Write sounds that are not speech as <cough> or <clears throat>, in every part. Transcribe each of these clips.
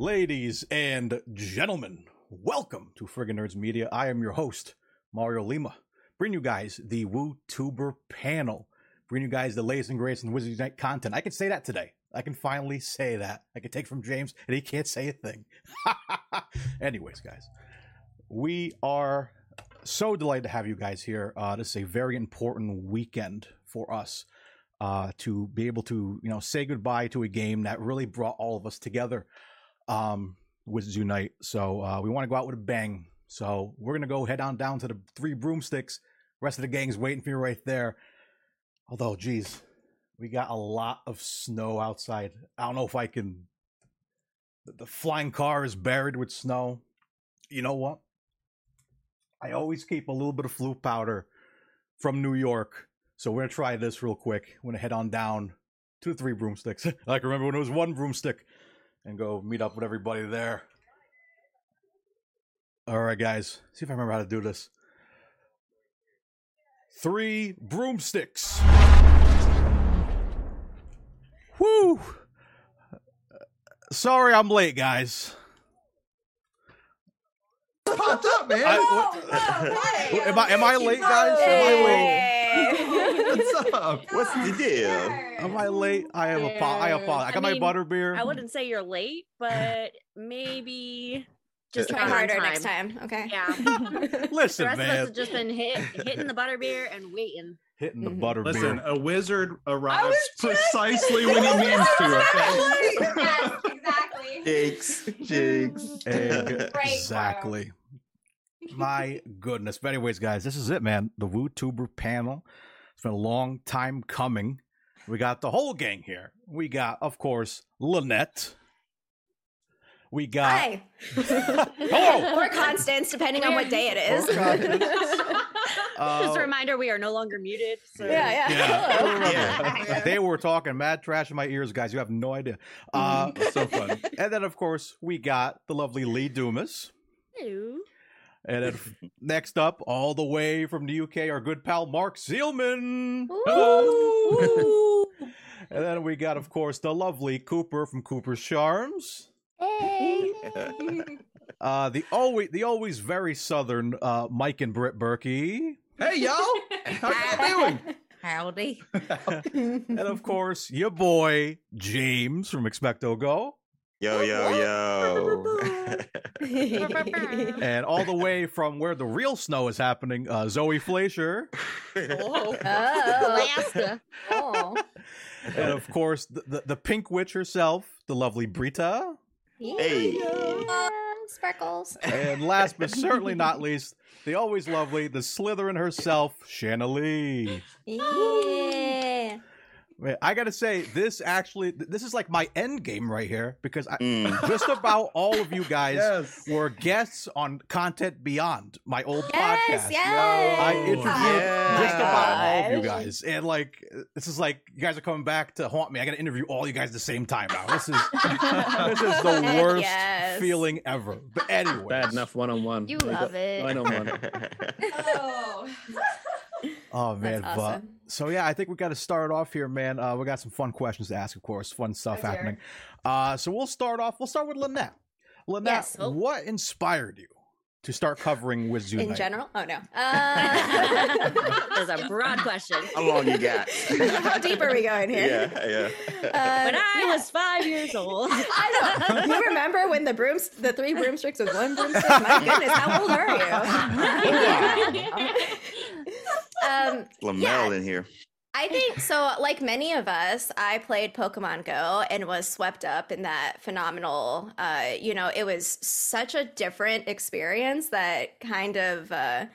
Ladies and gentlemen, welcome to Friggin' Nerds Media. I am your host, Mario Lima. Bring you guys the WUtuber panel. Bring you guys the latest and greatest in Wizards Unite content. I can say that today. I can finally say that. I can take from James, and he can't say a thing. <laughs> Anyways, guys, we are so delighted to have you guys here. Uh, this is a very important weekend for us uh, to be able to, you know, say goodbye to a game that really brought all of us together. Um, Wizards Unite. So uh, we want to go out with a bang. So we're gonna go head on down to the three broomsticks. rest of the gang's waiting for you right there. Although, geez, we got a lot of snow outside. I don't know if I can. The, the flying car is buried with snow. You know what? I always keep a little bit of Floo powder from New York. So we're gonna try this real quick. We're gonna head on down to the three broomsticks. <laughs> I can remember when it was one broomstick and go meet up with everybody there. All right, guys. See if I remember how to do this. Three broomsticks. Woo! Sorry, I'm late, guys. Popped up, man. I- what- oh, <laughs> am I am I late, guys? Am I late? What's up? <laughs> What's the deal? Am I late? I am a I apologize. I got I my mean, butter beer. I wouldn't say you're late, but maybe just Try harder time. next time, okay? Yeah. <laughs> the Listen, rest of us man. have just been hit, hitting the butterbeer and waiting. Hitting the Mhm. butter Listen, a wizard arrives was just precisely when he <laughs> means to. Okay. yes, exactly. Jinx, jinx. Exactly. My goodness. But anyways, guys, this is it, man. The WUtuber panel. It's been a long time coming. We got the whole gang here. We got, of course, Lynette. We got Hi. <laughs> Hello. or Constance, depending on what day it is. Or Constance. <laughs> just Uh, a reminder, we are no longer muted. So. yeah, yeah. Yeah. <laughs> Yeah. they were talking mad trash in my ears, guys. You have no idea. Uh, so fun. and then, of course, we got the lovely Lee Dumas. Hello. And then <laughs> next up, all the way from the UK, our good pal Mark Zielman. Ooh. <laughs> And then we got, of course, the lovely Cooper from Cooper's Charms. Hey. <laughs> Uh, the always the always very southern uh, Mike and Britt Berkey. Hey, y'all. How y'all doing? Howdy. And of course, your boy James from Expecto Go. Yo, yo, <laughs> yo. <laughs> And all the way from where the real snow is happening, uh, Zoe Fleischer. Oh. Oh. <laughs> Alaska. oh. And of course, the, the, the pink witch herself, the lovely Brita. Hey. Yeah, Sparkles. And last but certainly not least, the always lovely, the Slytherin herself, Shanna Lee. Yeah. Man, I gotta say, this actually, this is like my end game right here because I, Mm. <laughs> just about all of you guys Yes. were guests on Content Beyond, my old Yes, podcast. yes. I interviewed Yeah. just about all of you guys, and like this is like you guys are coming back to haunt me. I got to interview all you guys at the same time now. This is <laughs> this is the worst yes. feeling ever. But anyway, Bad enough one on one. You love it. One on <laughs> one. Oh. Oh man, That's but awesome. So yeah, I think we got to start off here, man. Uh, we got some fun questions to ask, of course, fun stuff Let's happening. Uh, so we'll start off. We'll start with Lynette. Lynette, Yes. Oh. what inspired you to start covering WizU? In general? Oh, no. <laughs> Uh, <laughs> That's a broad question. How long you got? <laughs> How deep are we going here? Yeah, yeah. Uh, When I yeah. was five years old. I know. You remember when the brooms, the three broomsticks was one broomstick? My goodness, how old are you? Um, <laughs> Lamel Yeah. in here. I think so. Like many of us, I played Pokemon Go and was swept up in that phenomenal. Uh, you know, it was such a different experience that kind of uh,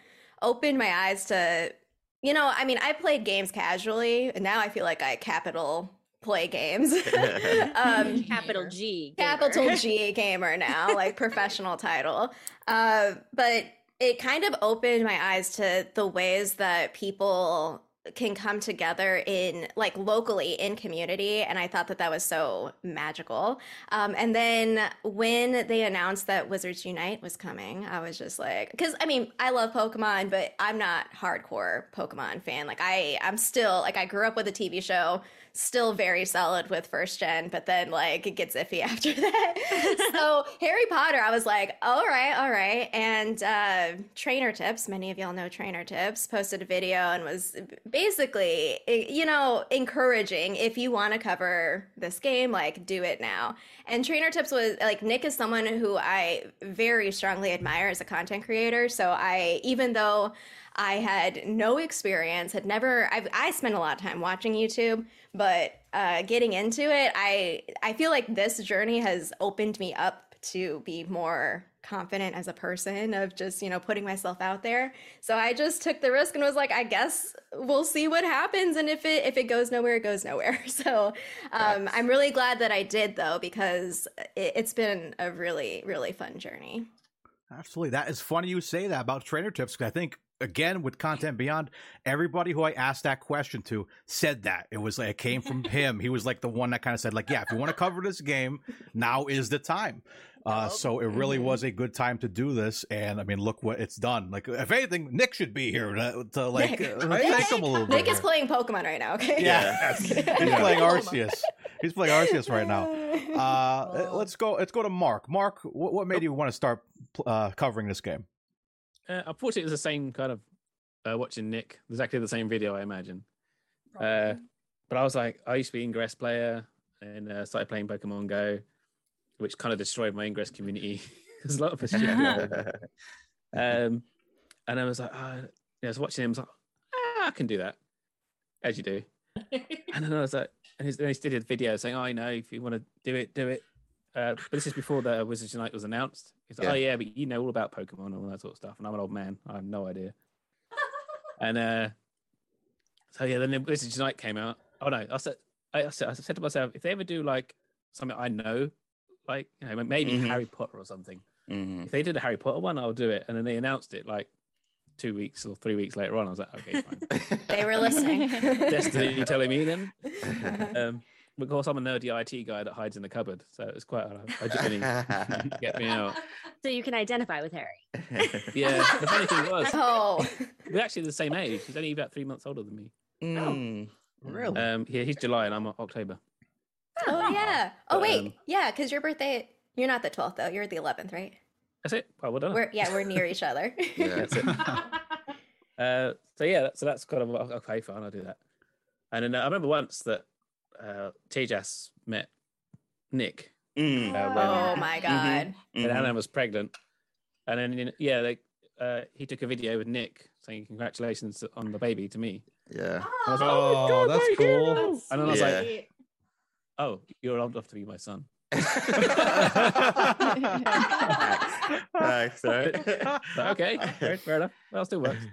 opened my eyes to. You know, I mean, I played games casually, and now I feel like I capital play games. <laughs> <laughs> um, Capital G. gamer. capital G gamer now, like professional title. Uh, but it kind of opened my eyes to the ways that people can come together in like locally in community and i thought that that was so magical. Um, and then when they announced that wizards unite was coming i was just like because i mean i love pokemon but i'm not hardcore pokemon fan. Like i i'm still like i grew up with a tv show still very solid with first gen, but then like it gets iffy <laughs> after that. so Harry Potter, I was like, all right, all right. And uh, Trainer Tips, many of y'all know Trainer Tips, posted a video and was basically, eh, you know, encouraging if you want to cover this game, like do it now. And Trainer Tips was like Nick is someone who I very strongly admire as a content creator. So I, even though I had no experience, had never. I've, I spent a lot of time watching YouTube, but uh, getting into it, I I feel like this journey has opened me up to be more confident as a person of just you know putting myself out there. So I just took the risk and was like, I guess we'll see what happens, and if it if it goes nowhere, it goes nowhere. <laughs> So um, I'm really glad that I did though because it, it's been a really really fun journey. Absolutely. That is funny you say that about trainer tips. 'cause I think again with content beyond everybody who I asked that question to said that it was like it came from <laughs> him. He was like the one that kind of said like, yeah, if you want to cover this game, now is the time. <laughs> Uh, so it really Mhm. was a good time to do this, and I mean, look what it's done. Like, if anything, Nick should be here to, to like Nick. <laughs> uh, thank him a little bit. Nick is here. playing Pokemon right now. Okay. Yeah, he's playing Arceus. He's playing Arceus right now. Uh, let's go. Let's go to Mark. Mark, what, what made you want to start uh, covering this game? Uh, unfortunately, it was the same kind of uh, watching Nick. Exactly the same video, I imagine. Uh, but I was like, I used to be Ingress player and uh, started playing Pokemon Go, which kind of destroyed my Ingress community. <laughs> There's a lot of <laughs> us. um, and I was like, oh, I was watching him. I was like, ah, I can do that, as you do. <laughs> And then I was like, and he's- then he did a video saying, "Oh, I know if you want to do it, do it." Uh, but this is before the Wizards Unite was announced. He's like, Yeah. "Oh yeah, but you know all about Pokemon and all that sort of stuff." And I'm an old man; I have no idea. <laughs> and uh, so yeah, then the Wizards Unite came out. Oh no, I said, I, I said, I said to myself, if they ever do like something I know, like you know, maybe Mhm. Harry Potter or something. Mhm. If they did a Harry Potter one, I'll do it. And then they announced it like two weeks or three weeks later on. I was like, okay, fine. They were listening. <laughs> Destiny, you telling me then? <laughs> Um, of course, I'm a nerdy IT guy that hides in the cupboard, so it's quite a, a journey to get me out. <laughs> So you can identify with Harry. <laughs> Yeah, the funny thing was, <laughs> Oh, we're actually the same age. He's only about three months older than me. Mm. Really? Um, yeah, he's July and I'm October. oh yeah. Oh wait, Um, yeah, because your birthday. You're not the 12th though. You're the 11th, right? That's it. Well, well done. We're yeah, we're near each other. Yeah. That's it. Uh, so yeah, so that's kind of okay. Fine, I'll do that. And then uh, I remember once that uh, Tejas met Nick Mm. uh, when, oh my god. when Mhm. Anna was pregnant, and then you know, yeah, they, uh, he took a video with Nick saying congratulations on the baby to me. Yeah. I was like, Oh, God, that's my cool. hero." And then I was Yeah. like, oh, you're old enough to be my son. <laughs> <laughs> Thanks, right? So, okay, fair, <laughs> fair enough. Well, still works.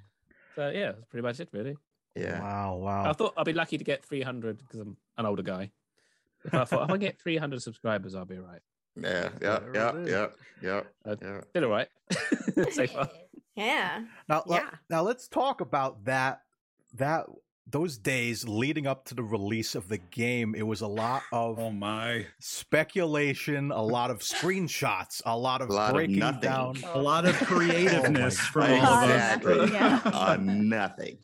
So yeah, that's pretty much it, really. Yeah. Wow, wow. I thought I'd be lucky to get 300 because I'm an older guy. If I thought if I get 300 subscribers, I'll be all right. <laughs> Yeah. Yeah. Yeah. Yeah. Yeah. Uh, Yeah. Did all right <laughs> so far. Yeah. Now, Yeah. now let's talk about that. That those days leading up to the release of the game, it was a lot of Oh my! speculation, a lot of screenshots, a lot of A lot of breaking nothing. down. A lot of <laughs> creativeness from all of us. Exactly. Yeah. Uh, nothing.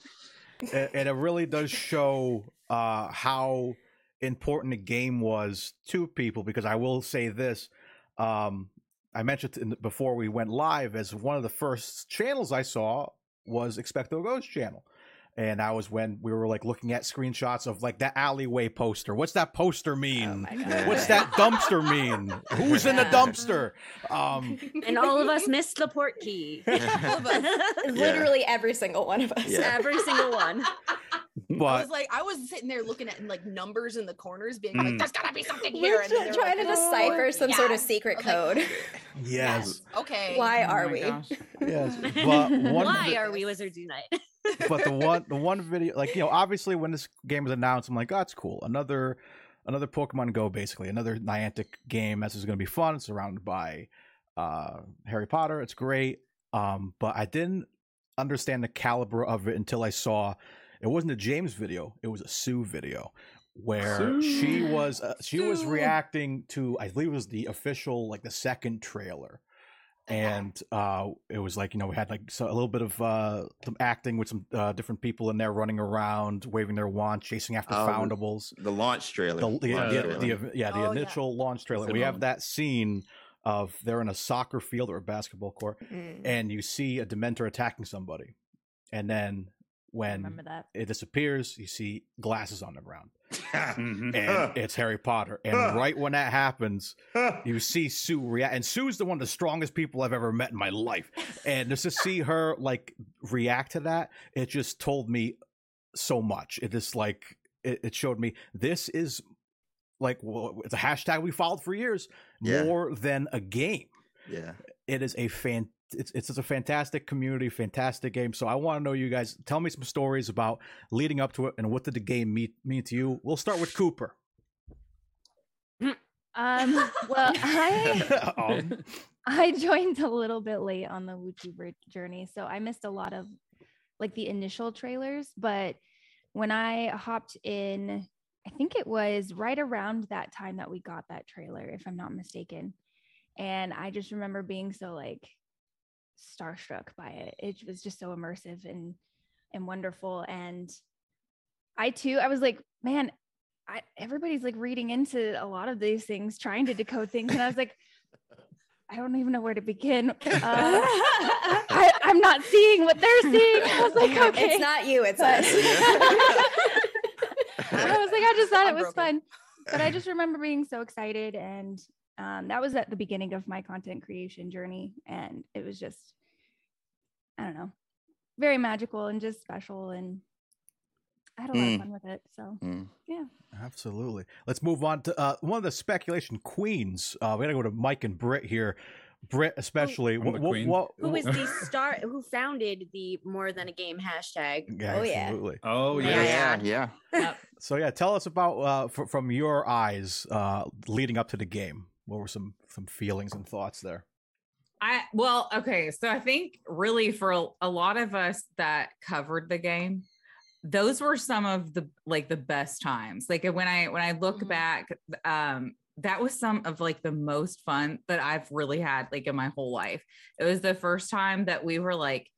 And it really does show uh, how important the game was to people. Because I will say this: um, I mentioned in before we went live, as one of the first channels I saw was Expecto Go's channel. And that was when we were like looking at screenshots of like that alleyway poster. What's that poster Oh mean? my Yeah. What's that dumpster mean? Who's in the dumpster? Um, <laughs> And all of us missed the port key. <laughs> <laughs> Literally every single one of us. Yeah. Every single one. I was like, I was sitting there looking at like numbers in the corners, being like, Mm. "There's gotta be something We're here." And then tr- they were trying like, to "Oh, decipher some sort of secret I was like, code. yes, Okay. Why Oh are my we? gosh. yes. But one Why vi- are we Wizards Unite? But the one the one video like you know obviously when this game was announced i'm like oh, that's cool. Another another pokemon go basically. Another niantic game this is going to be fun it's surrounded by uh harry potter. It's great. Um but i didn't understand the caliber of it until i saw it wasn't a james video it was a sue video where Sue. she was uh, she was reacting to i believe it was the official like the second trailer and uh, it was like you know we had like so a little bit of uh, some acting with some uh, different people in there running around, waving their wand, chasing after Oh, foundables. The launch trailer. The, the, Launch the, trailer. the- yeah, the Oh, yeah. initial launch trailer. That's We the have that scene of they're in a soccer field or a basketball court, Mm. and you see a Dementor attacking somebody, and then when that. it disappears, you see glasses on the ground. Mm-hmm. <laughs> and it's Harry Potter. And <laughs> right when that happens, <laughs> you see Sue react, and Sue's the one of the strongest people I've ever met in my life. And just to see her like react to that, it just told me so much. It just like it, it showed me this is like well, it's a hashtag we followed for years, Yeah. more than a game. yeah. It is a fan. It's it's just a fantastic community, fantastic game. So I want to know you guys. Tell me some stories about leading up to it and what did the game mean mean to you. We'll start with Cooper. <laughs> Um, well, <laughs> I <laughs> Um, I joined a little bit late on the YouTuber journey, so I missed a lot of like the initial trailers. But when I hopped in, I think it was right around that time that we got that trailer, if I'm not mistaken. And I just remember being so like starstruck by it. It was just so immersive and and wonderful. And I too, I was like, man, I, everybody's like reading into a lot of these things, trying to decode things, and I was like, <laughs> I don't even know where to begin. <laughs> Uh, I, I'm not seeing what they're seeing. I was like, okay. It's not you, it's But- us. <laughs> I was like, I just thought I'm it was broken. fun. But I just remember being so excited. And um, that was at the beginning of my content creation journey. And it was just, I don't know, very magical and just special. And I had a lot Mm. of fun with it. So, Mm. Absolutely. Let's move on to uh, one of the speculation queens. Uh, we got to go to Mike and Britt here. Britt, especially. I'm what, the what, queen. what- Who is the star? <laughs> Who founded the more than a game hashtag? Yeah, Oh, yeah. Oh Yeah, yeah. Yeah. <laughs> Yeah. So yeah, tell us about uh, fr- from your eyes uh, leading up to the game. What were some some feelings and thoughts there? I well, okay. So I think really for a, a lot of us that covered the game, those were some of the like the best times. Like when I when I look Mhm. back, um, that was some of like the most fun that I've really had like in my whole life. It was the first time that we were like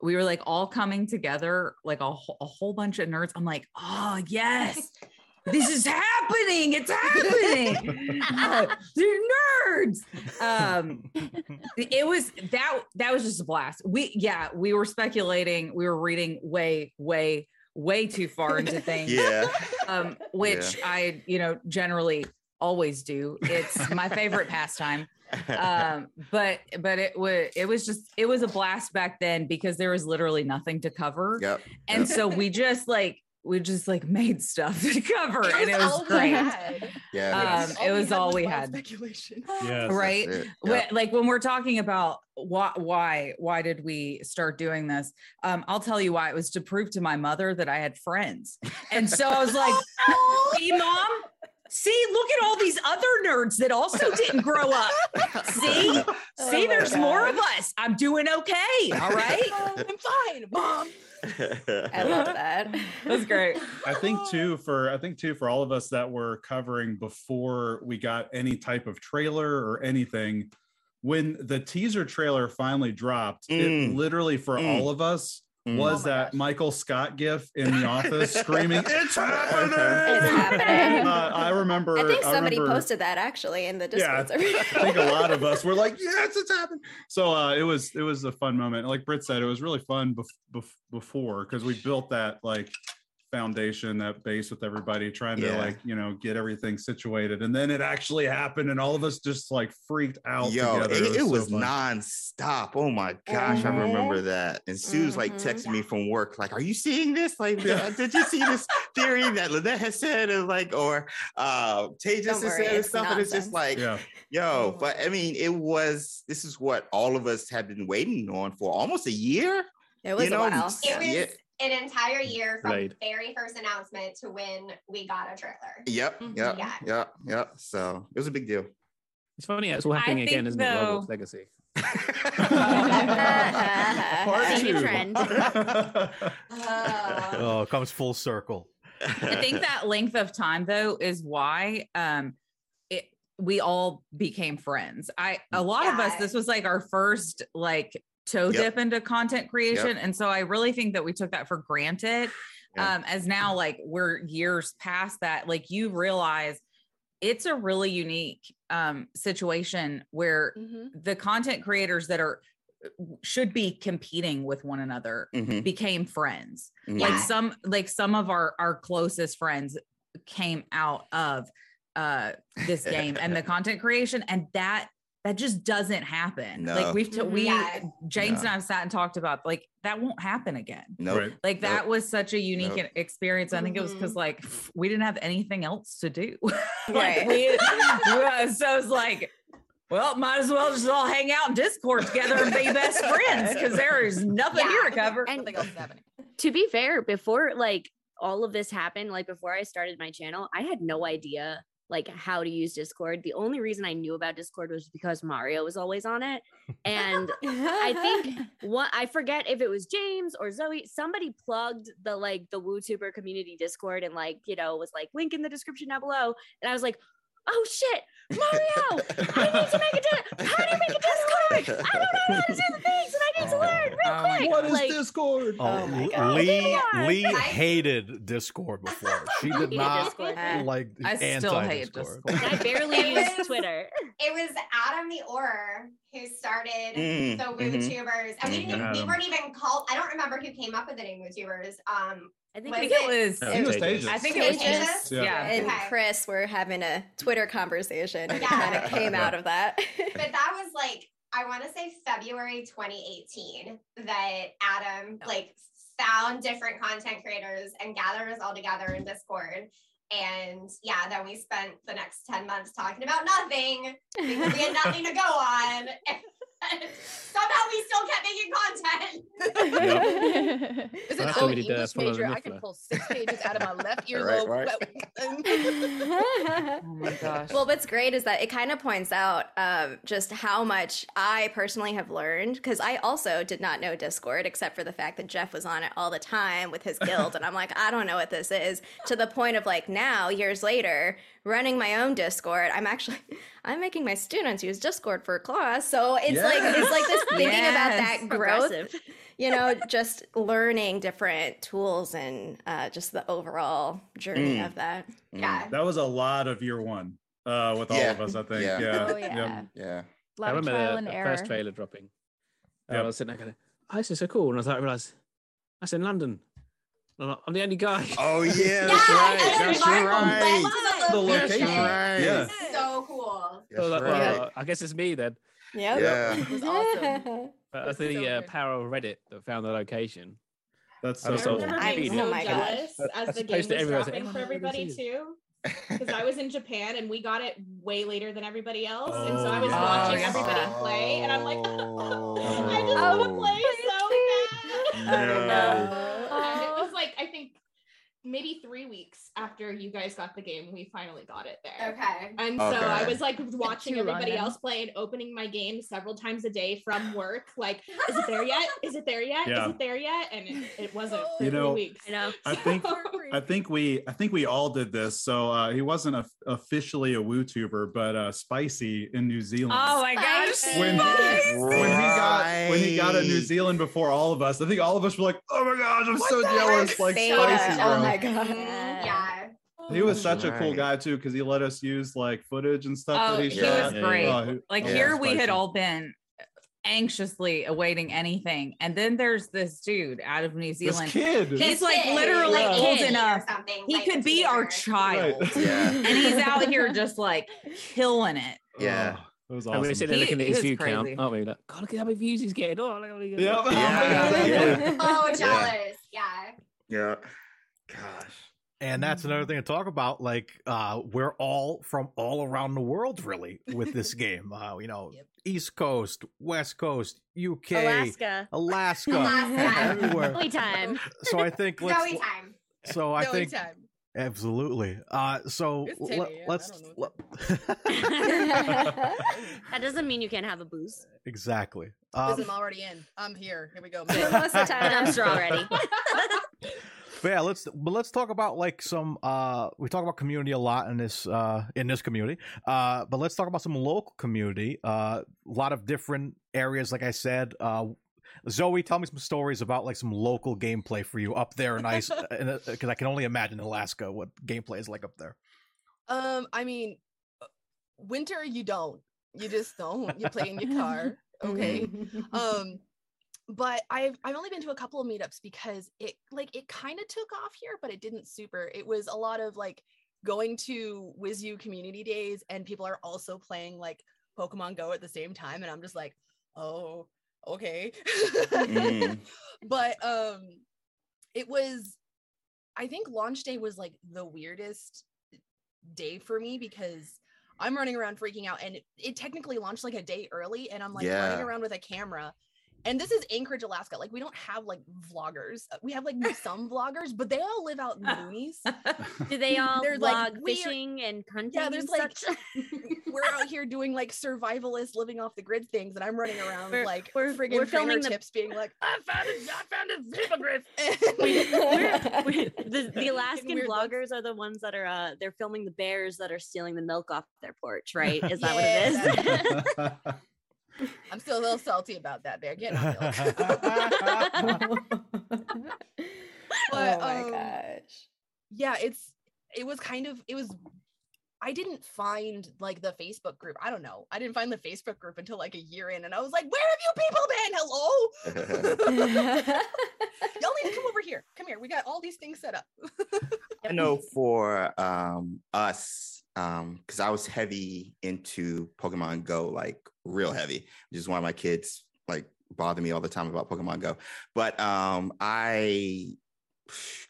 we were like all coming together like a, a whole bunch of nerds. I'm like, oh yes, <laughs> this is happening. It's happening. Uh, <laughs> they're nerds. Um, it was that that was just a blast. We yeah, we were speculating, we were reading way, way, way too far into things. <laughs> Yeah. Um, which I, you know, generally always do. It's my favorite pastime. Um, but but it was it was just it was a blast back then because there was literally nothing to cover. yep. And Yep. so we just like we just like made stuff to <laughs> cover and it was we great. had. Yeah. Um, it was all we had. Speculation. <laughs> Yes. right That's it. Like when we're talking about why why why did we start doing this um i'll tell you why it was to prove to my mother that i had friends and so i was like <laughs> see mom see look at all these other nerds that also didn't grow up see see Oh my there's more of us i'm doing okay all right I'm fine, mom. <laughs> I love that. <laughs> that's great I think too for I think too for all of us that were covering before we got any type of trailer or anything, when the teaser trailer finally dropped, it Mm. literally for Mm. all of us Mm. was Oh that gosh. Michael Scott gif in the <laughs> office screaming, "It's happening!" It's happening. Uh, I remember. I think somebody remember- posted that actually in the Yeah, I <laughs> think a lot of us were like, "Yes, it's happening." So uh, it was it was a fun moment. Like Britt said, it was really fun bef- bef- before because we built that like foundation, that base with everybody, trying to like you know get everything situated, and then it actually happened, and all of us just like freaked out. Yo, together. it, it so was fun. nonstop. Oh my gosh, I remember that. And Sue's like Mhm. texting me from work, like, "Are you seeing this? Like, Yeah. uh, did you see this <laughs> theory that Lynette has said?" And like, or uh, Tejas Don't worry, said and it's stuff, and it's just like, Yeah, yo. But I mean, it was. This is what all of us have been waiting on for almost a year. It was you know, a while. Yeah. It was an entire year from Blade. very first announcement to when we got a trailer. Yep, Mhm. yep, Yeah. yep, yep. So it was a big deal. It's funny, it's all happening I again, isn't it? though- Legacy. <laughs> part two. trend. Uh, Oh, it comes full circle. I think that length of time though is why um it we all became friends. I a lot of us this was like our first like toe Yep. dip into content creation and so I really think that we took that for granted. Yeah. Um as now like we're years past that like you realize it's a really unique um situation where Mhm. the content creators that are should be competing with one another Mhm. became friends Mhm. like some like some of our our closest friends came out of uh this <laughs> game and the content creation and that that just doesn't happen No. like we've t- we Yeah. james and i've sat and talked about like that won't happen again Nope. Like that Nope. was such a unique Nope. experience i think it was because mm-hmm. like we didn't have anything else to do <laughs> Right. like we so it's like well might as well just all hang out in discord together and be best <laughs> friends because there is nothing here to cover And nothing else is happening. to be fair, before like all of this happened, like before I started my channel, I had no idea like how to use Discord. The only reason I knew about Discord was because Mario was always on it. And I think <laughs> what I forget if it was James or Zoe, somebody plugged the like the WUtuber community Discord and like, you know, was like link in the description down below. And I was like, oh shit, Mario, I need to make a di- how do you make a Discord? I don't know how to do the things and I need to oh. learn real Oh quick. God. What is like, Discord? Oh, oh my God. Lee Lee hated Discord before. She <laughs> did not Discord. like I still hate anti-Discord. Discord. I barely use Twitter. It was Adam the Or who started Mm, the mhm. WUtubers. And we, didn't, we weren't even called, I don't remember who came up with the name WUtubers. Um, I think I I think it was I think it was Stages. stages. I think it was Stages? just Yeah. yeah. and Okay. Chris were having a Twitter conversation and it Yeah. kind of came out of that. <laughs> but that was like I want to say February 2018 that Adam like found different content creators and gathered us all together in Discord. And yeah, then we spent the next 10 months talking about nothing because we had <laughs> nothing to go on. And somehow we still kept making content. Is it what so we an uh, English major? I can pull six pages out of my left <laughs> Right, earlobe. <laughs> Oh my gosh. Well, what's great is that it kind of points out um, just how much I personally have learned because I also did not know Discord except for the fact that Jeff was on it all the time with his guild, and I'm like, I don't know what this is. To the point of like now, years later, running my own Discord, I'm actually <laughs> I'm making my students use Discord for class, so it's like it's like this <laughs> thinking about that growth Progressive. you know, just learning different tools and uh, just the overall journey Mm. of that. yeah. That was a lot of year one uh, with all Yeah. of us, I think. Yeah. Yeah. Oh yeah. Yeah. A I lot of remember trial the, and the error. first trailer dropping. And Yep. I was sitting there going, oh, this is so cool. And I thought I realized that's in London. I'm like, I'm the only guy. Oh yeah, <laughs> Yeah, that's right. and That's Marco right. Went to The That's location. right. Yeah. So cool. So I That's well, right. I guess it's me then. Yep. Yeah. It was awesome. <laughs> But that's That's the uh, power of Reddit that found the location. That's so was I so- cool. remember I- being oh so jealous As as the game was everyone, dropping like, for "Oh, everybody this too. Because I was in Japan and we got it way later than everybody else, and so I Oh, was yeah. watching Oh, everybody play, and I'm like, <laughs> I just Oh. want to play so bad. No. And it was like I think maybe three weeks after you guys got the game, we finally got it there. Okay. And so I was like watching everybody else play and opening my game several times a day from <laughs> work. Like, is it there yet? Is it there yet? Yeah. Is it there yet? And it, it wasn't You three know, weeks. I know. I <laughs> think I think we I think we all did this. So uh, he wasn't a, officially a WUtuber, but uh, Spicy in New Zealand. Oh my gosh. When Spicy. when he got when he got to New Zealand before all of us, I think all of us were like, "Oh my gosh, I'm so jealous!" Like Beta. Spicy, bro. Oh my god. Yeah. He was such a cool guy too because he let us use like footage and stuff Oh, that he he shot. was great. Oh, he- Like oh, here we had all been anxiously awaiting anything. And then there's this dude out of New Zealand. this Zealand. kid. He's This like kid, literally Yeah. old enough. He like could a be our child. Right. Yeah. <laughs> And he's out here just like killing it. Yeah. Oh, it was And we're awesome. sitting there He- looking at his was view count, crazy. aren't we? Like, God, look at how many views he's getting. Oh, look how many. Yep. <laughs> Yeah. Oh, jealous. Yeah. Yeah. Gosh. And that's another thing to talk about. Like, uh, we're all from all around the world, really, with this <laughs> game. Uh, you know, Yep. East Coast, West Coast, UK, Alaska. Alaska, Alaska. <laughs> everywhere. Only time. So I think let's. Zoe time. So I No think time. Absolutely. Uh, so It's let, 10 a.m., I let's don't <laughs> that doesn't mean you can't have a booze. exactly. Listen, Um, I'm already in. I'm here. Here we go. <laughs> Most of the time, I'm straw ready. <laughs> But yeah, let's but let's talk about like some uh we talk about community a lot in this uh in this community. Uh but let's talk about some local community. Uh a lot of different areas like I said. Uh Zoe, tell me some stories about like some local gameplay for you up there in ice <laughs> because I can only imagine Alaska what gameplay is like up there. Um, I mean, uh, winter you don't. You just don't. You play in your car. Okay. <laughs> um, but I've I've only been to a couple of meetups because it like it kind of took off here, but it didn't super. It was a lot of like going to WizU community days, and people are also playing like Pokemon Go at the same time, and I'm just like, oh, okay. Mm. <laughs> but um, it was. I think launch day was like the weirdest day for me because I'm running around freaking out and it, it technically launched like a day early and I'm like running around with a camera. And this is Anchorage, Alaska. Like we don't have like vloggers. Uh, We have like some vloggers, but they all live out in the <laughs> boonies. Do they <laughs> all They're, vlog like, weird- fishing and hunting? Yeah, there's and like <laughs> we're out here doing like survivalist living off the grid things, and I'm running around We're- like we're- friggin' we're filming the- tips, being like, I found it, I found a hippogriff. We're- we're- the, the Alaskan weird looks. vloggers are the ones that are uh they're filming the bears that are stealing the milk off their porch, right? Is that Yeah, what it is? I'm still a little salty about that. They're getting on milk. <laughs> oh But, my um, gosh. yeah it's it was kind of it was i didn't find like the facebook group i don't know i didn't find the facebook group until like a year in and i was like where have you people been hello <laughs> y'all need to come over here come here we got all these things set up I know for um, us, because I was heavy into Pokemon Go, like real heavy, which is why my kids like bother me all the time about Pokemon Go. But um, I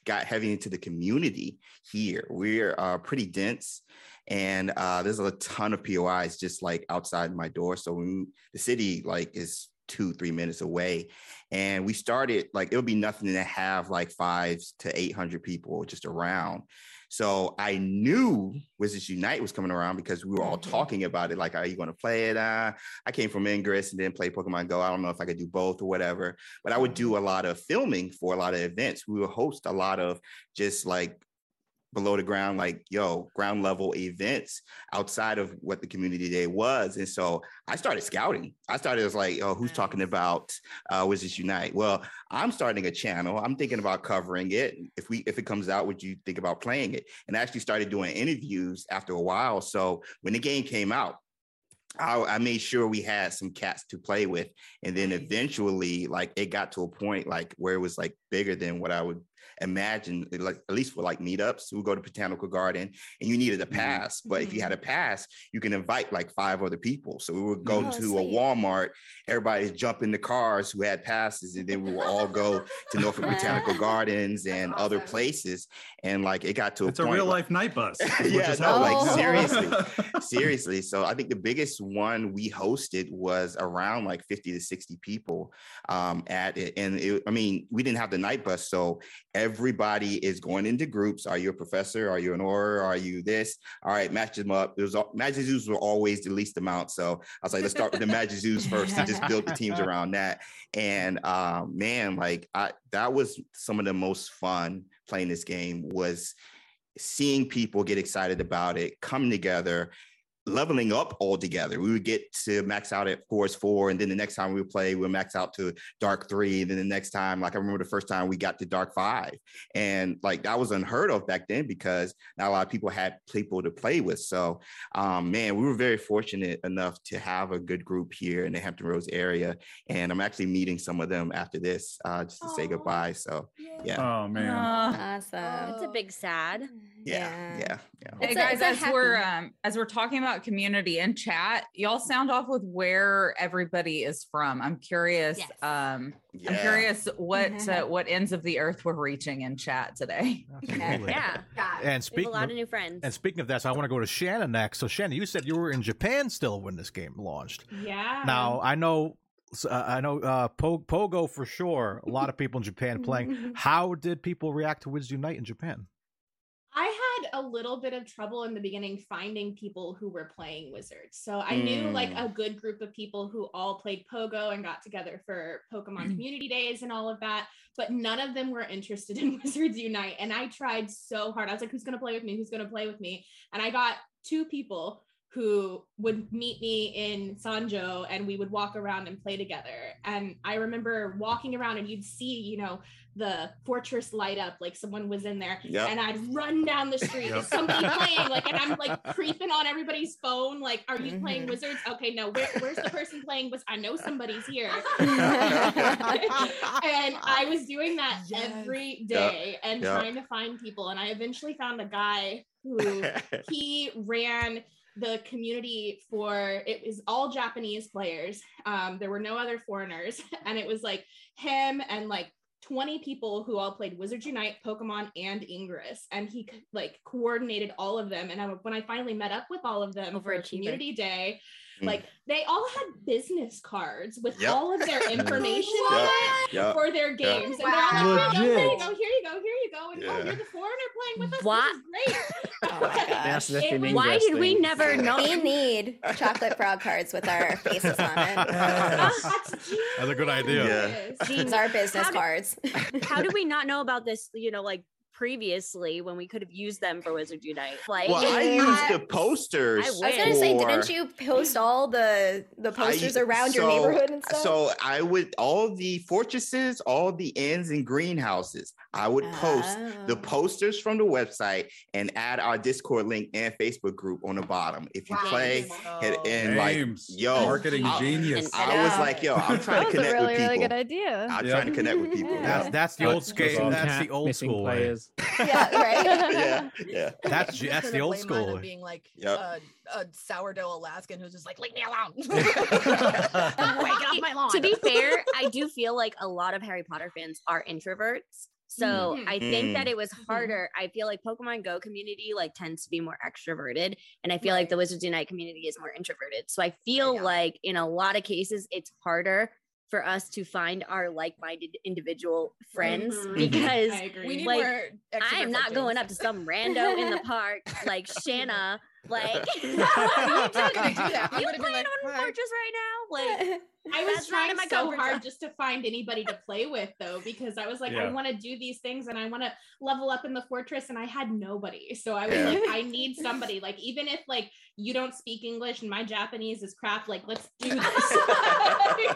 got heavy into the community here. We're uh, pretty dense. And uh, there's a ton of POIs just like outside my door. So when the city like is two, three minutes away. And we started like it'll be nothing to have like five to 800 people just around. So I knew Wizards Unite was coming around because we were all talking about it. Like, are you going to play it? Uh, I came from Ingress and then played Pokemon Go. I don't know if I could do both or whatever, but I would do a lot of filming for a lot of events. We would host a lot of just like below the ground, like yo, ground level events outside of what the community day was. And so I started scouting. I started as like, oh, who's talking about uh, Wizards Unite? Well, I'm starting a channel. I'm thinking about covering it. If we if it comes out, would you think about playing it? And I actually started doing interviews after a while. So when the game came out, I, I made sure we had some cats to play with, and then eventually, like it got to a point like where it was like bigger than what I would imagine. Like at least for like meetups, we go to Botanical Garden, and you needed a pass. But if you had a pass, you can invite like five other people. So we would go Oh, to a. Walmart. Everybody jump in the cars who had passes, and then we would all go to Norfolk <laughs> Botanical Gardens and other places. And like it got to a It's a real like- life Knight Bus. <laughs> yeah, no, how- like seriously, <laughs> seriously. So I think the biggest one we hosted was around like 50 to 60 people um, at it. And it, I mean, we didn't have the Knight Bus. So everybody is going into groups. Are you a professor? Are you an Auror? Are you this? All right, match them up. It was all, Magizoos were always the least amount. So I was like, let's start with the Magizoos first and just build the teams <laughs> around that. And um, man, like I, that was some of the most fun playing this game was seeing people get excited about it, come together, leveling up all together. We would get to max out at Forest Four, and then the next time we would play, we'll max out to Dark Three. And then the next time, like I remember the first time we got to Dark Five, and like that was unheard of back then because not a lot of people had people to play with. So, um, man, we were very fortunate enough to have a good group here in the Hampton Roads area, and I'm actually meeting some of them after this uh, just to say goodbye. So, yeah, Oh man. Awesome. That's a big sad. Yeah, yeah, yeah. Hey guys, a as we're um as we're talking about community and chat, y'all sound off with where everybody is from. I'm curious. Yes. Um, I'm curious what <laughs> uh, what ends of the earth we're reaching in chat today. Absolutely. <laughs> Yeah. God. And speaking have a lot of, of new friends. and speaking of that, so I want to go to Shannon next. So Shannon, you said you were in Japan still when this game launched. Yeah. Now I know, uh, I know uh, Po- Pogo for sure. A lot of people in Japan playing. <laughs> How did people react to Wiz Unite in Japan? I a little bit of trouble in the beginning finding people who were playing Wizards. So I knew like Mm. a good group of people who all played Pogo and got together for Pokemon community days and all of that, but none of them were interested <laughs> in Wizards Unite. And I tried so hard. I was like, who's going to play with me? Who's going to play with me? And I got two people who would meet me in Sanjo and we would walk around and play together. And I remember walking around and you'd see, you know, the fortress light up like someone was in there Yep. and I'd run down the street Yep. somebody playing like and I'm like creeping on everybody's phone like are you playing Mhm. wizards okay no where, where's the person playing was I know somebody's here <laughs> and I was doing that Yes. every day and Yep. trying to find people and I eventually found a guy who <laughs> he ran the community for it was all Japanese players. Um, there were no other foreigners, <laughs> and it was like him and like 20 people who all played Wizards Unite, Pokemon, and Ingress, and he like coordinated all of them. And I, when I finally met up with all of them for Overachiever. community day. Mm. like they all had business cards with Yep. all of their <laughs> information on Yep. it Yep. for their Yeah. games. And they're all like, oh, here you go, here you go, here you go, here you go. And oh, you're the foreigner playing with us. Why- This is great. <laughs> Oh my <laughs> gosh. That's It Why did we never know? We need chocolate frog cards with our faces on it. Oh, that's That's a good idea. genius. It's our business How do- cards. How did we not know about this? You know, like previously when we could have used them for Wizard Unite. Like, well, I Yeah. used the posters. I I was gonna say, didn't you post all the the posters I- around your neighborhood and stuff? So I would all the fortresses, all the inns and greenhouses. I would post the Oh. posters from the website and add our Discord link and Facebook group on the bottom. If you Wow. play and, Oh. and like, yo, marketing I- genius. I I was like, yo, I'm trying to was connect really, with people. really good idea. I'm Yeah. trying to connect with <laughs> people. That's that's the old school. That's the old school way. players. Yeah, right. <laughs> yeah, <laughs> yeah. That's You that's the old school. Being like Yep. a, a sourdough Alaskan who's just like, leave me alone. <laughs> Wait, get off my lawn. to be fair, I do feel like a lot of Harry Potter fans are introverts. So Mhm. I think that Mm. it was harder. I feel like Pokemon Go community like tends to be more extroverted, and I feel like the Wizards Unite community is more introverted. So I feel Yeah. like in a lot of cases it's harder for us to find our like-minded individual friends Mhm. because I agree. like I am not like going up to some rando in the <laughs> park like <laughs> Shanna. Like, We weren't gonna do that. <laughs> You would've been playing like, on "Hi." Fortress right now? Like, I was That's trying in my so hard zone. just to find anybody to play with though, because I was like, I want to do these things and I want to level up in the fortress, and I had nobody. So I was Yeah. like, I need somebody. Like, even if like you don't speak English and my Japanese is crap, like let's do this. <laughs> <laughs>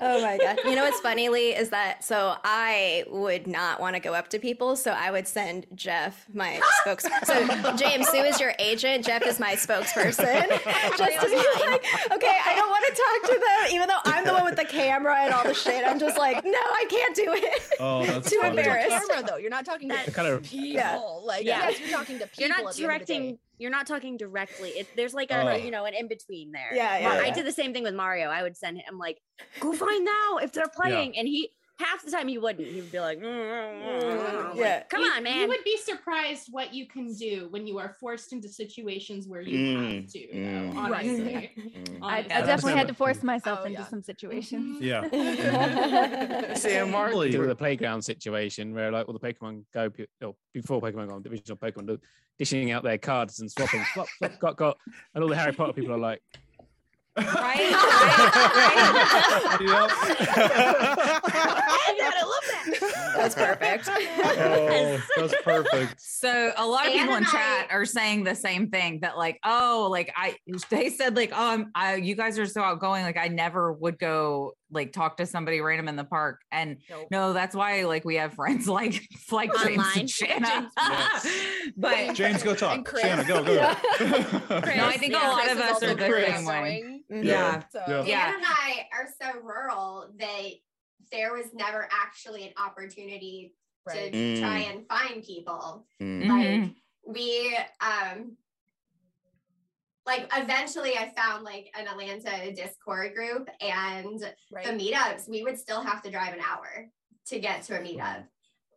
Oh my god. You know what's funny, Lee, is that so I would not want to go up to people, so I would send Jeff, my spokesperson. So James, Sue is your agent, Jeff is my spokesperson. <laughs> just to be like, okay, I don't want to talk to them, even though I'm the one with the camera and all the shit. I'm just like, no, I can't do it. Oh, <laughs> that's Too funny. embarrassed. camera though. You're not talking to kind of- people. Yeah. Like Yeah. yes, you're talking to people. you're not at the end of the day. directing you're not talking directly it, there's like a Oh. you know an in between there Yeah, yeah, Mar- i did the same thing with mario i would send him like go find now if they're playing and he half the time he wouldn't he would be like, "Mm, mm, mm." Like, come You- on man You would be surprised what you can do when you are forced into situations where you have Mm, to. mm. Though, Right. honestly, Mm. I, Honestly. I definitely had to force myself Oh, into yeah. some situations. Yeah. Sam Marley. do the playground situation where like all the Pokemon Go pe- or before Pokemon Go divisional Pokemon dishing out their cards and swapping swap swap got got and all the Harry Potter people are like Right? <laughs> Yep. <laughs> I love that. That's perfect. <laughs> Oh, that's perfect. So a lot of Anne people in and chat I- are saying the same thing that like, oh, like I they said like, oh, I'm, I you guys are so outgoing. Like I never would go like talk to somebody random in the park. And Nope. no, that's why like we have friends <laughs> like like James and Shanna. <laughs> Yes. but James, go talk. And Chris. Shanna, go, go. Yeah. <laughs> no, I think a lot Chris of us are the very same way. outgoing, Mhm. Yeah. So Yeah. Yeah. Anne and I are so rural that there was never actually an opportunity right. to try Mm. and find people. Mm. Like we um like eventually I found like an Atlanta Discord group and right. the meetups, we would still have to drive an hour to get to a meetup.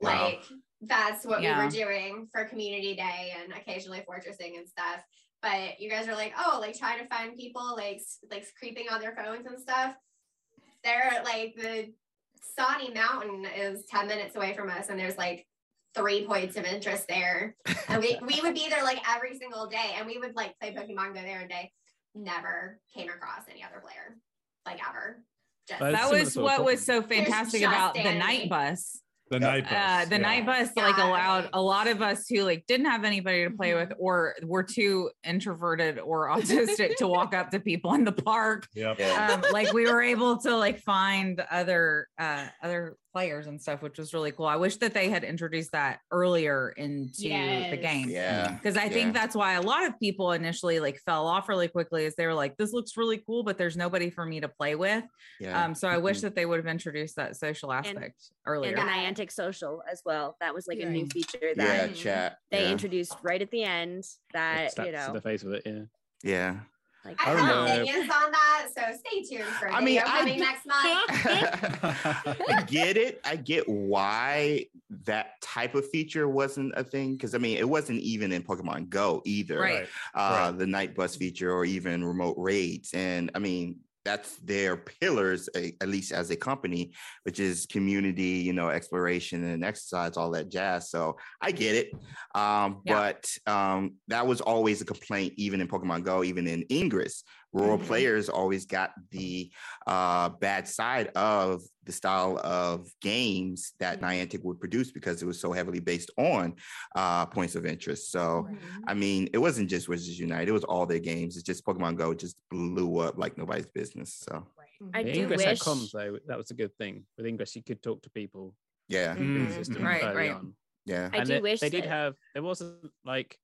Wow. Like that's what Yeah. we were doing for community day and occasionally fortressing and stuff. But you guys are like, oh, like trying to find people like like creeping on their phones and stuff. They're like the Sawnee Mountain is 10 minutes away from us, and there's like three points of interest there. And we, we would be there like every single day and we would like play Pokemon Go there a day. Never came across any other player, like ever. Just that was what was so fantastic about the Knight Bus. The Knight Bus. Uh, the yeah. Knight Bus like Yeah. allowed a lot of us who like didn't have anybody to play with Mhm. or were too introverted or <laughs> autistic to walk up to people in the park. Yep. Yeah. Um, like we were able to like find other uh other players and stuff, which was really cool. I wish that they had introduced that earlier into the game. Yeah. Because I Yeah. think that's why a lot of people initially like fell off really quickly is they were like, this looks really cool, but there's nobody for me to play with. Yeah. Um, so I wish Mhm. that they would have introduced that social aspect earlier. And the Niantic Social as well. That was like a new Yeah. feature yeah, that chat. they yeah. introduced right at the end. That Slaps you to know, the face with it. Yeah. Yeah. Like I I have remember- opinions on that, so stay tuned for a I mean, video I coming d- next month. <laughs> I get it. I get why that type of feature wasn't a thing because I mean it wasn't even in Pokemon Go either. Right. Uh, The Knight Bus feature or even remote raids, and I mean that's their pillars, at least as a company, which is community, you know, exploration and exercise, all that jazz. So I get it. Um, Yeah. But um, that was always a complaint, even in Pokemon Go, even in Ingress. Rural Mhm. players always got the uh, bad side of the style of games that Niantic would produce because it was so heavily based on uh, points of interest. So, I mean, it wasn't just Wizards Unite; it was all their games. It's just Pokemon Go just blew up like nobody's business. So, I The do Ingress had wish. comms though. That was a good thing. With Ingress, you could talk to people yeah, through the Mhm. Right, right. on. yeah, I and do they, wish they did have. There wasn't like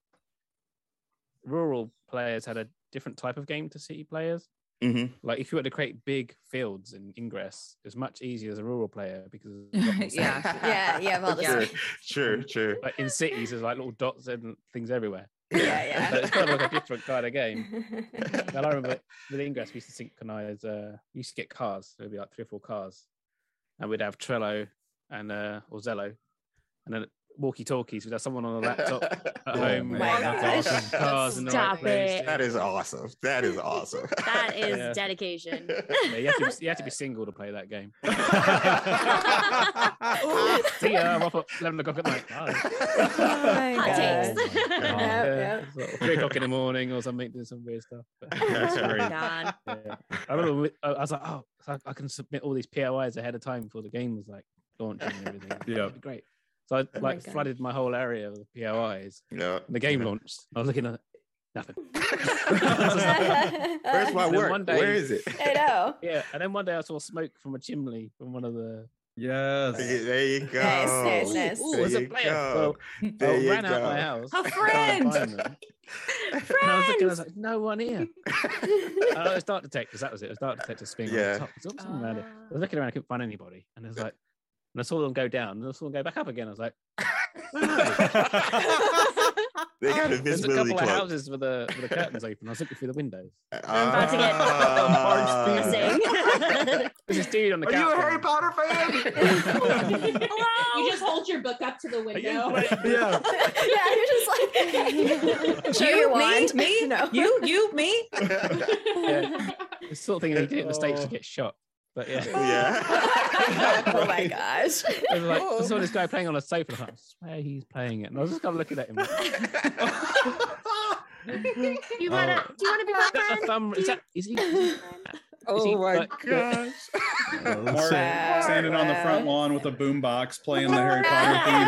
rural players had a different type of game to city players. hmm Like if you were to create big fields in Ingress, it's much easier as a rural player because <laughs> yeah, a lot more Yeah. space. Yeah, you have all sure, sure, sure. Like in cities, there's like little dots and things everywhere. Yeah, <laughs> So yeah. it's kind of like a different kind of game. <laughs> And I remember with Ingress, we used to synchronize. Uh, we used to get cars. There'd be like three or four cars, and we'd have Trello and uh, or Zello, and then walkie talkies. We'd have someone on a laptop <laughs> at Oh home. my with gosh. Cars in the Stop right place. it. That is awesome. That is awesome. <laughs> That <laughs> is Yeah. dedication. Yeah, you, have to be, you have to be single to play that game. See ya, I'm off at 11 o'clock at night. Bye. Hot takes. Yep, Yeah, yep. sort of three o'clock in the morning or something, doing some weird stuff. That's Oh great. Yeah. I remember we- I I was like, oh, so I- I can submit all these POIs ahead of time before the game was like launching and everything. Yeah. Great. So I Oh my like flooded my whole area with POIs. yeah. And the game launched. I was looking at it, nothing. <laughs> <laughs> Where's my And then work? one day- Where is it? I know. <laughs> Yeah, and then one day I saw smoke from a chimney from one of the. Yes. There you go. Nice, nice, nice. Ooh, There there's a you player. go. So There I you ran out go. my house. A to try and friend! find them. And I was looking, I was like, no one here. Uh, it was Dark Detectors, that was it. It was Dark Detector spin on Yeah. the top. There's something around it. I was looking around, I couldn't find anybody. And it was like, and I saw them go down, and I saw them go back up again. I was like, where <laughs> are they? Oh, they got There's a invisibility couple of houses with the, with the curtains open. I was looking through the windows. <laughs> I'm about to get depressing. There's this dude on the Are couch. you a Harry Potter fan? <laughs> You just hold your book up to the "Are you window. Yeah. yeah, you're just like show You, your me, wand. me, no. you, you, me. Yeah. It's the sort of thing that you did in the States to Oh. get shot. But yeah. <laughs> yeah. <laughs> oh my gosh. I like, I saw this guy oh. playing on a sofa. and I was like, I swear he's playing it. And I was just kind of looking at him. Like, <laughs> you oh. wanna? Oh. Do you wanna be my "Is friend? thumb? Is that? Is he? Is he he, oh my like, gosh. Mark Wow. standing on the front lawn with a boombox playing the Harry Potter theme.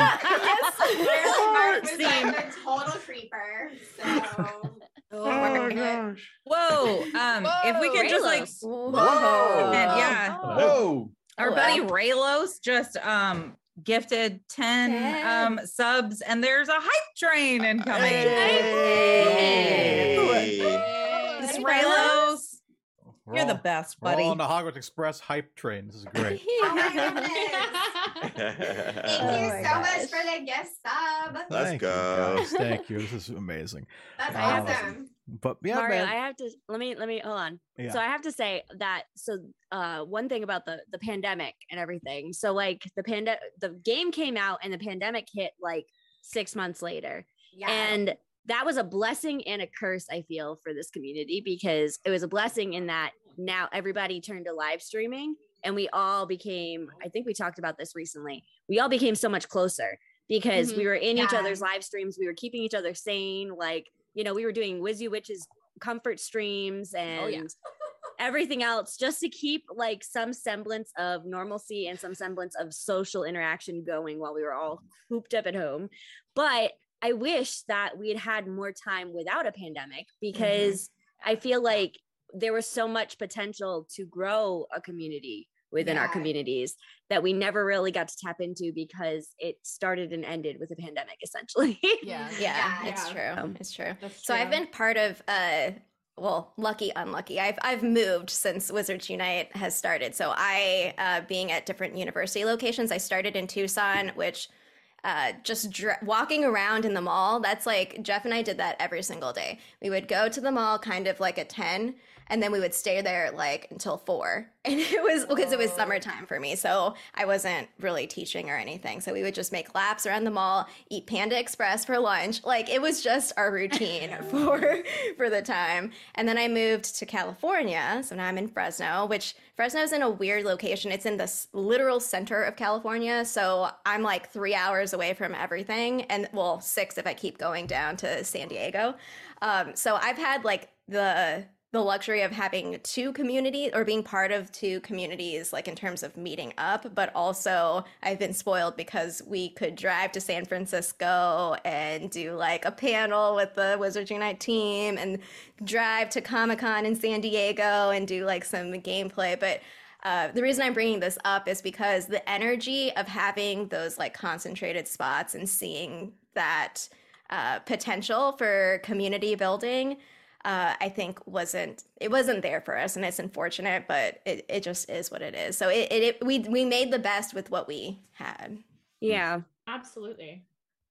Mark was Scene. like a total creeper. So Oh my gosh. Whoa. Um, if we could just like, Whoa. and yeah, Whoa. our Hello. buddy Raylos just um gifted 10 Ten. um subs and there's a hype train incoming. Hey. It's Hey, Raylos. We're You're the all- best, we're all buddy. on the Hogwarts Express hype train. This is <laughs> great. oh my <laughs> goodness. Thank Oh you my so much for the gift sub. Let's Thank you, go. guys. <laughs> Thank you. This is amazing. That's Wow. awesome. But yeah, Mario, man. I have to let me let me hold on. Yeah. So I have to say that so uh one thing about the the pandemic and everything. So like the pandemic the game came out and the pandemic hit like 6 months later. Yeah. And that was a blessing and a curse I feel for this community because it was a blessing in that now everybody turned to live streaming and we all became I think we talked about this recently. We all became so much closer because we Mhm. were in each other's live streams. We were keeping each other sane. Like, you know, we were doing Wizzy Witch's comfort streams and Oh, yeah. <laughs> everything else just to keep like some semblance of normalcy and some semblance of social interaction going while we were all cooped up at home. But I wish that we had had more time without a pandemic because I feel like there was so much potential to grow a community within our communities that we never really got to tap into because it started and ended with a pandemic essentially. Yeah. <laughs> Yeah, Yeah. it's Yeah. true. It's true. That's So I've been part of uh well, lucky, unlucky. I've I've moved since Wizards Unite has started. So I, uh, being at different university locations, I started in Tucson, which uh, just dr- walking around in the mall. That's like Jeff and I did that every single day. We would go to the mall kind of like at ten, and then we would stay there like until four. <laughs> And it was because it was summertime for me, so I wasn't really teaching or anything. So we would just make laps around the mall, eat Panda Express for lunch. Like it was just our routine <laughs> for for the time. And then I moved to California, so now I'm in Fresno, which Fresno's in a weird location. It's in the s- literal center of California, so I'm like three hours away from everything, and well, six if I keep going down to San Diego. Um, so I've had like the the luxury of having two communities or being part of two communities like in terms of meeting up but also i've been spoiled because we could drive to san francisco and do like a panel with the wizards unite team and drive to comic-con in san diego and do like some gameplay. But uh, the reason I'm bringing this up is because the energy of having those like concentrated spots and seeing that uh, potential for community building uh, I think wasn't it wasn't there for us, and it's unfortunate, but it, it just is what it is. So it, it, it we we made the best with what we had. yeah. Absolutely.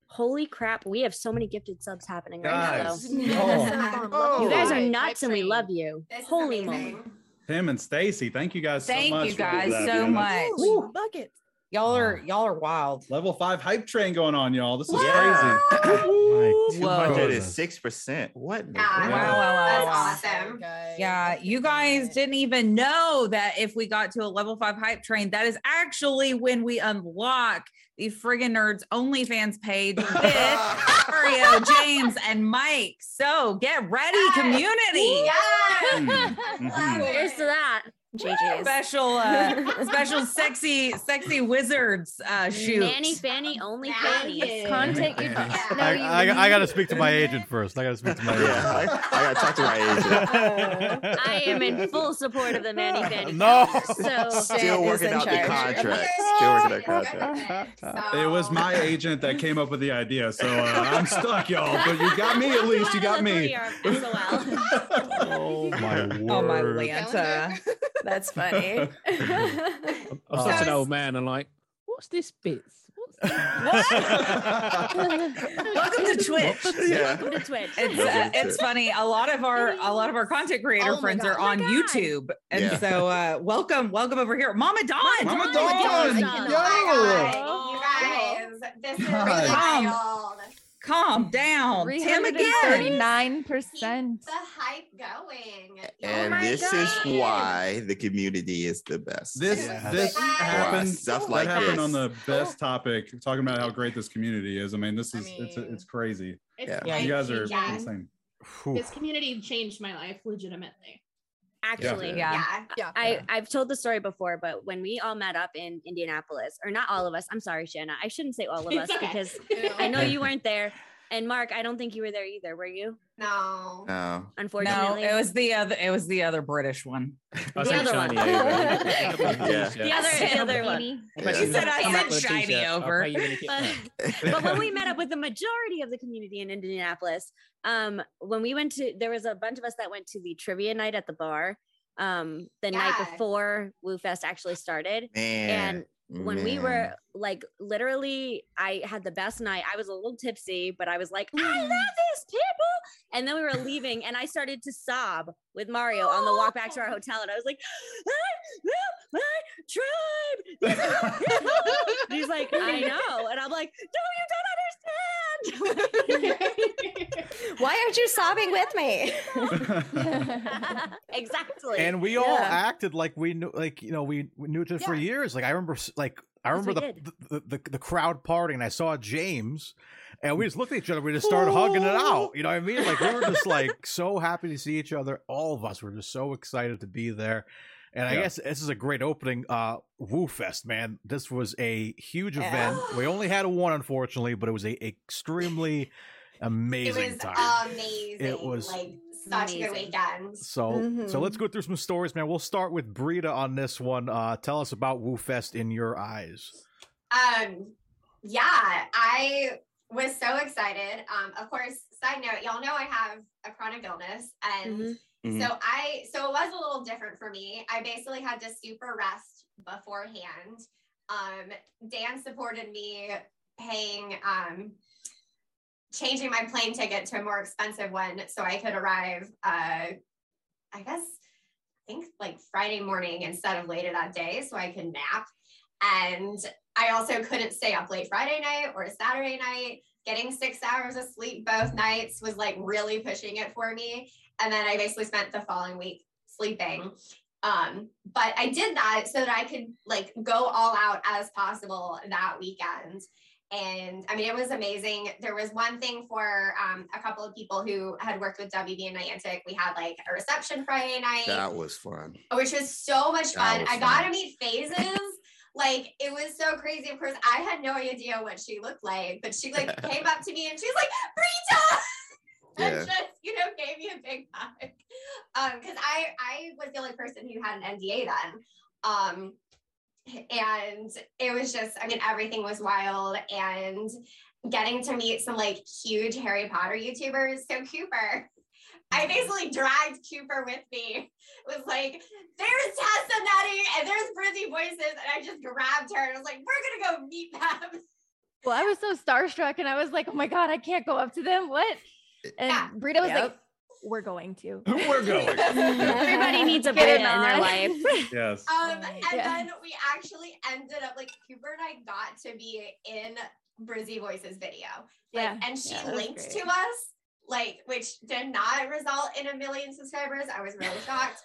Holy crap, we have so many gifted subs happening right now. Guys. though. Oh. Oh. You guys are nuts and we love you. This Holy amazing. moly. Tim and Stacy, thank you guys so much. Thank you guys so much. Holy buckets. Y'all are y'all are wild. Level five hype train going on, y'all. This is Yeah. crazy. <laughs> <laughs> Two Whoa. hundred and six percent. What? Yeah. Wow, wow, wow, That's awesome. Guys. Yeah, you guys didn't even know that if we got to a level five hype train, that is actually when we unlock the friggin' nerds OnlyFans page <laughs> with Mario, James, and Mike. So get ready, Yes. community. Yes. Mhm, mhm. Here's to that. GG's. Special, uh, <laughs> special, sexy, sexy wizards uh, shoot. Manny Fanny, only Fanny. Fanny. Content you Yeah. don't know I, you I, I got to speak to my agent first. I got to speak to my Yeah, agent. I, I gotta talk to my agent. <laughs> I am in full support of the Manny Fanny. No. So Still working in out the contract. Still working out contract. It was my agent that came up with the idea, so uh, I'm stuck, y'all. But you got me at least. You got me. <laughs> oh my word. Oh my Lanta. That's funny. <laughs> I'm such an old man. I'm like, what's this bits? What's <laughs> <laughs> Welcome to Twitch. Yeah. Welcome to Twitch. It's uh, it's funny. A lot of our a lot of our content creator Oh friends God. are Oh on God. YouTube, and Yeah. so uh, welcome welcome over here, Mama Dawn. Mama Dawn. Dawn, Dawn. yo. Oh my God, you guys, this is God. wild. Calm down, Tim again. 339%. Keep the hype going. And oh my this is why the community is the best. This Yeah. this Wow. happened. Stuff that happened this. on the best topic, talking about how great this community is. I mean, this is it's mean- it's crazy. It's Yeah. Yeah, You guys are life-changing. insane. This community changed my life legitimately. Actually, Yeah. Yeah. Yeah. I, I've told the story before, but when we all met up in Indianapolis, or not all of us, I'm sorry, Shanna. I shouldn't say all of us <laughs> because I know you weren't there. And Mark, I don't think you were there either, were you? No. No. Unfortunately. No, Unfortunately. it was the other. It was the other British one. I The said other one. shiny over. <laughs> <laughs> Yeah. the other, the other one. Yeah. She said I said with a shiny over. pay you when you get <laughs> But, when we met up with the majority of the community in Indianapolis, um, when we went to, there was a bunch of us that went to the trivia night at the bar um, the night before Woo Fest actually started. Man. And when we were like literally i had the best night. I was a little tipsy but i was like i Mm. love these people. And then we were leaving and i started to sob with mario on the oh. walk back to our hotel and i was like ah, ah, i love my tribe These are my people." And <laughs> he's like i know and i'm like no you don't understand <laughs> Why aren't you sobbing with me? <laughs> exactly and we all Yeah. acted like we knew like you know we, we knew each other for years like i remember like I remember we the, the, the the crowd partying. And I saw James, and we just looked at each other. We just started hugging it out. You know what I mean? Like we were just <laughs> like so happy to see each other. All of us were just so excited to be there. And I guess this is a great opening. Uh, Woo Fest, man. This was a huge Yeah. event. We only had one, unfortunately, but it was a extremely <laughs> It amazing was time. amazing. It was- like such a good Amazing. weekend. So, so Mhm. let's go through some stories, man. We'll start with Brita on this one. Uh, tell us about Woo Fest in your eyes. Um, yeah, I was so excited. Um, of course, side note, y'all know I have a chronic illness, and Mhm. Mhm. so I, so it was a little different for me. I basically had to super rest beforehand. Um, Dan supported me paying, um, changing my plane ticket to a more expensive one so I could arrive. Uh, I guess I think like Friday morning instead of later that day, so I could nap. And I also couldn't stay up late Friday night or Saturday night. Getting six hours of sleep both nights was like really pushing it for me. And then I basically spent the following week sleeping. Um, but I did that so that I could like go all out as possible that weekend. And I mean, it was amazing. There was one thing for um, a couple of people who had worked with WB and Niantic. We had like a reception Friday night That was fun. which was so much fun. I got to meet phases. <laughs> like it was so crazy. Of course, I had no idea what she looked like, but she like <laughs> came up to me and she's like, Brita! <laughs> Yeah. and just, you know, gave me a big hug. Um, because I I was the only person who had an NDA then. Um and it was just, I mean, everything was wild and getting to meet some like huge Harry Potter YouTubers. So Cooper, I mm-hmm. basically dragged Cooper with me. It was like, there's Tessa Netting and there's Brizzy Voices. And I just grabbed her and I was like, we're gonna go meet them. Well, I was so starstruck and I was like, oh my God, I can't go up to them. What? And Yeah. Brita was like, Yep. We're going to. <laughs> We're going. <laughs> Everybody needs a Get in their life. <laughs> Yes. Um, and Yeah. then we actually ended up like Cooper and I got to be in Brizzy Voices video. Like, Yeah. and she Yeah, linked great. to us, like, which did not result in a million subscribers. I was really shocked.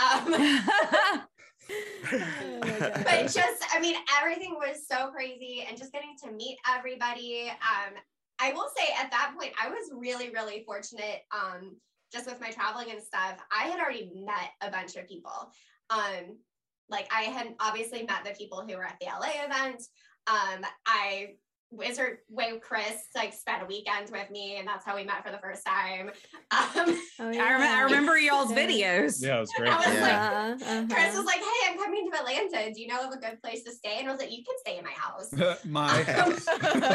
Um, but just i mean everything was so crazy and just getting to meet everybody um i will say at that point i was really really fortunate um just with my traveling and stuff i had already met a bunch of people. Um like i had obviously met the people who were at the la event. Um i Wizard Way Chris like spent a weekend with me, and that's how we met for the first time. Um, Oh, I, rem- I remember y'all's videos. Yeah, it was great. I was Yeah. like, Uh, Chris uh-huh. was like, "Hey, I'm coming to Atlanta. Do you know of a good place to stay?" And I was like, "You can stay in my house." <laughs> My <laughs>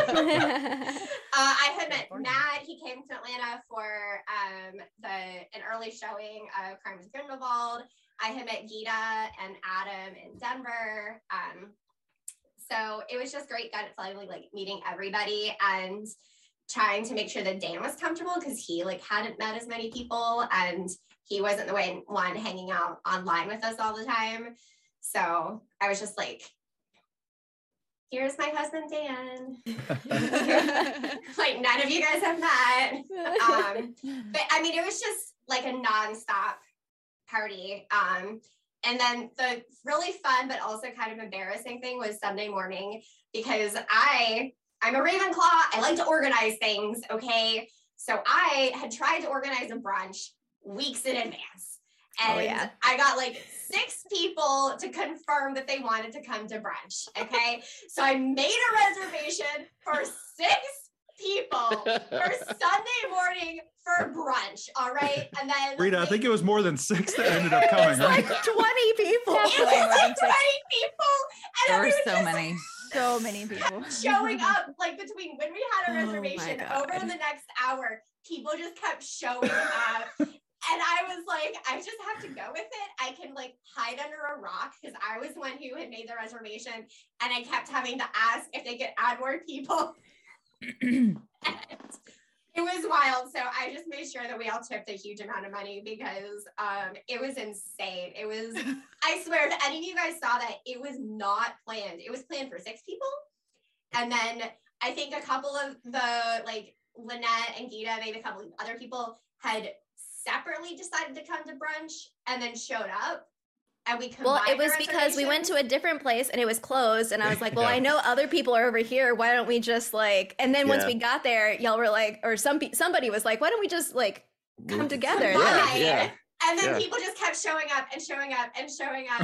Uh, I had met Matt. He came to Atlanta for um, the an early showing of Crimes of Grindelwald. I had met Gita and Adam in Denver. Um, so it was just great, of finally like meeting everybody and trying to make sure that Dan was comfortable because he like hadn't met as many people and he wasn't the way one hanging out online with us all the time. So I was just like, here's my husband Dan. <laughs> like none of you guys have met. Um, <laughs> but I mean, it was just like a nonstop party. Um, and then the really fun but also kind of embarrassing thing was Sunday morning because I I'm a Ravenclaw. I like to organize things. Okay, so I had tried to organize a brunch weeks in advance. Oh, and Oh, yeah. I got like six people to confirm that they wanted to come to brunch. Okay. so I made a reservation for six people for Sunday morning for brunch. All right. And then Rita, I think it was more than six that ended up coming, It's like right? 20 people. it was like 20 people. And There were so just many. So many people. showing up like between when we had a Oh reservation God. over the next hour, people just kept showing up. <laughs> And I was like, I just have to go with it. I can like hide under a rock because I was the one who had made the reservation. And I kept having to ask if they could add more people. It was wild. So I just made sure that we all tipped a huge amount of money because um, it was insane. It was, <laughs> I swear, if any of you guys saw that, it was not planned. It was planned for six people. And then I think a couple of the like Lynette and Gita, maybe a couple of other people had separately decided to come to brunch and then showed up. And we Well, it was because we went to a different place and it was closed, and I was like, "Well, Yeah. I know other people are over here. Why don't we just like?" And then once we got there, y'all were like, or some somebody was like, "Why don't we just like come together?" Yeah, Combined. yeah. And then Yeah. people just kept showing up and showing up and showing up,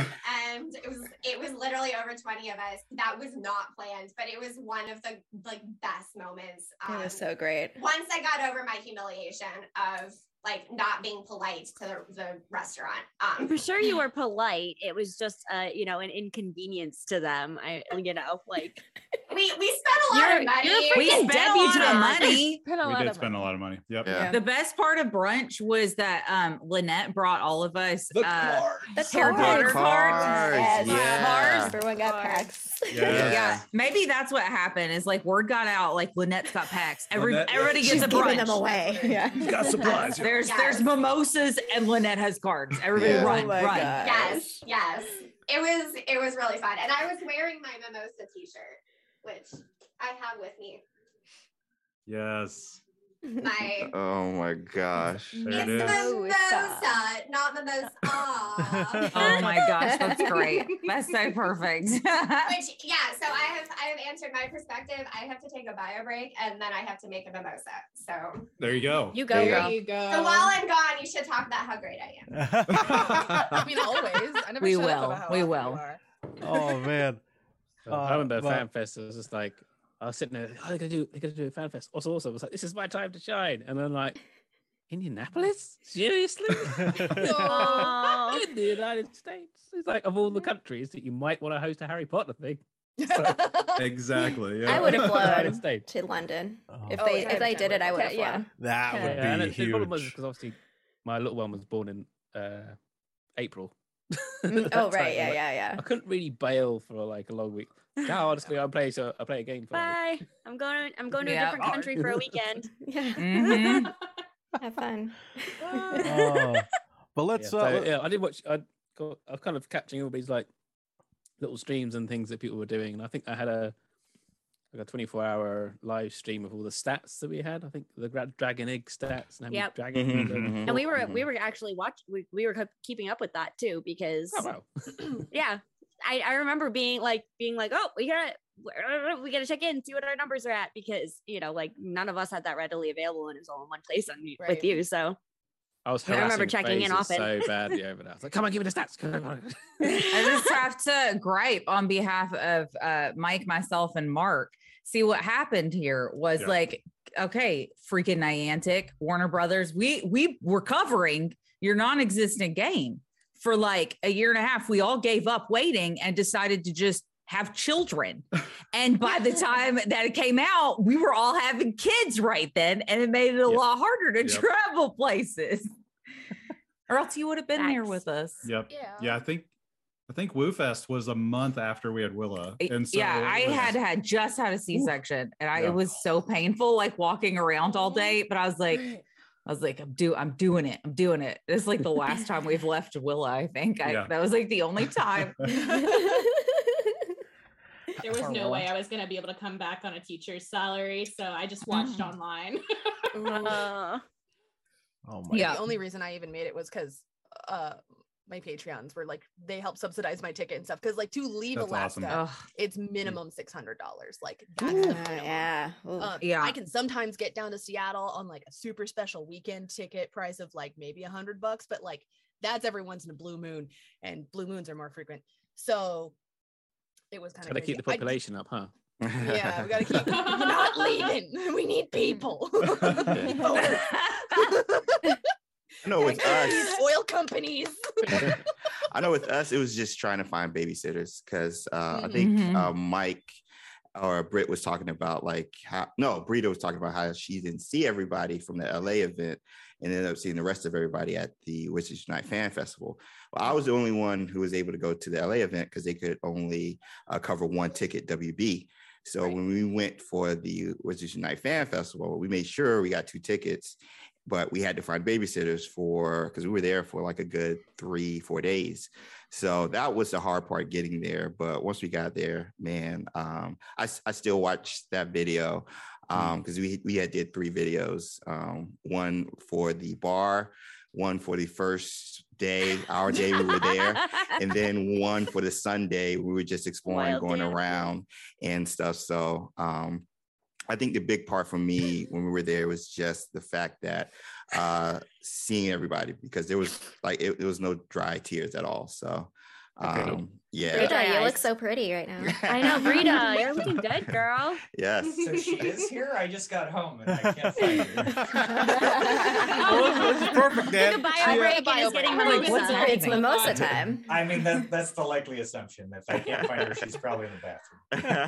and it was it was literally over twenty of us. That was not planned, but it was one of the like best moments. It was um, so great. once I got over my humiliation of like not being polite to the, the restaurant. Um, I'm sure you were <laughs> polite. It was just, uh, you know, an inconvenience to them. I, you know, like <laughs> we we spent a lot You're- of money. We spent a lot of money. Spent a we lot did of spend a lot of money. Yep. Yeah. The best part of brunch was that um Lynette brought all of us The uh, cards. The Harry Potter cards, cards. Yes. yeah. Everyone got Cards. packs. Yeah. Yeah. maybe that's what happened. Is like word got out, like Lynette's got packs. Every Lynette- everybody gets She's a giving brunch. them away. <laughs> Yeah. got supplies. There's Yes. there's mimosas and Lynette has cards. Everybody Yeah. run, Oh run. God. Yes, yes. It was it was really fun. And I was wearing my mimosa t-shirt, which I have with me. Yes. My Oh my gosh. There it's it is. mimosa, not mimosa. <laughs> Oh my gosh, that's great. That's so perfect. <laughs> Which yeah, so I have I have answered my perspective. I have to take a bio break and then I have to make a mimosa. So There you go. you go, There you girl. There you go. so while I'm gone, you should talk about how great I am. <laughs> I mean, always. I never We will. about how We will. oh man. So I remember Uh, but- fan fest. It was just like I was sitting there. Oh, they're gonna do. They're gonna do a fan fest. Also, also, I was like, this is my time to shine. And then like, Indianapolis? Seriously? <laughs> Aw. <laughs> In the United States? It's like of all the countries that you might want to host a Harry Potter thing. <laughs> Exactly. Yeah. I would have United flown States. to London Oh, if Oh, they yeah, if they yeah, did it. I yeah, would have yeah. flown. that Yeah, would Yeah, and be it- the problem was huge. because obviously my little one was born in uh, April. Mm, That Oh time, right, yeah, like, yeah, yeah. I couldn't really bail for like a long week. Now, honestly, I play so I play a game for like, Bye. I'm going. I'm going to Yeah. a different country for a <laughs> weekend. Yeah, Mhm. <laughs> have fun. Oh. But let's so, uh, yeah, I did watch. I got. I was kind of catching all these like little streams and things that people were doing, and I think I had a like a 24 hour live stream of all the stats that we had. I think the dragon egg stats and how many Yep. dragons. Mhm, and- mhm. And we were we were actually watching. we, we were keeping up with that too because Oh, wow. <clears throat> yeah I, I remember being like being like oh we gotta we gotta check in see what our numbers are at because you know like none of us had that readily available and it was all in one place on, you with you so I was I remember checking in Fazer often. so badly over that. I was like, "Come on, give me the stats." Come <laughs> on. I just have to gripe on behalf of uh, Mike, myself, and Mark. See what happened here was Yeah. like, okay, freaking Niantic, Warner Brothers. We we were covering your non-existent game for like a year and a half. We all gave up waiting and decided to just have children. <laughs> And by the time that it came out, we were all having kids right then, and it made it a Yep. lot harder to Yep. travel places. or else you would have been there with us. Yep. Yeah. Yeah, I think I think WooFest was a month after we had Willa. And so yeah, it I was- had had just had a C-section and I Yeah. it was so painful like walking around all day, but I was like I was like I'm do I'm doing it. I'm doing it. It's like the last time we've <laughs> left Willa, I think. I Yeah. that was like the only time. <laughs> <laughs> There was no way I was going to be able to come back on a teacher's salary, so I just watched Mm. online. uh, oh my Yeah. The only reason I even made it was because uh my Patreons were like they help subsidize my ticket and stuff. Because like to leave That's Alaska, awesome. It's minimum six hundred dollars. Like that's the Uh, yeah. Um, Yeah. I can sometimes get down to Seattle on like a super special weekend ticket price of like maybe a hundred bucks, but like that's every once in a blue moon, and blue moons are more frequent. So it was kind Got of to keep the population up, huh? yeah, we gotta <laughs> keep we're not leaving. <laughs> We need people. <laughs> I know with us, oil companies. <laughs> <laughs> I know with us, it was just trying to find babysitters because uh, I think Mhm. uh, Mike or Britt was talking about like how no, Brita was talking about how she didn't see everybody from the LA event and ended up seeing the rest of everybody at the Wizards Unite Fan Festival. Well, I was the only one who was able to go to the LA event because they could only uh, cover one ticket WB. So Right. when we went for the Wizards Unite Fan Festival, we made sure we got two tickets, but we had to find babysitters for because we were there for like a good three, four days. So that was the hard part getting there. But once we got there, man, um, I, I still watch that video because we we had did three videos, um, one for the bar, one for the first day, our day we were there, <laughs> and then one for the Sunday we were just exploring, Wild going Dan. around and stuff. So um, I think the big part for me when we were there was just the fact that uh, seeing everybody because there was like it, there was no dry tears at all. So um, yeah, Rita, you look so pretty right now. <laughs> I know, Rita, you're looking good, girl. <laughs> yes. So she is here. I just got home and I can't find <laughs> her. well, this is perfect, Dan. Took a bio break gonna is bio getting break. Like, mimosa. what's it's even? mimosa time. I mean, that, that's the likely assumption. If I can't find her, she's probably in the bathroom.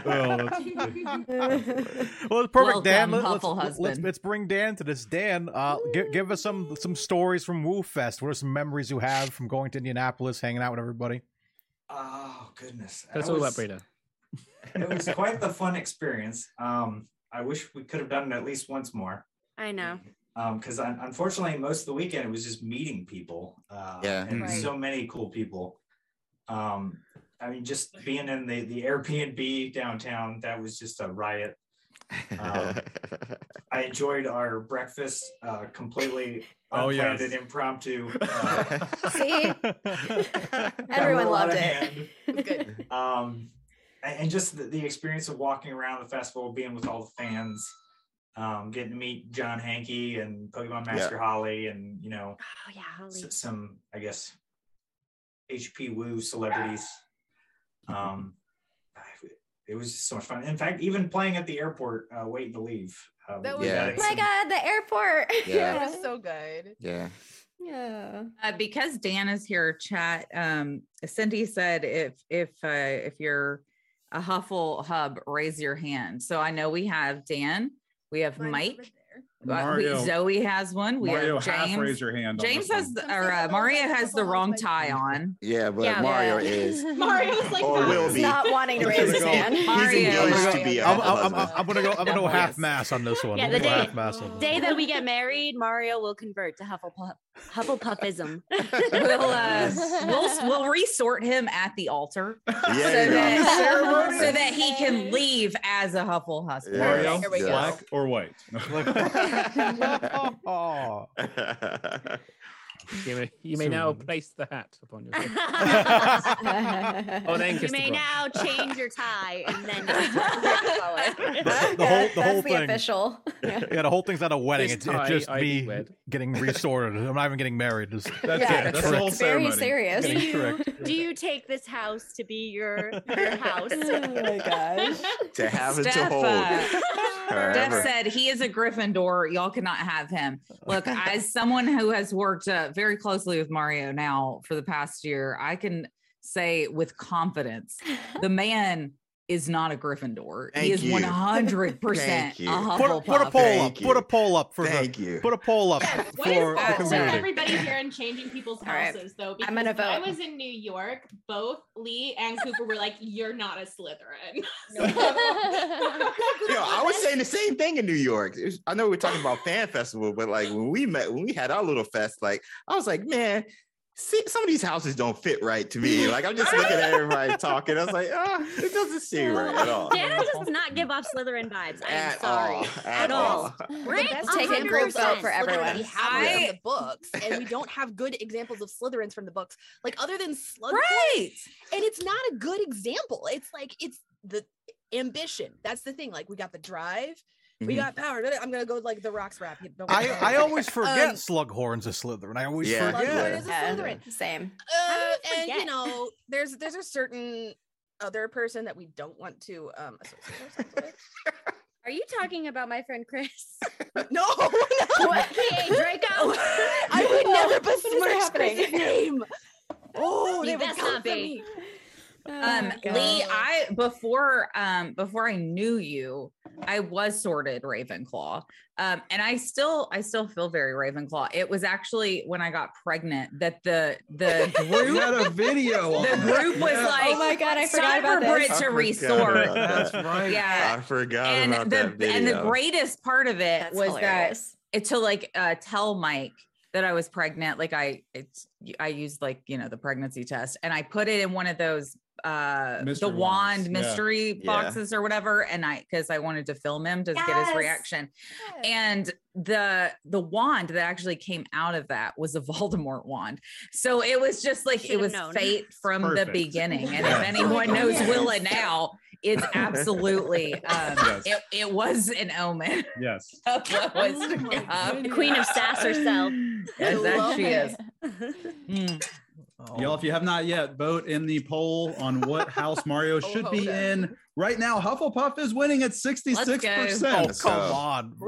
Well, that's- well, it's perfect, Dan. Welcome, let's, let's, let's bring Dan to this. Dan, uh, give, give us some some stories from Woo Fest. What are some memories you have from going to Indianapolis, hanging out with everybody? Oh goodness, That's That all about was- Brita. <laughs> It was <laughs> quite the fun experience. Um, I wish we could have done it at least once more. I know. because un unfortunately most of the weekend it was just meeting people uh, Yeah. and Right. so many cool people um i mean just being in the the airbnb downtown that was just a riot Um, <laughs> i enjoyed our breakfast uh completely <laughs> Oh, unplanned yes. and impromptu uh, <laughs> See, everyone loved of it. Good. um and, and just the, the experience of walking around the festival being with all the fans um getting to meet john hankey and pokemon master holly and you know Oh yeah, Holly. s- some i guess hp woo celebrities um it was so much fun in fact even playing at the airport uh waiting to leave uh, That was got Yeah. Oh my god, the airport. Yeah. <laughs> That was so good. yeah. Yeah. Uh, because Dan is here, chat. Um, Cindy said if if uh, if you're a Huffle Hub, raise your hand. So I know we have Dan, we have Mike, uh, we- Zoe has one. We Mario, have half James. raise your hand. James this has the, or uh, Mario has the wrong tie on. Yeah, but Yeah. Mario Yeah. is <laughs> Mario's like, or that. will be. not wanting to raise gonna his hand. He's Mario engaged is- to be a I'm, I'm, I'm. <laughs> I'm gonna go. I'm gonna go Yes. half mass on this one. Yeah, the day- half mass on this. Day that we get married, Mario will convert to Hufflepuff, Hufflepuffism. <laughs> We'll uh, <laughs> we'll we'll resort him at the altar Yeah, so that so that he can leave as a Huffle husband. Yeah. Mario, Here we go. black or white? <laughs> oh. You may, you may now place the hat upon your <laughs> head. <laughs> you Oh, then kiss the may bride. now change your tie and then <laughs> just color. The, the whole, the whole the thing. official. Yeah. Yeah, the whole thing's not a wedding. This It's, it's just I me getting resorted. I'm not even getting married. Just That's Yeah. it. That's the whole It's very serious. Do you, do you take this house to be your your house? oh my gosh. to have it to hold. uh, Steph said he is a Gryffindor. Y'all cannot have him. Look, as someone who has worked uh, very closely with Mario now for the past year, I can say with confidence <laughs> the man is not a Gryffindor. he is <laughs> one hundred percent Thank a you. Put, put a Hufflepuff. poll Thank up. you. Put a poll up for Thank the, you. Put a poll up Yes, what for is the community. everybody here and changing people's All right. houses though? I'm gonna when I was in New York, both Lee and Cooper were like, "You're not a Slytherin." <laughs> <laughs> Yo, I was saying the same thing in New York. Was- I know we're talking about fan festival, but like when we met, when we had our little fest, like I was like, man, see, some of these houses don't fit right to me. Like I'm just looking at <laughs> everybody talking. I was like, ah, it doesn't seem right at all. Dana does not give off Slytherin vibes. I'm At sorry. all. At At all. all. Right? best take a group vote for 100%. everyone. We have I- it from the books, and we don't have good examples of Slytherins from the books. Like other than Slug, Right. and it's not a good example. It's like it's the ambition. That's the thing. Like we got the drive, we Mhm. got power. I'm gonna go like the rocks rap. I. I always <laughs> forget Um, Slughorn's a Slytherin. I always Yeah. forget. Slughorn is a Yeah, Slytherin. Same. Uh, you and you know, there's there's a certain other person that we don't want to um associate ourselves with. <laughs> Are you talking about my friend Chris? <laughs> No, no. Hey, Draco. I would never What is besmirch happening? Chris's name. Oh, they You would best come not for be. Me. Oh Um, Lee, I before um before I knew you, I was sorted Ravenclaw. Um, and I still I still feel very Ravenclaw. It was actually when I got pregnant that the the <laughs> group had a video. on the group was Yeah. like oh my god, I forgot about for this. Brit to I resort. That's right. Yeah. I forgot And about the that video. and the greatest part of it That's was hilarious. that it to like uh tell Mike that I was pregnant. Like I it's I used like, you know, the pregnancy test and I put it in one of those uh Mystery the wands, wand yeah. mystery Yeah. boxes or whatever, and I because I wanted to film him to get his Yes. reaction. And the the wand that actually came out of that was a <laughs> Voldemort wand. So it was just like it Should've was known. fate from Perfect. the beginning. And Yeah. if anyone <laughs> knows Yes. Willa now, it's <laughs> absolutely um Yes. it, it was an omen Yes. of what was Oh to my come. The queen of sass herself. Yes, that she it. is. Mm. Y'all, if you have not yet, vote in the poll on what <laughs> house Mario should be okay. in. Right now, Hufflepuff is winning at 66%. Oh, come go. on. <laughs>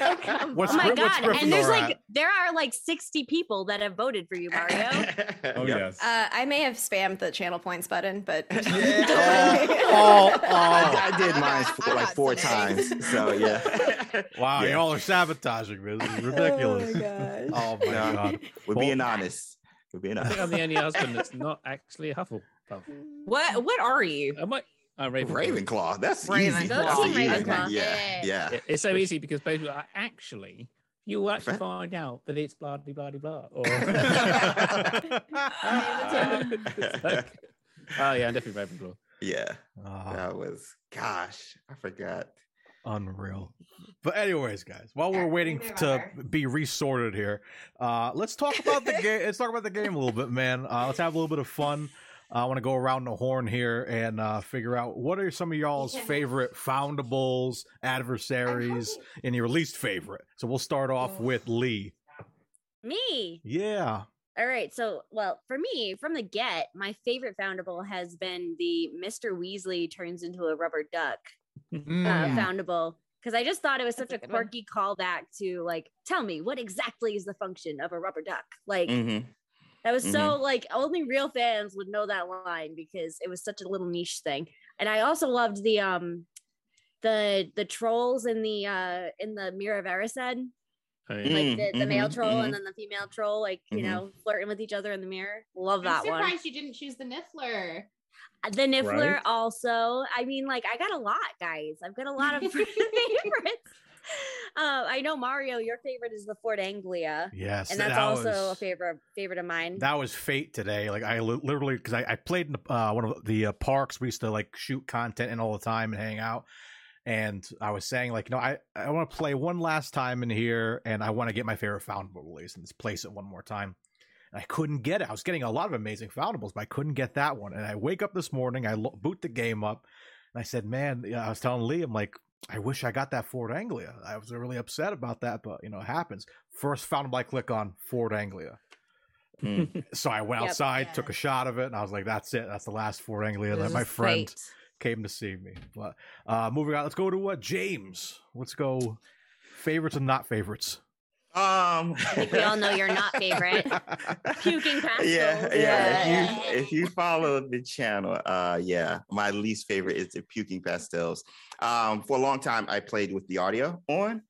Oh, <laughs> What's oh my what's god! And there's Gryffindor like at? there are like 60 people that have voted for you, Mario. Oh, Yep. yes. Uh, I may have spammed the channel points button, but Oh, oh. I, I did mine for like four times. So yeah. Wow, Yeah. y'all are sabotaging me. This is ridiculous. gosh. Oh my god. We're being honest. We're being I think I'm the only husband that's not actually a Hufflepuff. <laughs> What what are you? I I'm Ravenclaw. Ravenclaw. That's Ravenclaw. easy. Go That's team the easy Ravenclaw. one. Yeah. Yeah. It's so easy because both are actually you will actually find out that it's blah blah blah blah. Or <laughs> like, oh yeah, I'm definitely Ravenclaw. Yeah. Ah, That was gosh, I forgot. Unreal. But anyways, guys, while we're waiting to be resorted here, uh, let's talk about the game. Let's talk about the game a little bit, man. Uh, let's have a little bit of fun. Uh, I want to go around the horn here and uh, figure out what are some of y'all's favorite foundables, adversaries, and your least favorite. So we'll start off with Lee. Me. Yeah. All right. So, well, for me, from the get, my favorite foundable has been the Mr. Weasley turns into a rubber duck uh, Mm. foundable because I just thought it was such That's a a good one. quirky callback to like, tell me what exactly is the function of a rubber duck? Like, hmm that was so like only real fans would know that line because it was such a little niche thing. And I also loved the um the the trolls in the uh in the Mirror of Erised, Oh, yeah. like the, the male troll mhm. and then the female troll, like you Mhm. know, flirting with each other in the mirror. Love I'm that one. surprised you didn't choose the Niffler. The Niffler Right. also. I mean, like I got a lot, guys. I've got a lot of <laughs> <laughs> favorites. Uh, I know Mario, your favorite is the Ford Anglia. Yes. And that's that also a favorite favorite of mine. That was fate today. Like I li- literally, because I, I played in uh, one of the uh, parks. We used to like shoot content in all the time and hang out. And I was saying like, no, I I want to play one last time in here, and I want to get my favorite foundable release and just place it one more time. And I couldn't get it. I was getting a lot of amazing foundables, but I couldn't get that one. And I wake up this morning, I lo- boot the game up, and I said, man, I was telling Lee, I'm like, I wish I got that Ford Anglia. I was really upset about that, but you know, it happens. First foundable I click on Ford Anglia. Mm. <laughs> So I went Yep. outside, Yeah. took a shot of it, and I was like, "That's it. That's the last Ford Anglia that my friend fate. came to see me." But uh, moving on, let's go to uh, James. Let's go favorites and not favorites. Um, I think we all know your not favorite. <laughs> Puking Pastilles. Yeah, yeah. Yeah. If you if you follow the channel, uh, yeah, my least favorite is the puking pastilles. Um, for a long time, I played with the audio on,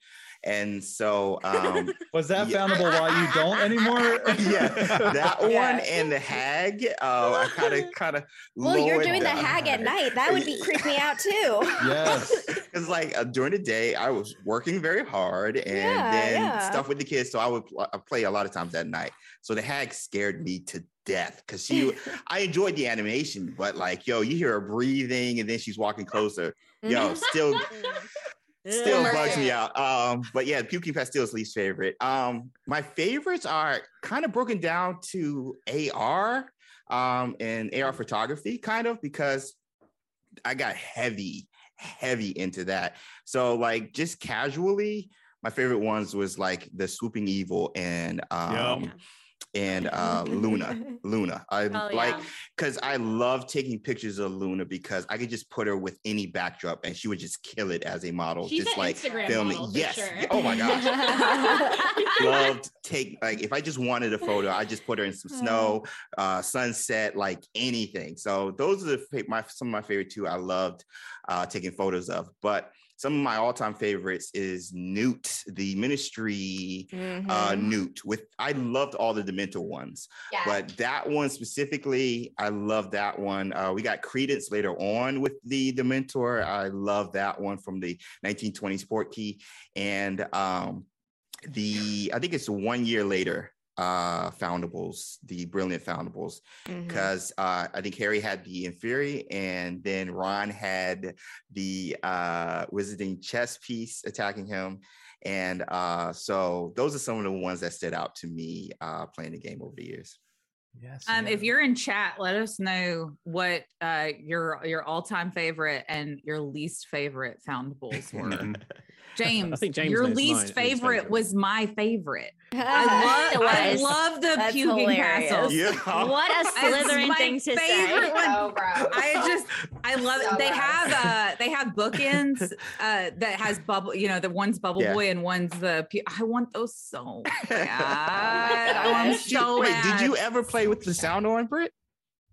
and so um, <laughs> Was that Yeah. foundable why you don't anymore? <laughs> yeah, that <laughs> one Yeah. and the hag. Uh, I kind of kind of. Well, you're doing the hag at night. That would be creep me out too. yes. Because like uh, during the day, I was working very hard and Yeah, then yeah. stuff with the kids. So I would pl- I play a lot of times at night. So the hag scared me to death because she. I enjoyed the animation, but like yo, you hear her breathing and then she's walking closer. Yo, still still Ugh. bugs me out. Um, but yeah, puking is least favorite. Um, my favorites are kind of broken down to AR um and AR photography, kind of because I got heavy, heavy into that. So like just casually, my favorite ones was like the swooping evil and um and uh Luna. <laughs> Luna. I Oh, like yeah. because I love taking pictures of Luna because I could just put her with any backdrop and she would just kill it as a model. She's just like Instagram filming. yes. sure. Oh my gosh. <laughs> Loved take like if I just wanted a photo, I just put her in some snow, uh, sunset, like anything. So those are the my some of my favorite too. I loved uh, taking photos of, but some of my all-time favorites is Newt, the Ministry uh, Mhm. Newt. With I loved all the Dementor ones, Yeah. but that one specifically, I love that one. Uh, we got Credence later on with the Dementor. I love that one from the 1920s Portkey, and um, the I think it's one year later. Uh foundables, the brilliant foundables, because uh, I think Harry had the Inferi, and then Ron had the uh, Wizarding chess piece attacking him. And uh, so those are some of the ones that stood out to me uh, playing the game over the years. Yes. Um, if you're in chat, let us know what uh, your your all time favorite and your least favorite foundables were. <laughs> <laughs> James, think James your knows mine, least least favorite, favorite. was my favorite. <laughs> I love, I love the That's puking hilarious. castle. Yeah. What a <laughs> It's Slytherin thing to say. favorite one. So. I just I love So it. They gross. have uh <laughs> they have bookends uh that has bubble, you know, the one's bubble Yeah. boy and one's the pu- I want those so bad. I want them Did you- so wait, bad. did you ever play with the sound on, Britt?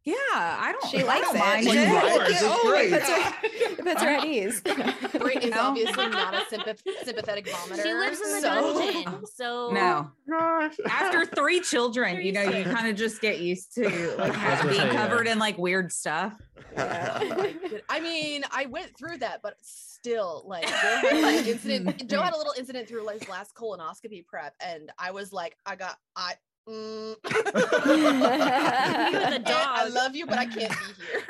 Yeah, I don't She I likes don't it. mind She it. likes it. Oh, Great. it puts her, it puts her at <laughs> ease. Brit is <laughs> No. obviously not a sympath- sympathetic vomiter. She lives in the so- dungeon, so No. Oh After three children, you know, you kind of just get used to like <laughs> I was ha- gonna being say, yeah. covered in like weird stuff. Yeah. I mean, I went through that, but still, like, like incident. Joe had a little incident through like his last colonoscopy prep, and I was like, I got, I. Mm. <laughs> You and the And I love you, but I can't be here.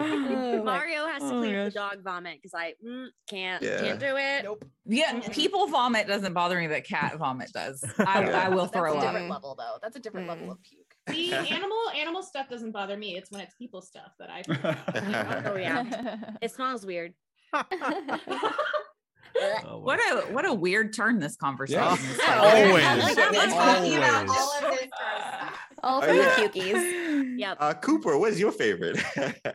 Oh <laughs> <laughs> Mario has to Oh my clean the dog vomit because I mm, can't Yeah. can't do it. nope. Yeah, people vomit doesn't bother me, but cat vomit does. I, I will That's throw a up. different level, though. That's a different level Mm. of puke. See, animal animal stuff doesn't bother me. It's when it's people stuff that I. Oh yeah, it smells weird. Oh, What a what a weird turn this conversation. Yeah. is <laughs> Always. I like that we're talking about Always. all of this gross stuff. All Oh, for yeah. the pukies. Yep. Uh, Cooper, what is your favorite? <laughs>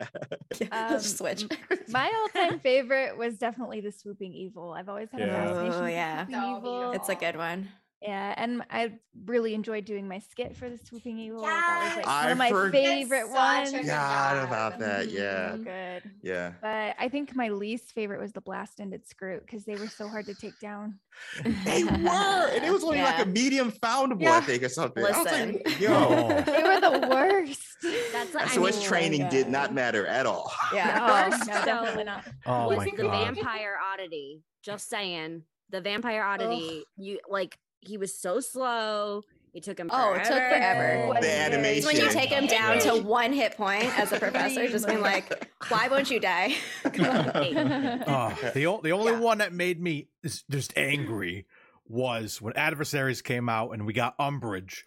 Um, Switch. My all-time favorite was definitely the Swooping Evil. I've always had a Yeah. fascination Oh, with yeah. So Evil. It's a good one. Yeah, and I really enjoyed doing my skit for the Swooping Evil. That was like Yes. one of my I forget favorite ones. God about that, mm-hmm, mm-hmm. yeah. So good. yeah. But I think my least favorite was the blast-ended skrewt because they were so hard to take down. <laughs> They were, and it was only like a medium foundable, I think, or something. I was Listen. like, yo. Oh. <laughs> They were the worst. That's like So I its mean, training did not matter at all. Yeah. No, Worst, <laughs> no, so- definitely not. Oh was my the vampire oddity. Just saying, the vampire oddity. You like he was so slow. He took him. Oh, it took forever. Oh. The Very animation. It's when you take him down to one hit point as a <laughs> professor, just being like, why won't you die? <laughs> Oh, <laughs> the o- the only Yeah. one that made me just angry was when adversaries came out and we got Umbridge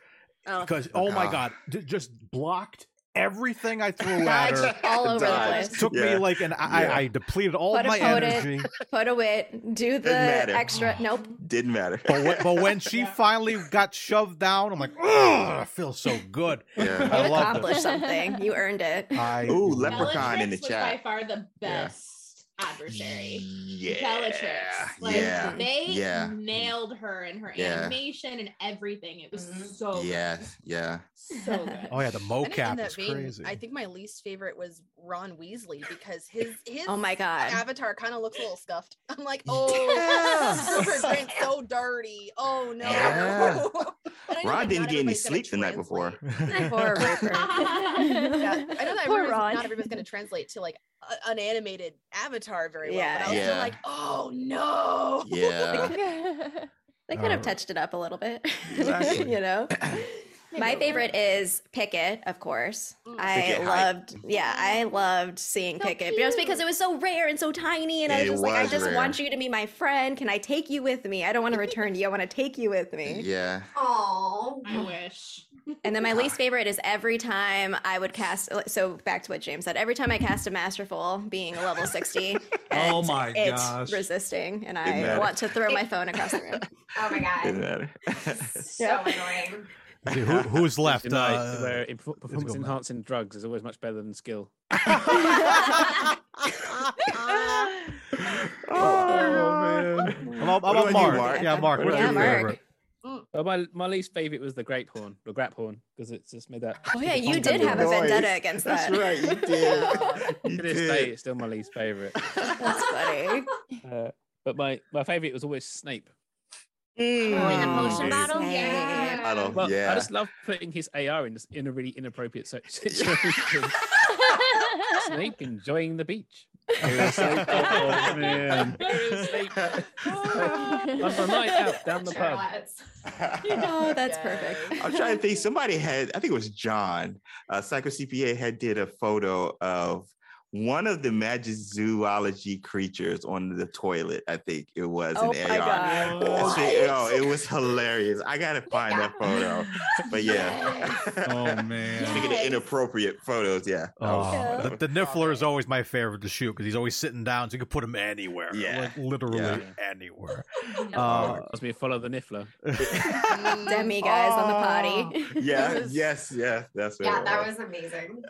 Oh, because oh my Ah. god, d- just blocked everything I threw <laughs> at her. Dodge <laughs> all over the place. Took me like an I, Yeah. I depleted all Put a my potent- energy. Put a wit, do the extra. Nope. Didn't matter. But when, but when she finally got shoved down, I'm like, oh, I feel so good. You Yeah. I love accomplished it. something. You earned it. I Ooh, leprechaun in the chat. by far the Yeah. best adversary. Yeah. Bellatrix. Like yeah. they Yeah. nailed her and her Yeah. animation and everything. It was Mhm. so good. Yeah. Yeah. so good. <laughs> oh yeah, the And in mocap that is vein, crazy. I think my least favorite was Ron Weasley because his <laughs> his Oh my God. avatar kind of looks a little scuffed. <laughs> I'm like, oh, Rupert Grint's so dirty. Oh no. Yeah. And Ron didn't not get any gonna sleep the night before. translate- Poor Rupert. Yeah, I know that Poor everybody's- Ron. not everybody's going to translate to like a, an animated avatar very well. Yeah. But I was Yeah. like, oh no. Yeah. <laughs> <laughs> They could have Uh, touched it up a little bit. <laughs> Exactly. you know? <clears throat> My favorite is Pickett, of course. I Pickett hype. loved, yeah, I loved seeing So Pickett just because it was so rare and so tiny. And I was It just like, I just rare. want you to be my friend. Can I take you with me? I don't want to return to you. I want to take you with me. Yeah. Oh, I wish. And then my least <laughs> favorite is every time I would cast. So back to what James said. Every time I cast a masterful, being a level sixty, <laughs> and Oh my it's gosh. resisting, and I want to throw my phone across the room. <laughs> oh my god, matter. so annoying. See, who, who's left? You know, Uh, where performance go back. enhancing drugs is always much better than skill. oh man. How about, how What about about you, Mark? Mark? Yeah, Mark. What What's about your you, Mark? favorite? Well, my, my least favorite was the grape horn, the Graphorn, because it's just made that. Oh yeah, <laughs> you did have a vendetta against that. That's right. You did. <laughs> You To this day, it's still my least favorite. That's funny. <laughs> Uh, but my, my favorite was always Snape. Oh, in the Mm, potion battle? Yeah. I don't. Well, yeah. I just love putting his AR in, in a really inappropriate situation. Snape enjoying the beach. Oh man. On the night out down the pub. oh, that's perfect. I'm trying to think. Somebody had, I think it was John, uh, Psycho CPA had did a photo of one of the Magizoology creatures on the toilet. I think it was Oh an my AR. God. And she- oh, it was hilarious. I gotta find that photo. <laughs> But yeah. Oh man. Speaking of inappropriate photos, yeah. that was- Oh, the, the Niffler is always my favorite to shoot because he's always sitting down, so you can put him anywhere. Yeah. like literally <laughs> Yeah. anywhere. Uh, Uh, must be follow the Niffler. <laughs> Demiguise on the Oh. potty. yeah, yes, yes, that's Yeah, it that was amazing.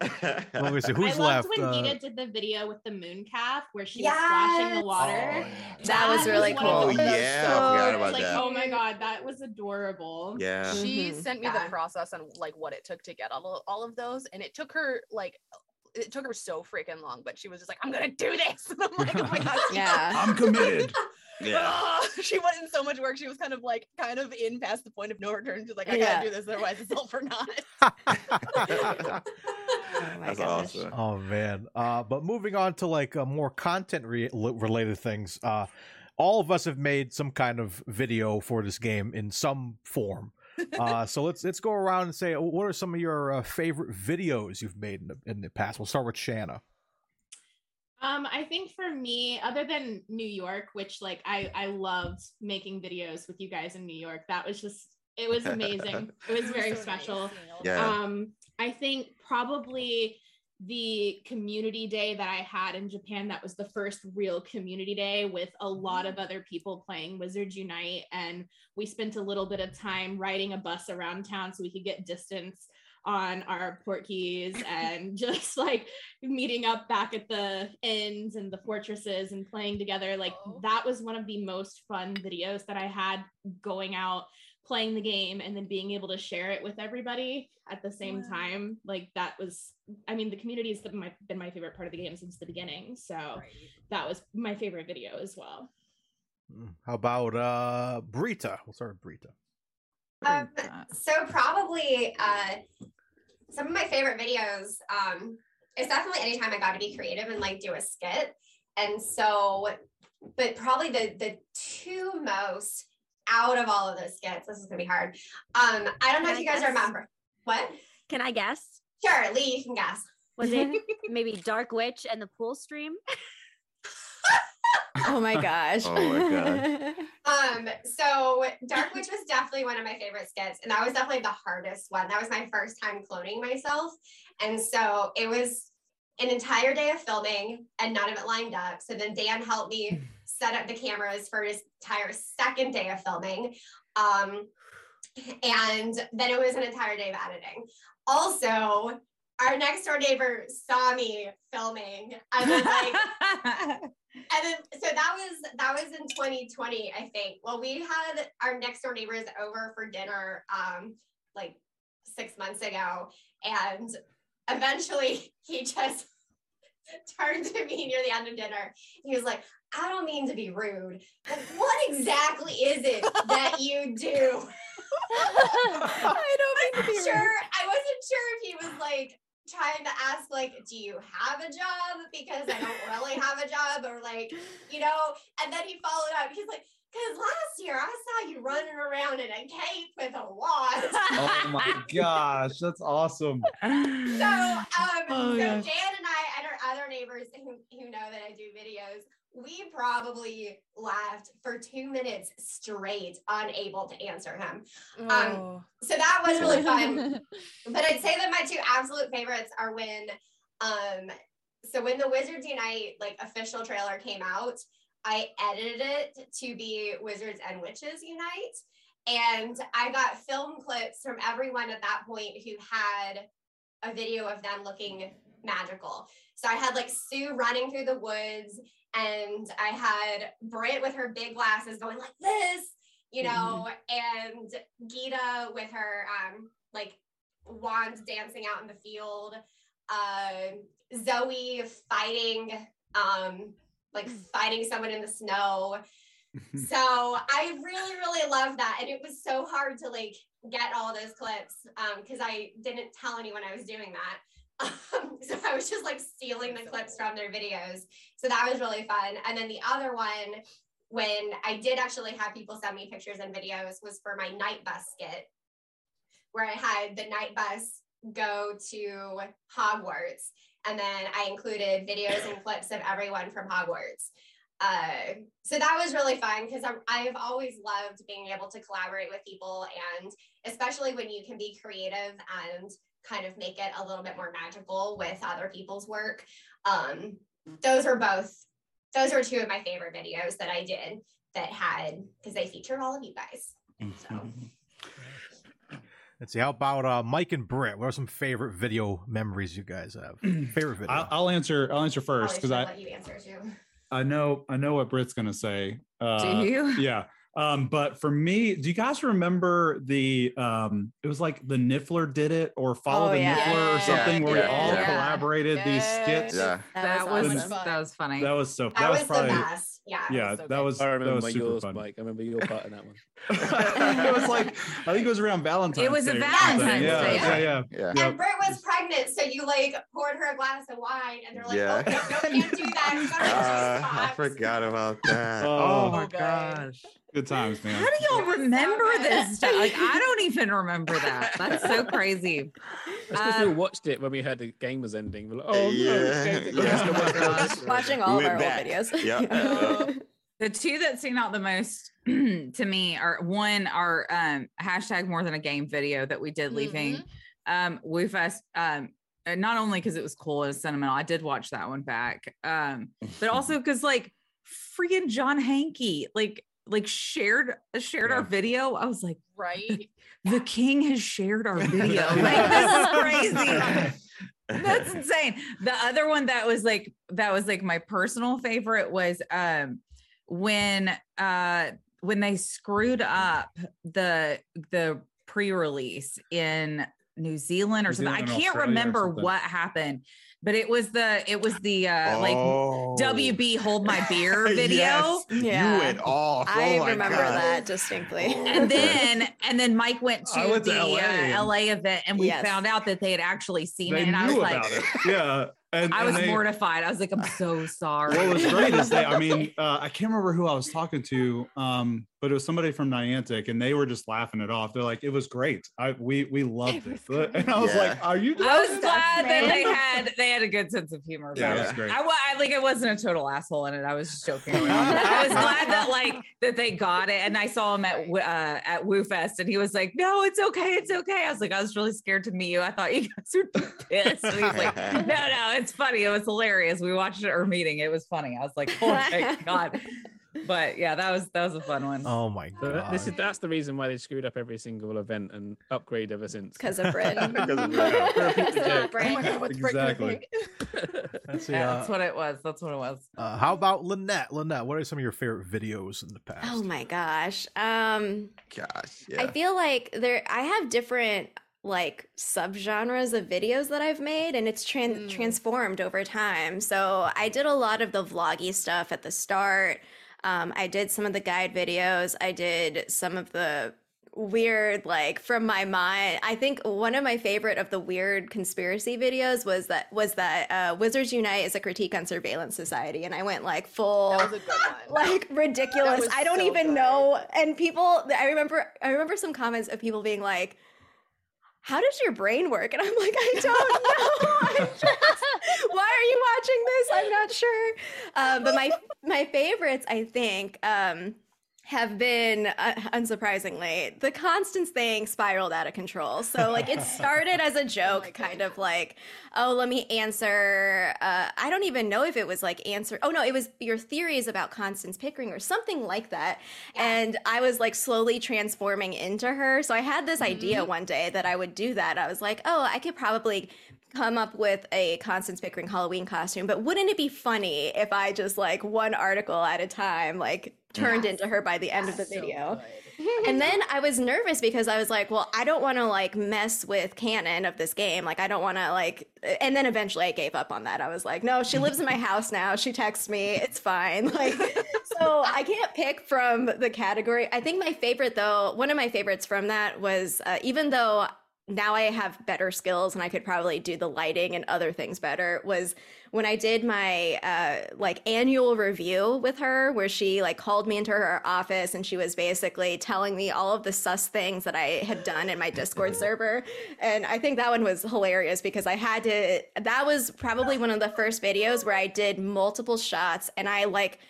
let me see who's I loved left. when Uh, Gita did the video with the Mooncalf where she Yes. was splashing the water. Oh, That was really one of cool. the Oh, yeah, I forgot about like, that. Oh my god, that was adorable. yeah. She Mhm. sent me Yeah. the process and like what it took to get all of, all of those, and it took her like it took her so freaking long, but she was just like, "I'm gonna do this." And <laughs> I'm like, "Oh my god!" <laughs> Yeah. I'm committed. <laughs> Yeah. Ah, she went in so much work. She was kind of like, kind of in past the point of no return. She's like, "I Yeah. gotta do this, otherwise it's all for naught." Oh That's gosh. awesome. Oh man. Uh, but moving on to like uh, more content re- related things. Uh, all of us have made some kind of video for this game in some form. Uh, so <laughs> let's let's go around and say what are some of your uh, favorite videos you've made in the, in the past. We'll start with Shanna. Um, I think for me, other than New York, which like I I loved making videos with you guys in New York. That was just it was amazing. <laughs> it was very So special. nice. Yeah. Um, I think probably the community day that I had in Japan, that was the first real community day with a lot of other people playing Wizards Unite. And we spent a little bit of time riding a bus around town so we could get distance on our Portkeys <laughs> and just like meeting up back at the inns and the fortresses and playing together. Like Oh. that was one of the most fun videos that I had going out playing the game and then being able to share it with everybody at the same Wow. time like that was i mean the community has been my, been my favorite part of the game since the beginning so Right. that was my favorite video as well Mm, How about uh, Brita? We'll start with Brita. Um, so probably uh, some of my favorite videos um, is definitely anytime I got to be creative and like do a skit. And so, but probably the the two most out of all of those skits. This is gonna be hard. Um, I don't know Can if I you guys guess? remember. What? Can I guess? Sure, Lee, you can guess. Was it <laughs> maybe Dark Witch and the pool stream? <laughs> <laughs> Oh my gosh. Oh my God. Um, so Dark Witch was definitely one of my favorite skits, and that was definitely the hardest one. That was my first time cloning myself. And so it was an entire day of filming and none of it lined up. So then Dan helped me set up the cameras for his entire second day of filming. Um, and then it was an entire day of editing. Also, our next door neighbor saw me filming and then like <laughs> and then so that was that was in 2020 i think well we had our next door neighbors over for dinner um like six months ago and eventually <laughs> he just <laughs> turned to me near the end of dinner. He was like i don't mean to be rude. But what exactly is it that you do? I don't mean to be <laughs> rude. sure i wasn't sure if he was like trying to ask like do you have a job? Because i don't really have a job or like you know? And then he followed up. He's like because last year i saw you running around in a cape with a wand Oh my gosh, that's awesome. <laughs> so um Oh, so gosh. dan and i and our other neighbors who, who know that i do videos we probably laughed for two minutes straight unable to answer him Oh. so that was really fun <laughs> but I'd say that my two absolute favorites are when um so when the Wizards Unite like official trailer came out, I edited it to be Wizards and Witches Unite. And I got film clips from everyone at that point who had a video of them looking magical. So I had like Sue running through the woods, and I had Britt with her big glasses going like this, you know, and Gita with her um like wand dancing out in the field. Uh, Zoe fighting, um, like fighting someone in the snow. <laughs> so I really, really love that. And it was so hard to like get all those clips um because I didn't tell anyone I was doing that. Um, <laughs> so I was just like stealing the clips from their videos. So that was really fun. And then the other one, when I did actually have people send me pictures and videos, was for my Knight Bus skit, where I had the Knight Bus go to Hogwarts. And then I included videos and clips of everyone from Hogwarts. Uh, so that was really fun because I've always loved being able to collaborate with people, and especially when you can be creative and kind of make it a little bit more magical with other people's work. Um, those are both, those are two of my favorite videos that I did that had because they featured all of you guys. So. Let's see. How about uh, Mike and Britt? What are some favorite video memories you guys have? <clears throat> favorite video. I'll, I'll answer. I'll answer first because I let you answer too. I know I know what Britt's gonna say. Uh, Do you? Yeah. Um, but for me, do you guys remember the um it was like the Niffler did it or follow Oh, the yeah. Niffler or Yeah, something where we all yeah. collaborated these skits? Yeah. That, was was, awesome. that was funny. That was so That, that, was, was, probably the best. Yeah. it yeah, was so that good. was I that remember was super yours, fun. Mike. I remember your part in that one. <laughs> it was like I think it was around Valentine's. It was a Day or Valentine's something. yeah, Day. Yeah, yeah, Yeah. yeah. And Britt was pregnant, so you like poured her a glass of wine, and they're like, Yeah. "Oh no, no, can't do that." It's <laughs> Uh, I forgot about that. Oh, Oh, my my gosh. Good times, man. How do y'all It was so remember this <laughs> stuff? Like I don't even remember that. That's so crazy. That's because we Um, watched it when we heard the game was ending. We're like, oh Yeah. no, it's game- Yeah. it's Oh my the- gosh. Watching all <laughs> We of our went old videos. <laughs> Yeah. Yep. The two that stand out the most <clears throat> to me are one are um hashtag more than a game video that we did leaving um WooFest um uh, not only because it was cool and sentimental, I did watch that one back. Um, but also because like freaking John Hanke like like shared shared our video. I was like, right? <laughs> the king has shared our video. <laughs> like this is <laughs> crazy. That's insane. The other one that was like that was like my personal favorite was um when uh when they screwed up the the pre-release in New Zealand or New something. Zealand I can't Australia remember what happened, but it was the it was the uh like Oh. WB hold my beer <laughs> video. Yes. Yeah. You went off. I oh my remember God. that distinctly. and then and then Mike went to I went to the LA uh, LA event and we Yes. found out that they had actually seen They it knew and I was like about it. Yeah. And, I and was they- mortified. I was like, I'm so sorry. What was great is they, I mean, <laughs> uh, I can't remember who I was talking to, um, but it was somebody from Niantic and they were just laughing it off. They're like, it was great. I, we, we loved it. <laughs> And I was Yeah. like, are you I was joking?" glad that man. they had they had a good sense of humor. Yeah, about it was great. I, I like it wasn't a total asshole in it. I was just joking around. I was glad that like that they got it, and I saw him at Wo- uh, at WooFest, and he was like, "No, it's okay, it's okay." I was like, I was really scared to meet you. I thought you guys would be pissed. And he was like, No, no, it's funny. It was hilarious. We watched it our meeting. It was funny. I was like, <laughs> Oh my god. But yeah, that was that was a fun one. Oh my So god. this is that's the reason why they screwed up every single event and upgrade ever since. Because of Brit. Because <laughs> <laughs> of Repeat. Oh my god, what's Exactly. think? Let's Yeah, uh, that's what it was. That's what it was. uh, how about Lynette? Lynette, what are some of your favorite videos in the past? Oh my gosh. Um Gosh. I feel like there I have different like subgenres of videos that I've made and it's tran- Mm. transformed over time. So I did a lot of the vloggy stuff at the start. Um, I did some of the guide videos. I did some of the weird like from my mind i think one of my favorite of the weird conspiracy videos was that was that uh, wizards unite is a critique on surveillance society and i went like full That was a good <laughs> one. like ridiculous. I don't so even good. know. And people, I remember, I remember some comments of people being like, "How does your brain work?" And I'm like, I don't know. Just, why are you watching this? I'm not sure. Um, but my my favorites, I think. Um, have been uh, unsurprisingly the constance thing spiraled out of control. So like it <laughs> started as a joke kind of like oh let me answer uh, i don't even know if it was like answer oh no it was your theories about constance pickering or something like that. And i was like slowly transforming into her. So i had this idea one day that i would do that. I was like oh i could probably come up with a Constance Pickering Halloween costume, but wouldn't it be funny if I just like one article at a time, like turned into her by the end of the video? <laughs> and then I was nervous because I was like, well, I don't want to like mess with canon of this game. Like, I don't want to like, and then eventually I gave up on that. I was like, no, she lives in my <laughs> house now. She texts me. It's fine. <laughs> Like, so I can't pick from the category. I think my favorite though, one of my favorites from that was uh, even though now I have better skills and I could probably do the lighting and other things better was when I did my uh, like annual review with her, where she like called me into her office and she was basically telling me all of the sus things that I had done in my Discord server. And I think that one was hilarious because I had to, that was probably one of the first videos where I did multiple shots and I like,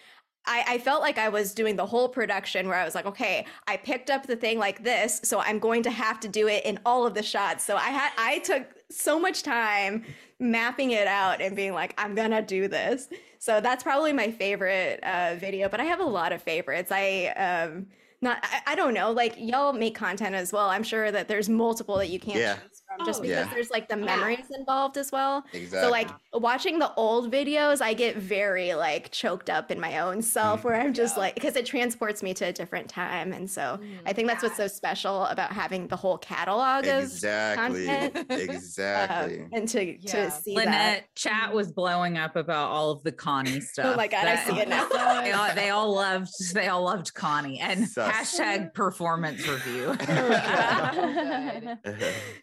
I, I felt like I was doing the whole production where I was like, okay, I picked up the thing like this, so I'm going to have to do it in all of the shots. So I had I took so much time mapping it out and being like, I'm gonna do this. So that's probably my favorite uh, video, but I have a lot of favorites. I um not I, I don't know, like y'all make content as well. I'm sure that there's multiple that you can't Yeah. choose from oh, just Oh, because yeah. there's like the memories involved as well. So like watching the old videos, I get very like choked up in my own self mm, where I'm just like because it transports me to a different time. And so mm. I think that's what's so special about having the whole catalog of Exactly. content. <laughs> Um, exactly. Uh, and to Yeah. to see Lynette, that. chat mm-hmm. was blowing up about all of the Connie stuff. <laughs> Oh my God, I see it now. <laughs> They all, they all loved they all loved Connie and Sus. hashtag performance review. Oh,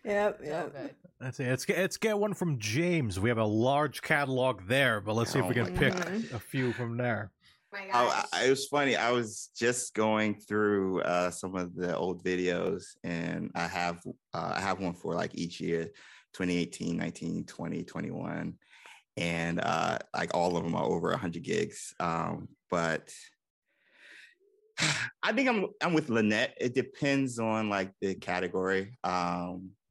yep, So yep. Let's see. Let's get let's get one from James. We have a large catalog there, but let's see if we can pick gosh. a few from there. my Oh, gosh. I- it was funny. I was just going through uh, some of the old videos, and I have uh, I have one for like each year, 2018, 19, 20, 21, and uh, like all of them are over 100 gigs. Um, but <sighs> I think I'm I'm with Lynette. It depends on like the category,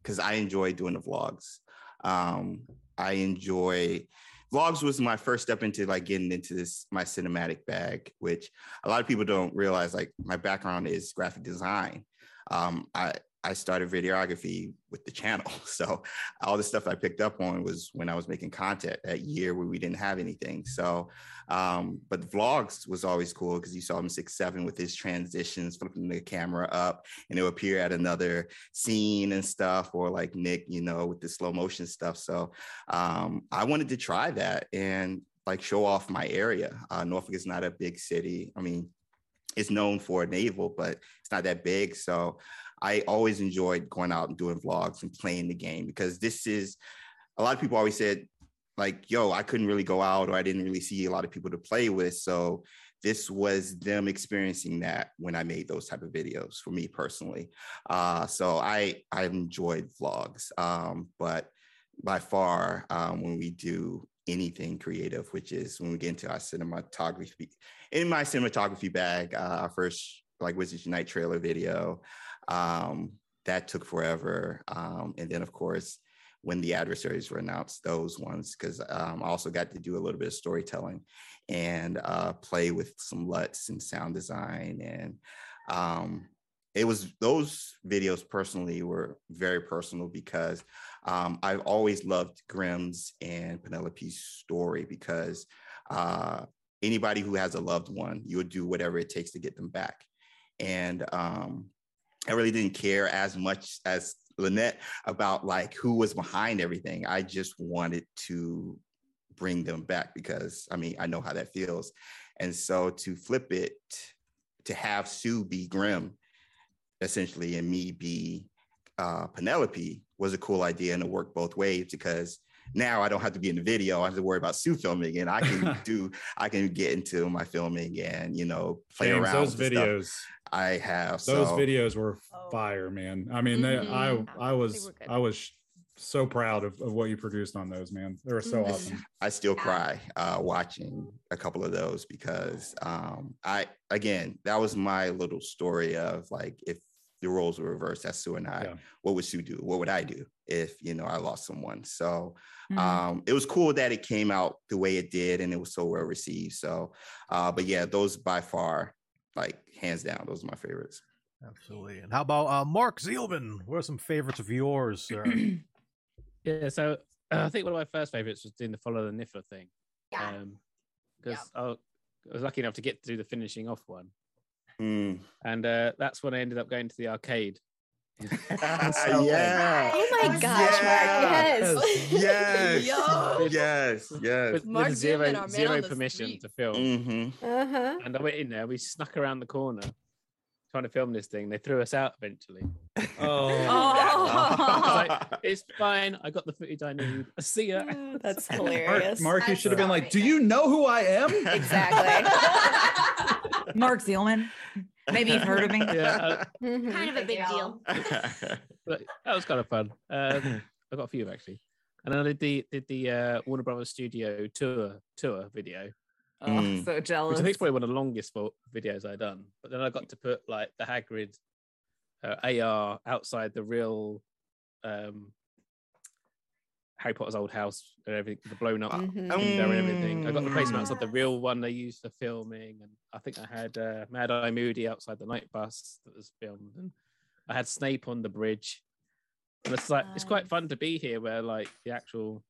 because I enjoy doing the vlogs. Um, I enjoy vlogs was my first step into like getting into this my cinematic bag which a lot of people don't realize like my background is graphic design um i i started videography with the channel <laughs> so all the stuff i picked up on was when i was making content that year where we didn't have anything so um but vlogs was always cool because you saw him six seven with his transitions flipping the camera up and it would appear at another scene and stuff or like nick you know with the slow motion stuff so um, I wanted to try that and like show off my area. Uh, Norfolk is not a big city. I mean, it's known for naval, but it's not that big. So I always enjoyed going out and doing vlogs and playing the game because this is a lot of people always said, like, yo, I couldn't really go out or I didn't really see a lot of people to play with. So this was them experiencing that when I made those type of videos for me personally. Uh, so I I enjoyed vlogs, um, but by far um, when we do anything creative, which is when we get into our cinematography. In my cinematography bag, uh, our first like Wizards Unite trailer video, um, that took forever. Um, and then of course, when the adversaries were announced, those ones, because um, I also got to do a little bit of storytelling and uh, play with some LUTs and sound design and um, it was those videos personally were very personal because um, I've always loved Grimm's and Penelope's story because uh, anybody who has a loved one, you would do whatever it takes to get them back. And um, I really didn't care as much as Lynette about like who was behind everything. I just wanted to bring them back because I mean, I know how that feels. And so to flip it, to have Sue be Grim essentially and me be uh, Penelope was a cool idea and it worked both ways because now I don't have to be in the video. I have to worry about Sue filming and I can <laughs> do, I can get into my filming and, you know, play James, around those with the stuff videos. I have. Those so, videos were fire, man. I mean, they, I. I was were. I was so proud of, of what you produced on those, man. They were so Mhm. awesome. <laughs> I still cry uh, watching a couple of those because um, I, again, that was my little story of like, if the roles were reversed, that's Sue and I, Yeah. what would Sue do? What would I do if, you know, I lost someone? So Mhm. um, it was cool that it came out the way it did and it was so well received. So, uh, but yeah, those by far, like hands down, those are my favorites. Absolutely. And how about uh, Mark Zielman? What are some favorites of yours, sir? <clears throat> Yeah, so uh, <clears throat> I think one of my first favorites was doing the follow the Niffler thing. Yeah. Um, because I, I was lucky enough to get to do the finishing off one, Mm. and uh, that's when I ended up going to the arcade. <laughs> yeah. Oh my gosh, Mark. Yes. <laughs> Yes. Yo. yes. Yes. With, Mark with zero, Zimmerman, our man zero on the permission street. to film. hmm Uh-huh. And I went in there, we snuck around the corner, trying to film this thing. They threw us out eventually. <laughs> Oh. I was like, it's fine. I got the footage I need. See ya. That's Mark, hilarious. Mark, you should have been like, "Do you know who I am?" Exactly. Mark Zielman. Maybe you've heard of me. <laughs> Yeah, Mhm. <laughs> kind of a big deal. but that was kind of fun. Um, I got a few actually, and then I did the did the uh, Warner Brothers Studio tour tour video, Oh, Mm. so which jealous. I think is probably one of the longest videos I've done. But then I got to put like the Hagrid uh, AR outside the real um, Harry Potter's old house and everything, the blown up Mhm. window and everything. I got the placement Mm. outside the real one they used for filming, and I think I had uh, Mad Eye Moody outside the Knight Bus that was filmed, and I had Snape on the bridge. And it's like it's quite fun to be here, where like the actual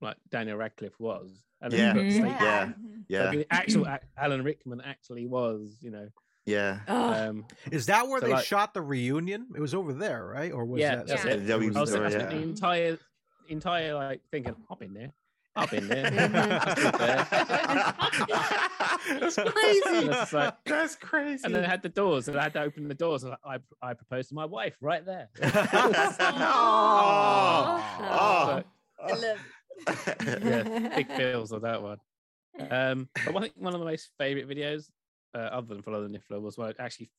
like Daniel Radcliffe was, and then Yeah. you've got. Snape. Yeah. Like, Yeah. the actual Alan Rickman actually was, you know. Yeah. Um, Is that where So, they like- shot the reunion? It was over there, right? Or was yeah, that? that's Yeah. it. W- I was story, I spent yeah. the entire entire like thinking, I've been there, I've been there. <laughs> I stood there. That's crazy. it's like- That's crazy. And then I had the doors, and I had to open the doors. And I, I proposed to my wife right there. oh, So, I love yeah, big feels on that one. Um, but I think one of the most favorite videos, uh, other than Follow the Niffler, was when I actually,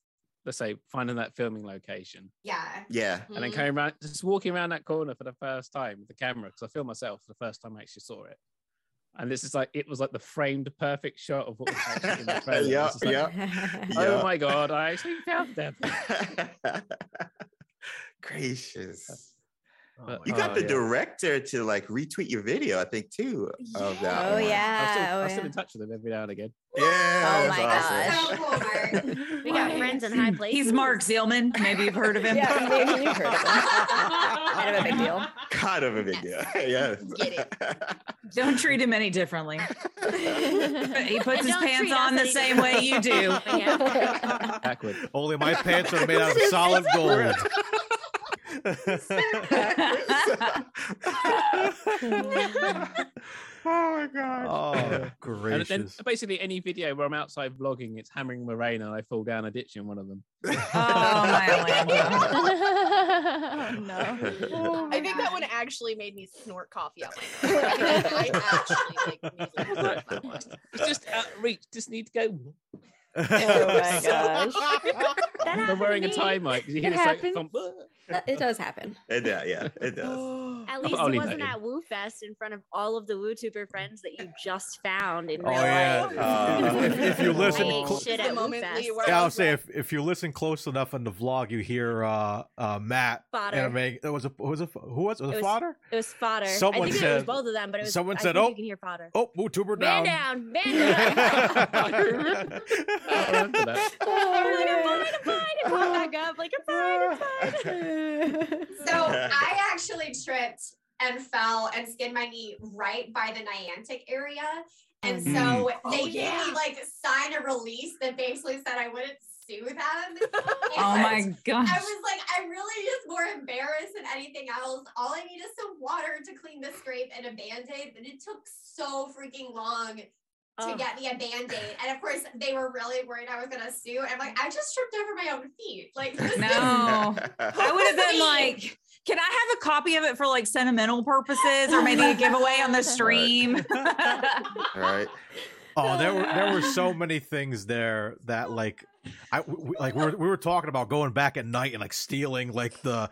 let's say, finding that filming location Yeah. yeah. and then mm-hmm. coming around, just walking around that corner for the first time with the camera because I filmed myself for the first time I actually saw it. And this is like it was like the framed perfect shot of what was actually in the <laughs> trailer. Yeah, like, yeah. <laughs> Oh Yeah. my god! I actually found them. <laughs> Gracious. Oh uh, but- You got Oh, the yeah. director to like retweet your video, I think, too. Of that Oh one. I'm yeah. still, Oh, I'm still yeah. in touch with him every now and again. Yeah. Oh my awesome. So cool, Mark. We got friends in high places. He's Mark Zielman. Maybe you've heard of him. <laughs> Yeah, maybe you've heard of him. <laughs> kind of a big deal. Kind of a big deal. yes. <laughs> Get Don't treat him any differently. he puts And his pants on the any same way you do. Backward. Only my pants are made out of solid gold. <laughs> oh my god. oh, And then gracious. basically any video where I'm outside vlogging, it's hammering the rain and I fall down a ditch in one of them. <laughs> Oh my Orlando. <laughs> Oh no. I think that one actually made me snort coffee out my nose. I actually like music was that. It's just outreach. Just need to go. Oh my gosh. That They're wearing a me. tie mic. You It hear this like happens. thump. Uh, It does happen. <laughs> It does, yeah, it does. <gasps> At least I'll it wasn't at Woo Fest in front of all of the WUtuber friends that you just found in Oh, yeah. life. <laughs> Uh, if, if you listen, cl- shit at Woo moment Fest. Yeah, I I'll say if, if you listen close enough in the vlog, you hear uh, uh, Matt Fodder. animating. It was a was a who was it? Was It it was- fodder? It was fodder. Someone I think it said- was both of them, but it was. someone I said, think "Oh, you can hear fodder." Oh, YouTuber Man down. down, man down. <laughs> I remember that. I'm like, I'm fine, I'm fine. And pop back up, like, I'm fine, I'm fine. <laughs> So <laughs> I actually tripped and fell and skinned my knee right by the Niantic area. And so Mm. they Oh, made yeah. me like a sign a release that basically said I wouldn't sue them. <laughs> Oh my gosh. I was like, I'm really just more embarrassed than anything else. All I need is some water to clean the scrape and a band-aid, but it took so freaking long to Oh. get me a band-aid. And of course, they were really worried I was gonna sue. And I'm like, I just tripped over my own feet. Like this is- No. <laughs> I would have been like, can I have a copy of it for like sentimental purposes or maybe a <laughs> giveaway on the stream? All right. <laughs> Oh, there were there were so many things there that like I we, like we were, we were talking about going back at night and like stealing like the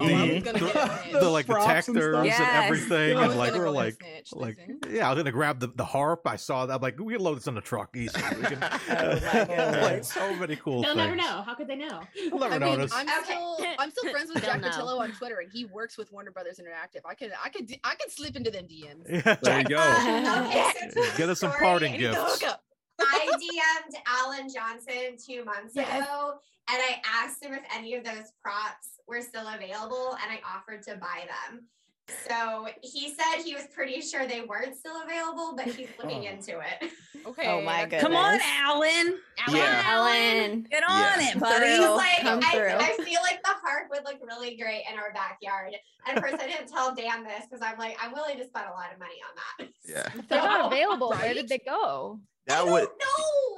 Oh, the, was gonna the, get the, like Props and detectors and, Yes. everything and like we were like snitch, like yeah I was gonna grab the, the harp I saw that I'm like we can load this on the truck easy we can, <laughs> <laughs> oh my like so many cool They'll things never know. How could they know? They'll never I mean, notice I'm still <laughs> I'm still friends with Jack know. Pattillo on Twitter, and he works with Warner Brothers Interactive. I could I could I could slip into them DMs. Yeah. There you go. Okay, so true Get us some parting gifts. Hookup. I DM'd Alan Johnson two months Yes. ago and I asked him if any of those props were still available and I offered to buy them. So he said he was pretty sure they weren't still available, but he's looking Oh. into it. <laughs> Okay. Oh my that's- goodness. Come on, Alan. Yeah. Ellen. Get on Yeah. it, Buddy. buddy. He's like, come I, through. I feel like the harp would look really great in our backyard. And of course, I didn't tell Dan this because I'm like, I'm willing to spend a lot of money on that. Yeah. <laughs> If they're not available, where did they go? That would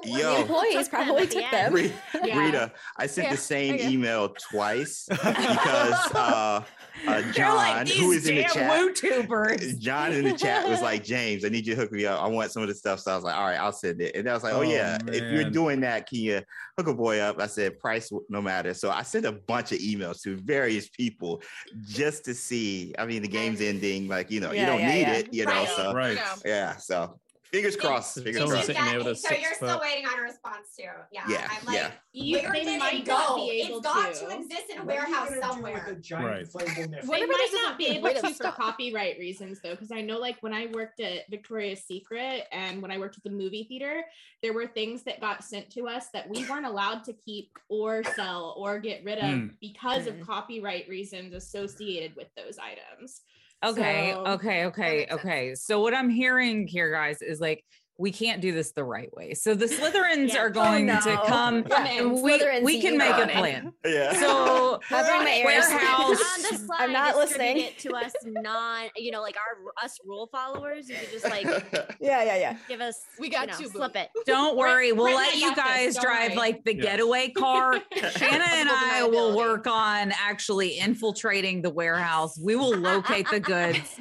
The yo. employees took them probably took end. them. Re- Yeah. Rita, I sent Yeah, the same okay. email twice <laughs> because uh, uh, John, like who these is in the chat, YouTubers. <laughs> John in the chat was like, <laughs> James, I need you to hook me up. I want some of the stuff. So I was like, all right, I'll send it. And I was like, oh, Oh, yeah, if you're doing that, can you hook a boy up? I said, price no matter. So I sent a bunch of emails to various people just to see. I mean, the game's ending, like, you know, you don't yeah, need yeah. it, you know. So Right. Yeah. yeah, so fingers crossed. Did Fingers crossed. sit- sitting there with a so six you're still waiting on a response too. Yeah. Yeah, I'm like, yeah. You, where they did might it go? It's got to. to exist in a What warehouse gonna do with somewhere. a giant Right. inflatable nipple? They might this not be able to to for copyright reasons though, because I know like when I worked at Victoria's Secret and when I worked at the movie theater, there were things that got sent to us that we weren't allowed to keep or sell or get rid of Hmm. because Hmm. of copyright reasons associated with those items. Okay, So- okay, okay, okay. So what I'm hearing here, guys, is like we can't do this the right way. So the Slytherins Yeah. are oh, going Oh, to no. come Yeah. and we, Slytherins, we can make a got it. plan. <laughs> Yeah. So <laughs> I'll bring my ears. warehouse. <laughs> on the slide, I'm not listening. it to us non, you know, like our us rule followers. You could just like Yeah, yeah, yeah. give us, We got you know, you, slip it. Don't worry, we'll Brent, let you got this, guys don't drive worry. like the Yeah. getaway car. Shanna and I will work on actually infiltrating the warehouse. We will locate the goods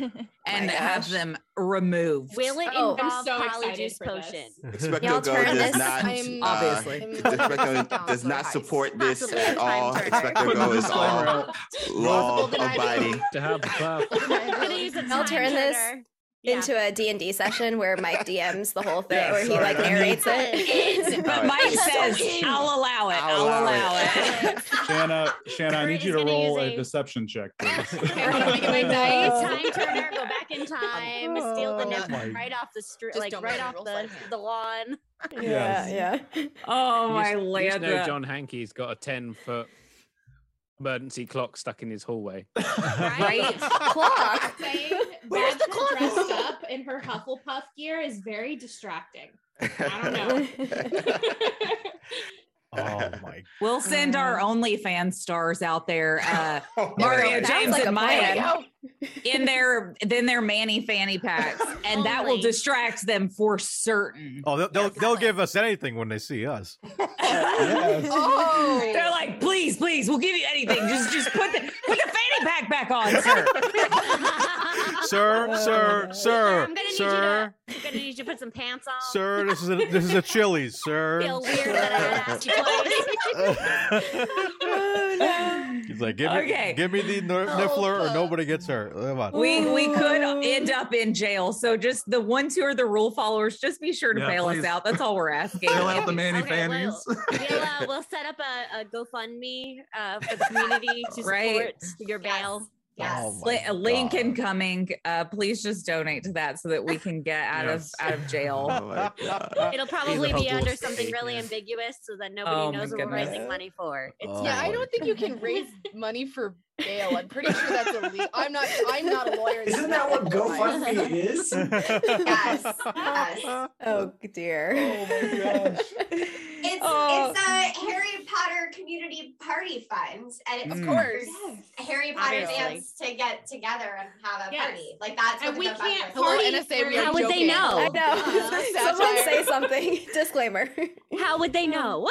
and My have them removed. Will it Oh. involve I'm so excited polyjuice for this. potion? <laughs> Expecto Y'all Go does this- not I'm- uh, Obviously. I'm Expecto <laughs> does not support this Possibly at all. time turner. Expecto Go is all out. law Possible abiding. To have the class. Gonna use a I'll time turn this turner. Yeah. Into a D&D session where Mike DMs the whole thing, Yeah, where he sorry, like narrates It's- it. But Mike says. I'll allow it. I'll I'll, allow allow it. it. <laughs> Shanna, Shanna, I need you to roll a a- deception check, please. <laughs> Make time turner, go back in time, oh steal the Oh nipple right off the street, like right off the, the lawn. yeah, yeah. <laughs> Oh my land. you know. John Hanke's got a 10 foot emergency clock stuck in his hallway. <laughs> Right? Clock. <laughs> Saying Where's the clock? dressed up in her Hufflepuff gear is very distracting. I don't know. <laughs> Oh <laughs> my! We'll send our OnlyFans stars out there. Uh, <laughs> Oh, Mario, James, like and Maya plan. <laughs> in their then their manny fanny packs, and that will distract them for certain. Oh, they'll they'll, they'll give us anything when they see us. Oh, They're like, please, please, we'll give you anything. Just just put the put the fanny pack back on, sir. <laughs> Sir, sir, sir, I'm gonna need you to. I'm gonna need you to put some pants on. sir. This is a this is a Chili's, <laughs> sir. Feel weird that I asked you twice. <laughs> He's like, give me, Okay. give me the ner- niffler, or nobody gets hurt. Come on. We we could end up in jail. So just the ones who are the rule followers, just be sure to Yeah, bail please. us out. That's all we're asking. Fill out the Manny Okay, Fannies. We'll, we'll, uh, we'll set up a, a GoFundMe uh, for the community to support Right. your bail. Yes. Oh my Li- link God. incoming. Uh, please just donate to that so that we can get out Yes. of out of jail. <laughs> Oh. It'll probably be under help something really ambiguous so that nobody Oh knows what we're raising money for. It's Oh yeah, I don't think you can raise money for bail. I'm pretty sure that's illegal. I'm not. I'm not a lawyer. Isn't that what GoFundMe is? <laughs> Yes. Yes. <laughs> Oh dear. Oh my gosh. It's Oh. it's a Harry Potter community party fund, and it's mm. Of course. Harry Potter Obviously. fans to get together and have a Yes. party. Like that's And what we can't is. Hello, party NSA. for- We are How would they know? I know. <laughs> Satire. Someone say something. <laughs> Disclaimer. How would they um, know?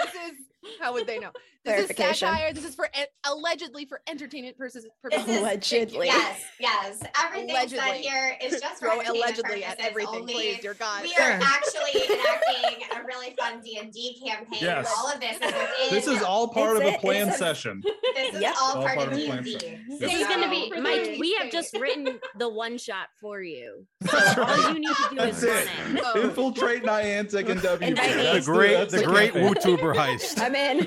How would they know? <laughs> This is Clarification. satire. This is for en- allegedly for entertainment purposes. This purposes. Allegedly. Yes, yes. Everything said here is just for <laughs> Throw entertainment allegedly at everything, only. please. Dear God. We are actually enacting a really fun D and D campaign. Yes. All of this is within. This is all part of a it, planned it's a- session. <laughs> This is Yep. all All part, part of of D and D. plan. This is going to be, So- Mike, we have just written the one shot for you. That's All right. you need to do That's is run it. it. Oh. Infiltrate Niantic and <laughs> W. Invite me. the great, that's the great campaign. YouTuber heist. I'm in.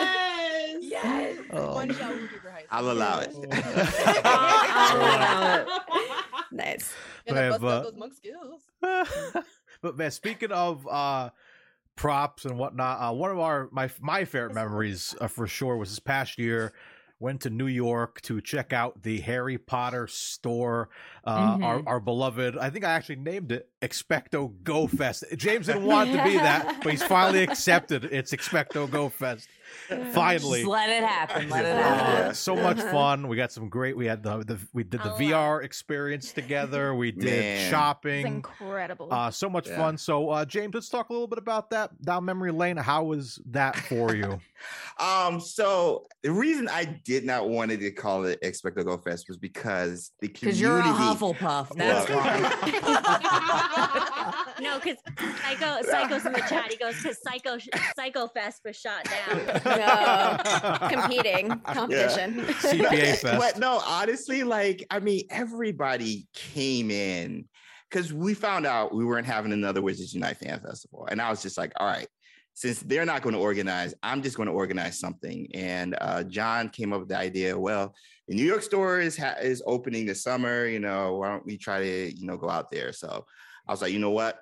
Yes. Yes. Oh. One shot YouTuber heist. I'll allow it. <laughs> I'll allow it. nice. Gonna I bust have, out those monk skills. <laughs> but man, speaking of uh props and whatnot, uh, one of our my my favorite memories uh, for sure was this past year. Went to New York to check out the Harry Potter store. Uh, our, Mhm. our beloved, I think I actually named it Expecto Go Fest. James didn't want it to be that, but he's finally accepted it's Expecto Go Fest. Finally. Just let it happen. Let it Uh, so much fun. We got some great. We had the, the we did the Oh, VR experience together. We <laughs> did Man. It's shopping. incredible. Uh, so much Yeah. fun. So, uh, James, let's talk a little bit about that down memory lane. How was that for you? <laughs> Um, so the reason I did not want to call it Expecto Go Fest was because the Because community. you're a Hufflepuff. That's Well- <laughs> why. No, because Psycho Psycho's in the chat. He goes because Psycho Psycho Fest was shot down. <laughs> No. Competing competition. <laughs> CPA fest. But no, honestly, like I mean, everybody came in because we found out we weren't having another Wizards Unite fan festival, and I was just like, all right. Since they're not going to organize, I'm just going to organize something. And uh, John came up with the idea. Well, the New York store is ha- is opening this summer. You know, why don't we try to you know go out there? So I was like, you know what?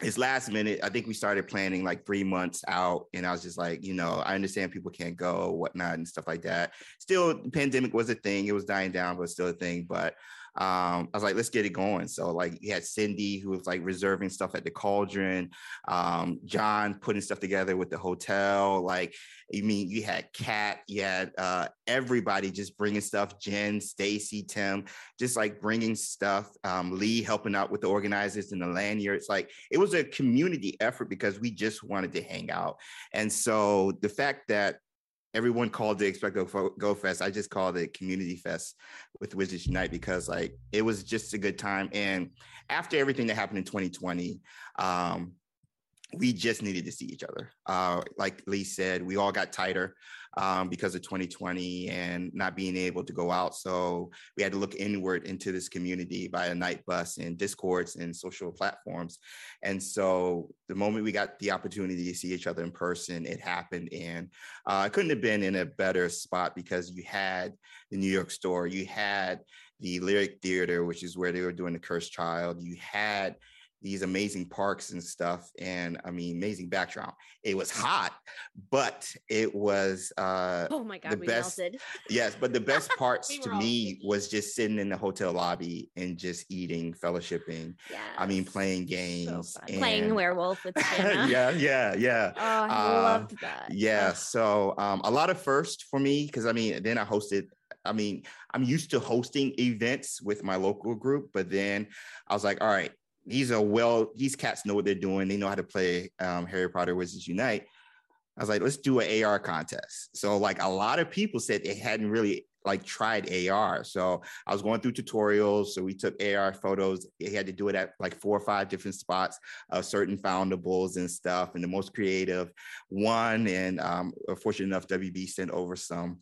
It's last minute. I think we started planning like three months out, and I was just like, you know, I understand people can't go, whatnot, and stuff like that. Still, pandemic was a thing. It was dying down, but still a thing. But um, I was like, let's get it going. So like, you had Cindy who was like reserving stuff at the Cauldron, um, John putting stuff together with the hotel. Like, you mean you had Kat, you had uh, everybody just bringing stuff. Jen, Stacy, Tim, just like bringing stuff. Um, Lee helping out with the organizers and the lanyards. Like it was a community effort because we just wanted to hang out. And so the fact that everyone called it Expect Go, Go Fest, I just called it Community Fest with Wizards Unite because like it was just a good time. And after everything that happened in 2020, um, we just needed to see each other. Uh, like Lee said, we all got tighter um, because of 2020 and not being able to go out. So we had to look inward into this community via Knight Bus and Discords and social platforms. And so the moment we got the opportunity to see each other in person, it happened. And uh, I couldn't have been in a better spot because you had the New York store, you had the Lyric Theater, which is where they were doing the Cursed Child, you had these amazing parks and stuff and i mean amazing background it was hot but it was uh Oh my god, the we best melted. yes but the best <laughs> parts We to me was just sitting in the hotel lobby and just eating fellowshipping i mean playing games fun. playing werewolf with <laughs> yeah yeah yeah oh, I uh, loved that. yeah so um a lot of first for me because i mean then i hosted i mean i'm used to hosting events with my local group but then i was like all right these are well these cats know what they're doing. They know how to play um, harry potter wizards unite. I was like let's do an ar contest. So like a lot of people said they hadn't really like tried ar so i was going through tutorials. So we took ar photos. They had to do it at like four or five different spots of certain foundables and stuff. And the most creative one and um, fortunate enough wb sent over some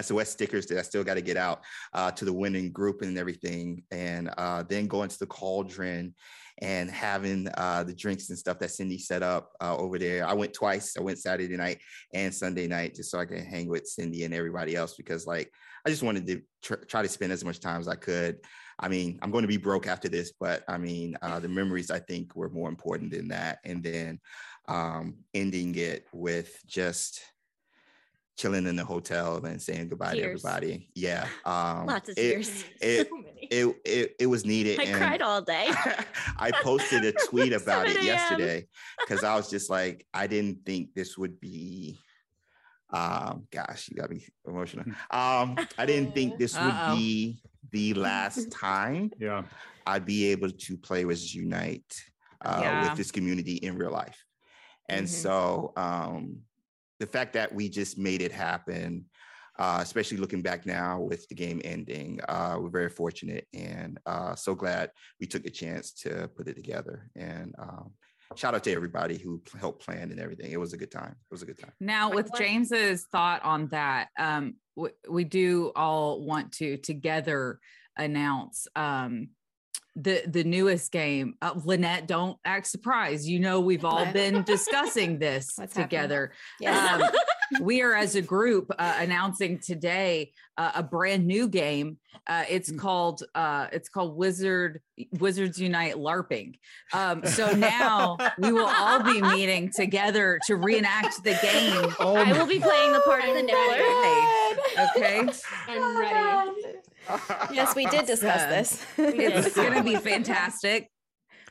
SOS stickers that I still got to get out uh, to the winning group and everything, and uh, then going to the cauldron and having uh, the drinks and stuff that Cindy set up uh, over there. I went twice. I went Saturday night and Sunday night just so I could hang with Cindy and everybody else because, like, I just wanted to tr- try to spend as much time as I could. I mean, I'm going to be broke after this, but I mean, uh, the memories I think were more important than that. And then um, ending it with just chilling in the hotel and saying goodbye to everybody. Yeah. <laughs> Um, Lots of it- tears. <laughs> It, So many. it, it, it was needed. I and cried all day. <laughs> I posted a tweet about it yesterday because I was just like, I didn't think this would be. Um, gosh, you got me emotional. Um, I didn't think this would Uh-oh. be the last time Yeah. I'd be able to play with Unite uh, Yeah. with this community in real life. And Mhm. so um, the fact that we just made it happen, uh, especially looking back now with the game ending, uh, we're very fortunate and uh, so glad we took a chance to put it together. And um, shout out to everybody who helped plan and everything. It was a good time. It was a good time. Now, with? James's thought on that, um, w- we do all want to together announce um, the the newest game. Uh, Lynette, don't act surprised. You know we've all been discussing <laughs> this What's together. Yeah. Um, <laughs> we are as a group uh, announcing today uh, a brand new game. Uh, it's called uh, it's called Wizard Wizards Unite LARPing. Um, so <laughs> now we will all be meeting together to reenact the game. Oh, I will be playing the part of the I'm Niffler. Okay, I'm ready. <laughs> yes, we did discuss this. <laughs> it's <laughs> going to be fantastic.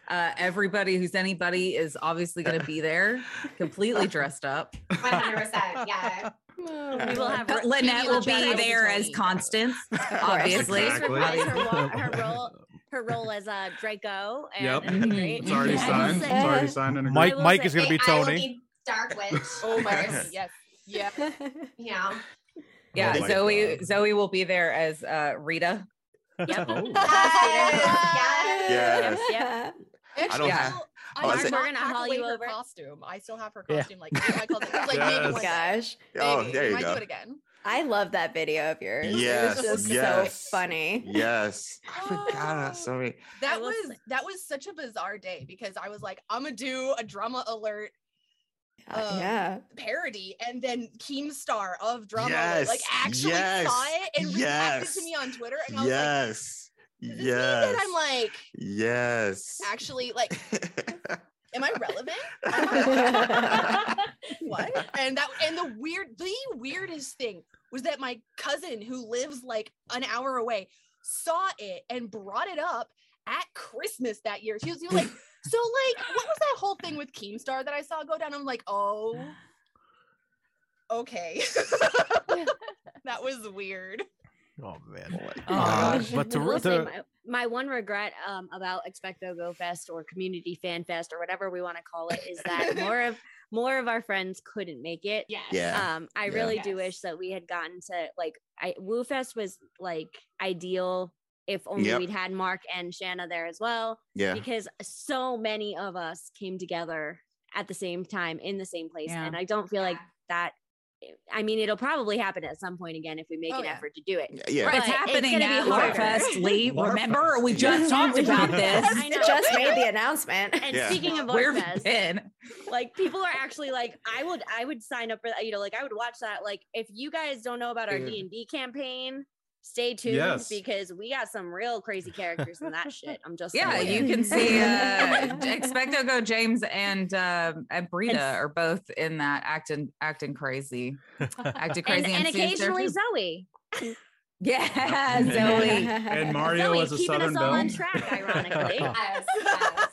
Uh, everybody who's anybody is obviously going to be there, completely dressed up. 100%. Yeah. We will have But Lynette will be there as Constance, obviously. Exactly. her, her role her role as uh, Draco. And Yep. it'll be great. It's already signed. say- It's already signed and Mike Mike say- is gonna be I will Tony. be Dark Witch. Oh my of god. course. Yes. Yeah. Yeah. Yeah, Oh Zoe God. Zoe will be there as uh, Rita. Yep. Oh. Yes. Yes. Yep, yep. I don't Yeah. have. I Oh, I did said- not We're gonna pack haul away you her over. costume. I still have her Yeah. costume. Like, in my closet. It was like maybe Yes. one day. Gosh. Oh, there you Might go. do it again. I love that video of yours. Yes, It was just yes. so funny. Yes. I forgot. Oh. Sorry. That was that was such a bizarre day because I was like, I'm gonna do a drama alert Um, yeah. parody, and then Keemstar of drama Yes, like actually yes, saw it and reacted to me on Twitter, and I was like, Yes. does this mean Yes. that I'm like Yes. actually like, <laughs> am I relevant? <laughs> <laughs> what? And that and the weird, the weirdest thing was that my cousin who lives like an hour away saw it and brought it up at Christmas that year. She was, she was like, so like, what was that whole thing with Keemstar that I saw go down? I'm like, oh, okay. <laughs> <laughs> that was weird. Oh man. Oh, Uh, but to, I will say to my, my one regret um, about Expecto Go Fest or Community Fan Fest or whatever we want to call it is that <laughs> more of more of our friends couldn't make it. Yes. Yeah. Um, I Yeah. really do wish that we had gotten to like I Woo Fest was like ideal if only Yep. we'd had Mark and Shanna there as well Yeah. because so many of us came together at the same time in the same place Yeah. and I don't feel like that I mean it'll probably happen at some point again if we make Oh, an yeah. effort to do it. Yeah. But it's happening gonna be at. Warfest, Lee. Warfest. Remember, we just talked about this. I know. Just made the announcement. And Yeah. speaking of Where have you Warfest, been? like people are actually like I would I would sign up for that. You know, like I would watch that. Like if you guys don't know about our D and D campaign, stay tuned Yes. because we got some real crazy characters in that shit. I'm just Yeah, saying. you can see uh <laughs> Expecto Go James and um and Brita And- are both in that acting acting crazy. Acting crazy and, and Sue's there occasionally. Zoe. Yeah, <laughs> Zoe. And <laughs> Mario Zoe as a keeping Southern us all on track, ironically. Yes, yes.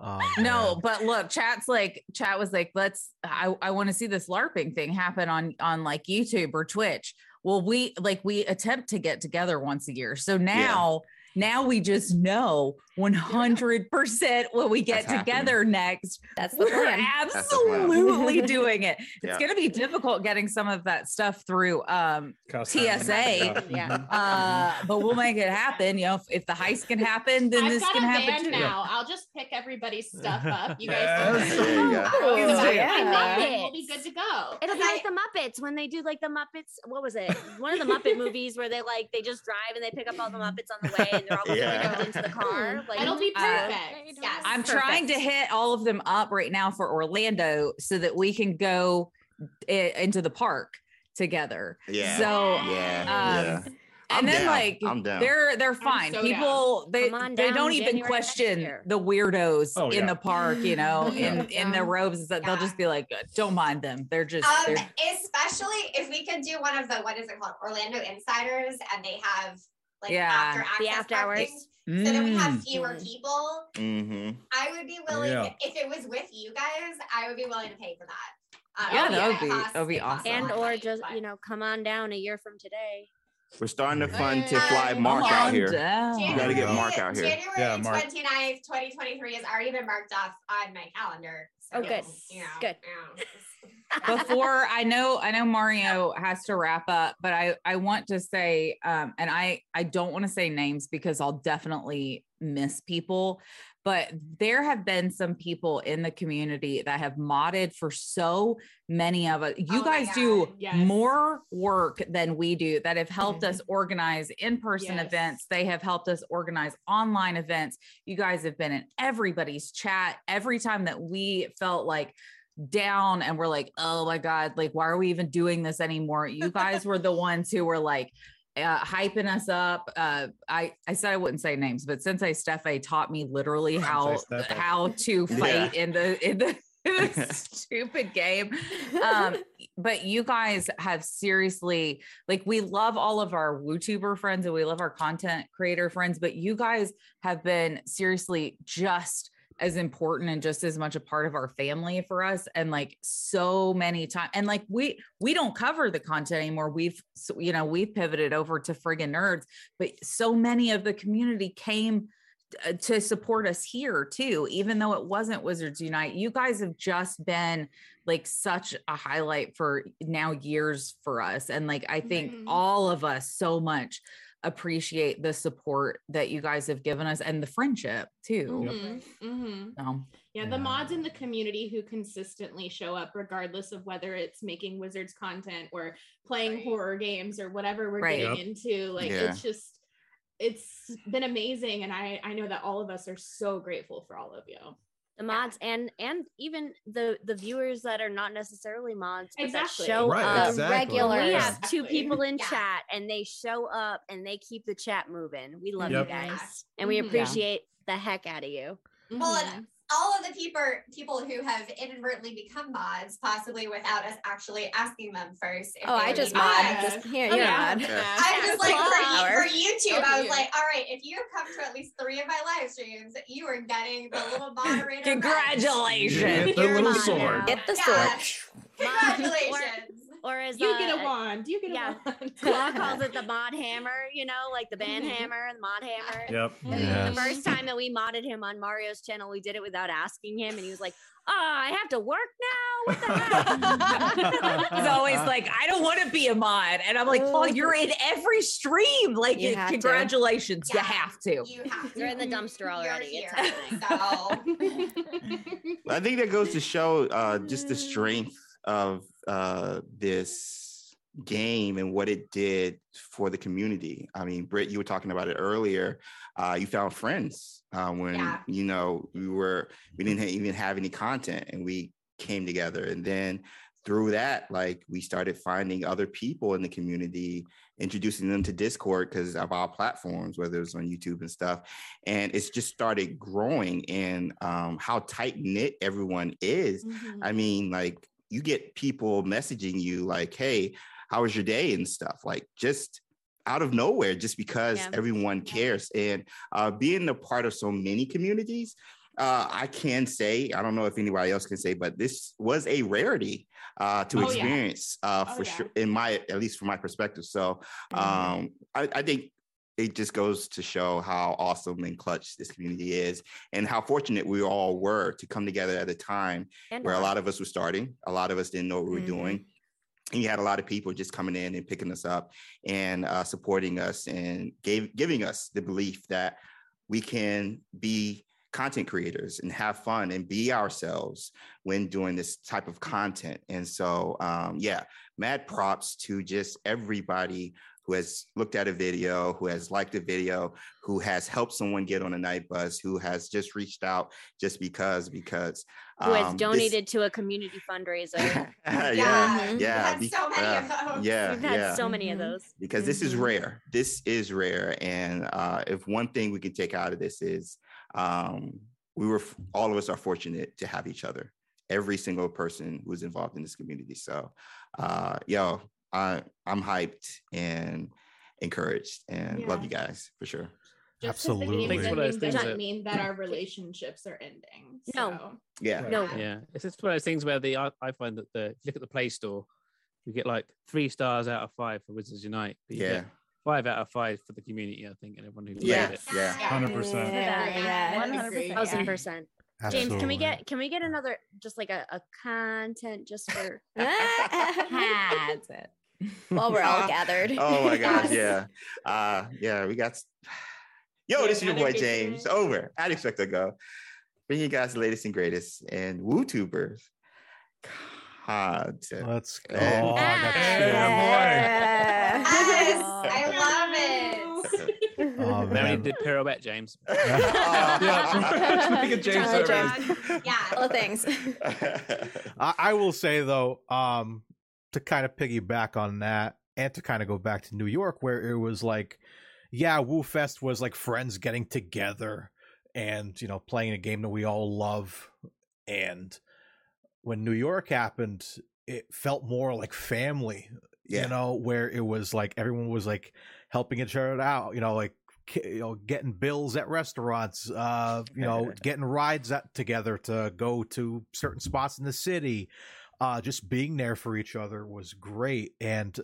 oh, No, but look, chat's like chat was like, let's I, I want to see this LARPing thing happen on on like YouTube or Twitch. Well, we like we attempt to get together once a year. So now now we just know 100% when we get That's happening. together next. That's the We're plan. the plan. absolutely <laughs> doing it. It's Yeah. going to be difficult getting some of that stuff through um TSA. <laughs> Yeah. uh but we'll make it happen you know if, if the heist can happen then I've this got can a happen band too now. I'll just pick everybody's stuff up. You guys Yes. There you go. Oh, I yeah. think we'll be good to go. It'll be like the Muppets when they do like the Muppets. What was it? One of the Muppet <laughs> movies where they like they just drive and they pick up all the Muppets on the way and they're all Yeah. going into the car. <laughs> Like It'll be Uh, perfect. Yes. i'm trying to hit all of them up right now for orlando so that we can go i- into the park together Yeah. so Yeah. um, yeah. and I'm then down. like I'm down. they're they're fine so people they Come on they don't even January question the weirdos Oh, in the park you know <laughs> Yeah. in in their robes and stuff. they'll just be like don't mind them they're just Um, they're especially if we could do one of the what is it called, Orlando Insiders, and they have like Yeah. after The access after hours. parking, so that we have Mm. fewer Mm. people. Mm-hmm. I would be willing Yeah. if it was with you guys. I would be willing to pay for that. Um, Yeah, that would be- that would be it costs a awesome. and or money, just but- you know come on down a year from today. We're starting to fund to Hey. fly Mark out here. down. You gotta get January- Mark out here. January Yeah, Mark. 29th, 2023 has already been marked off on my calendar. So, Oh, good. You know, Good. you know. Before I know I know Mario has to wrap up, but I I want to say um and I I don't want to say names because I'll definitely miss people, but there have been some people in the community that have modded for so many of us. You Oh guys do yes. more work than we do that have helped us organize in-person Yes. events. They have helped us organize online events. You guys have been in everybody's chat every time that we felt like down and we're like, oh my God, like, why are we even doing this anymore? You guys were the ones who were like, uh, hyping us up. Uh, I I said I wouldn't say names, but Sensei Steffe taught me literally how how to fight in the in the, in <laughs> the <laughs> stupid game. Um, but you guys have seriously like we love all of our WUtuber friends and we love our content creator friends, but you guys have been seriously just as important and just as much a part of our family for us and like so many times and like we we don't cover the content anymore we've you know we've pivoted over to friggin nerds but so many of the community came uh, to support us here too even though it wasn't wizards unite you guys have just been like such a highlight for now years for us and like i think Mhm. all of us so much appreciate the support that you guys have given us and the friendship too Mhm, mhm. so Yeah, the mods in the community who consistently show up, regardless of whether it's making Wizards content or playing horror games or whatever we're Right. getting into. Like Yeah. it's just it's been amazing. And I I know that all of us are so grateful for all of you. The mods and and even the the viewers that are not necessarily mods but Exactly. that show Right, up exactly. regular we have two people in Yeah. chat and they show up and they keep the chat moving we love Yep. you guys and we Mhm. appreciate the heck out of you Well, Mhm. And all of the people people who have inadvertently become mods, possibly without us actually asking them first. if Oh, I just be mod. mods. Just here, Oh, you're yeah. mod. <laughs> Yeah. I'm just like for, Flower. for YouTube, Go I was you. like, all right, if you have come to at least three of my live streams, you are getting the little <laughs> moderator. badge. congratulations Get the You're little sword. Get the sword. <laughs> Congratulations. Or as you uh, get a wand. You get yeah. a wand. Claw <laughs> calls it the mod hammer, you know, like the band Mhm. hammer and the mod hammer. Yep. Yeah. The first time that we modded him on Mario's channel, we did it without asking him, and he was like, "Oh, I have to work now. What the heck?" <laughs> He's always like, I don't want to be a mod. And I'm like, Paul, you're in every stream. Like, You you- have to. congratulations. You have to. You have to. You're in the dumpster already. It's happening. So <laughs> I think that goes to show uh, just the strength of uh, this game and what it did for the community. I mean, Britt, you were talking about it earlier. Uh, you found friends uh, when Yeah. you know we were we didn't even have any content, and we came together, and then through that, like we started finding other people in the community, introducing them to Discord because of our platforms, whether it's on YouTube and stuff. And it's just started growing and um, how tight knit everyone is. Mhm. I mean, like you get people messaging you like, "Hey, how was your day?" and stuff like just out of nowhere, just because Yeah. everyone cares. And uh, being a part of so many communities, uh, I can say, I don't know if anybody else can say, but this was a rarity uh, to Oh, yeah. experience uh, Oh, for yeah. sure, in my at least from my perspective. So Mhm. um, I, I think it just goes to show how awesome and clutch this community is and how fortunate we all were to come together at a time And where a lot of us were starting a lot of us didn't know what we were Mhm. doing and you had a lot of people just coming in and picking us up and uh, supporting us and gave, giving us the belief that we can be content creators and have fun and be ourselves when doing this type of content and so um, yeah mad props to just everybody who has looked at a video, who has liked a video, who has helped someone get on a Knight Bus, who has just reached out just because, because Who has um, this- donated to a community fundraiser. <laughs> yeah, Yeah. yeah, we had be- so many uh, of those. yeah, We've had yeah. so many of Mhm. those. because this is Mhm. rare. This is rare, and uh, if one thing we can take out of this is um, we were all of us are fortunate to have each other. Every single person who's involved in this community. So, uh, yo, I I'm hyped and encouraged, and love you guys for sure. Just 'cause the game Absolutely. is It's one of those things doesn't that- mean that our relationships are ending. No. so. Yeah, Right. No. Yeah, it's just one of those things where the I, I find that the look at the Play Store, you get like three stars out of five for Wizards Unite. But yeah, five out of five for the community. I think, and everyone who played yeah, it. yeah. Hundred percent. Yeah, yeah. One hundred Agree. Thousand percent. Percent. Absolutely. James, can we get can we get another just like a, a content just for <laughs> That's it. While we're all <laughs> gathered. Oh my gosh, Yes. yeah. Uh yeah, we got <sighs> Yo, Yeah, this is your boy James. Experience. Over. I'd expect to go. Bring you guys the latest and greatest and WUtubers. Content. Let's go. Yeah. Oh, that Yeah. Yes, I love it. Shit. Now you man. did pirouette, James. <laughs> Yeah. Speaking of James Sorry. Yeah. All things. <laughs> I, I will say though, um, to kind of piggyback on that, and to kind of go back to New York, where it was like, yeah, Woo Fest was like friends getting together and you know playing a game that we all love. And when New York happened, it felt more like family. Yeah. You know, where it was like everyone was like helping each other out. You know, like ki- you know, getting bills at restaurants, uh, you know, <laughs> getting rides at, together to go to certain spots in the city. Uh, just being there for each other was great, and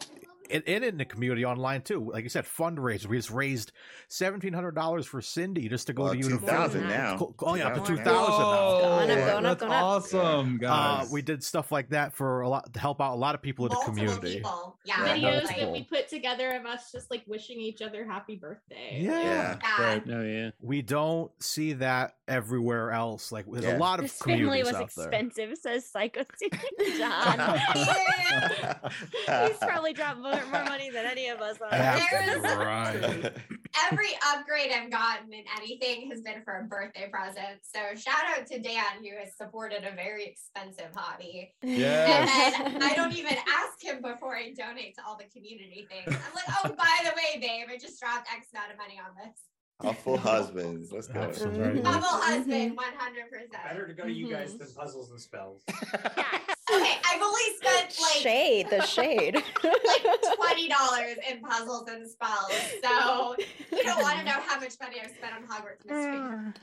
and, and in the community online too. Like you said, fundraisers. We just raised seventeen hundred dollars for Cindy just to go Well, to 2,000 university. now. Co- Oh yeah, up to two 2,000 thousand now. Whoa, Going up, going up, that's going up. awesome, Uh, guys. we did stuff like that for a lot to help out a lot of people in the community. people. Yeah. Yeah, Videos that's that cool. we put together of us just like wishing each other happy birthday. Yeah. Yeah. Oh yeah. We don't see that everywhere else. Like there's Yeah. a lot of This family was out there. expensive, says Psycho <laughs> John. He's <laughs> probably dropped more, more money than any of us on That's There's- right. <laughs> Every upgrade I've gotten in anything has been for a birthday present. So shout out to Dan who has supported a very expensive hobby. Yes. And I don't even ask him before I donate to all the community things. I'm like, oh, by the way, babe, I just dropped X amount of money on this. Awful <laughs> husbands. Let's go. Absolutely. Double Mm-hmm. husband, 100%. Mm-hmm. Better to go to you guys mm-hmm. than puzzles and spells. Okay, I've only spent like shade, the shade. like <laughs> twenty dollars in puzzles and spells. So you don't want to know how much money I've spent on Hogwarts Mystery.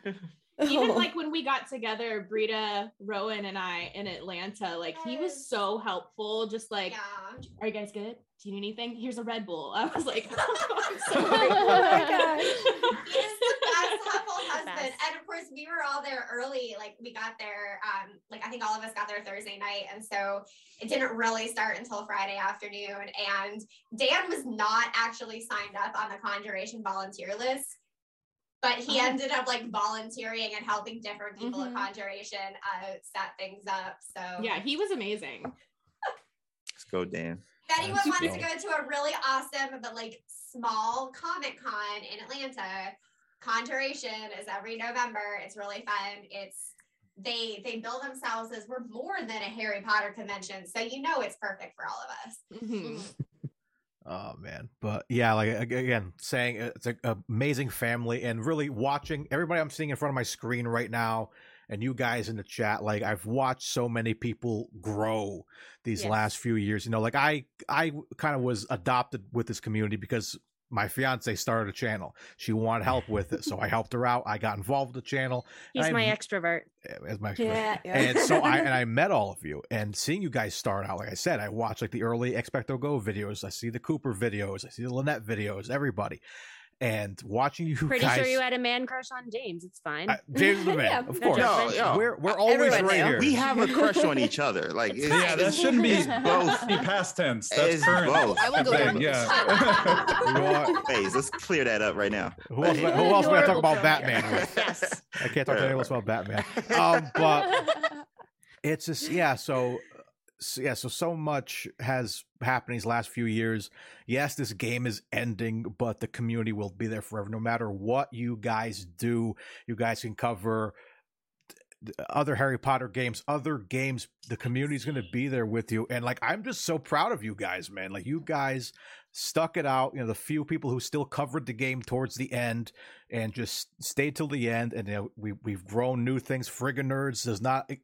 Ah. Even <laughs> like when we got together, Brita, Rowan, and I in Atlanta, like he was so helpful. Just like, Yeah. are you guys good? Do you need anything? Here's a Red Bull. <laughs> I was like, I'm <laughs> so Oh my gosh. He is the best helpful husband. Best. And of course, we were all there early. Like we got there, um, like I think all of us got there Thursday night. And so it didn't really start until Friday afternoon. And Dan was not actually signed up on the conjuration volunteer list. But he Oh. ended up like volunteering and helping different people Mhm. at conjuration uh, set things up. So yeah, he was amazing. Let's go, Dan. if anyone Let's wants to go. go to a really awesome but like small Comic Con in Atlanta, Conjuration is every November. It's really fun. It's they they bill themselves as we're more than a Harry Potter convention, so you know it's perfect for all of us. Mhm. Oh man, but yeah, like again, saying uh, it's an amazing family, and really watching everybody I'm seeing in front of my screen right now, and you guys in the chat. Like I've watched so many people grow these Yes. last few years. You know, like I I kind of was adopted with this community because my fiance started a channel. She wanted help with it, so I helped her out. I got involved with the channel. He's and my extrovert. as my Yeah, yeah. and so I and I <laughs> met all of you and seeing you guys start out, like I said, I watch like the early Expecto Go videos, I see the Cooper videos, I see the Lynette videos, everybody, and watching you Pretty guys. sure you had a man crush on James. It's fine. I- James the man, <laughs> Yeah, of course. judgment. Yo, yo. We're we're always Everyone right knew. here. We have a crush on <laughs> each other. Like it's, yeah, that shouldn't be <laughs> both. be past tense. That's current. both. I will go thing, down with yeah. You Phase. Let's clear that up right now. who else? Who else am I talk about girl. Batman with? yes. I can't talk to anyone else about Batman. Um, but it's just yeah so so, yeah so so much has happened these last few years. Yes this game is ending but the community will be there forever no matter what you guys do. You guys can cover other harry potter games other games the community is going to be there with you and like i'm just so proud of you guys man. Like you guys stuck it out you know the few people who still covered the game towards the end and just stayed till the end and you know, we, we've grown new things. Friggin nerds does not ha-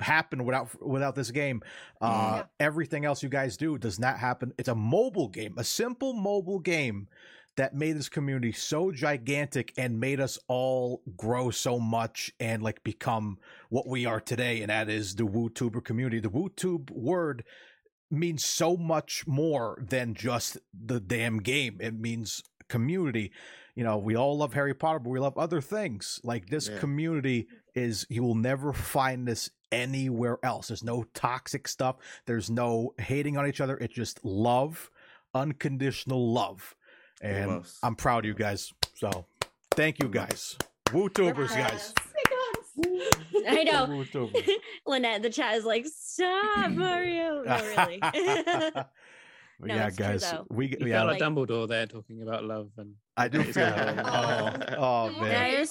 happen without without this game uh everything else you guys do does not happen. It's a mobile game a simple mobile game that made this community so gigantic and made us all grow so much and like become what we are today and that is the WUtuber community. The wootube word means so much more than just the damn game. It means community. You know we all love harry potter but we love other things. Like this Yeah. community is you will never find this anywhere else. There's no toxic stuff. There's no hating on each other. It's just love unconditional love. And Almost. i'm proud of you guys. So thank you guys. WUtubers guys. <laughs> I know. <laughs> Lynette, the chat is like, stop, <laughs> Mario. No, really. But No, yeah, it's true, guys, though. we You yeah, felt like like- Dumbledore there talking about love and I do feel good. Oh. Oh, <laughs> man.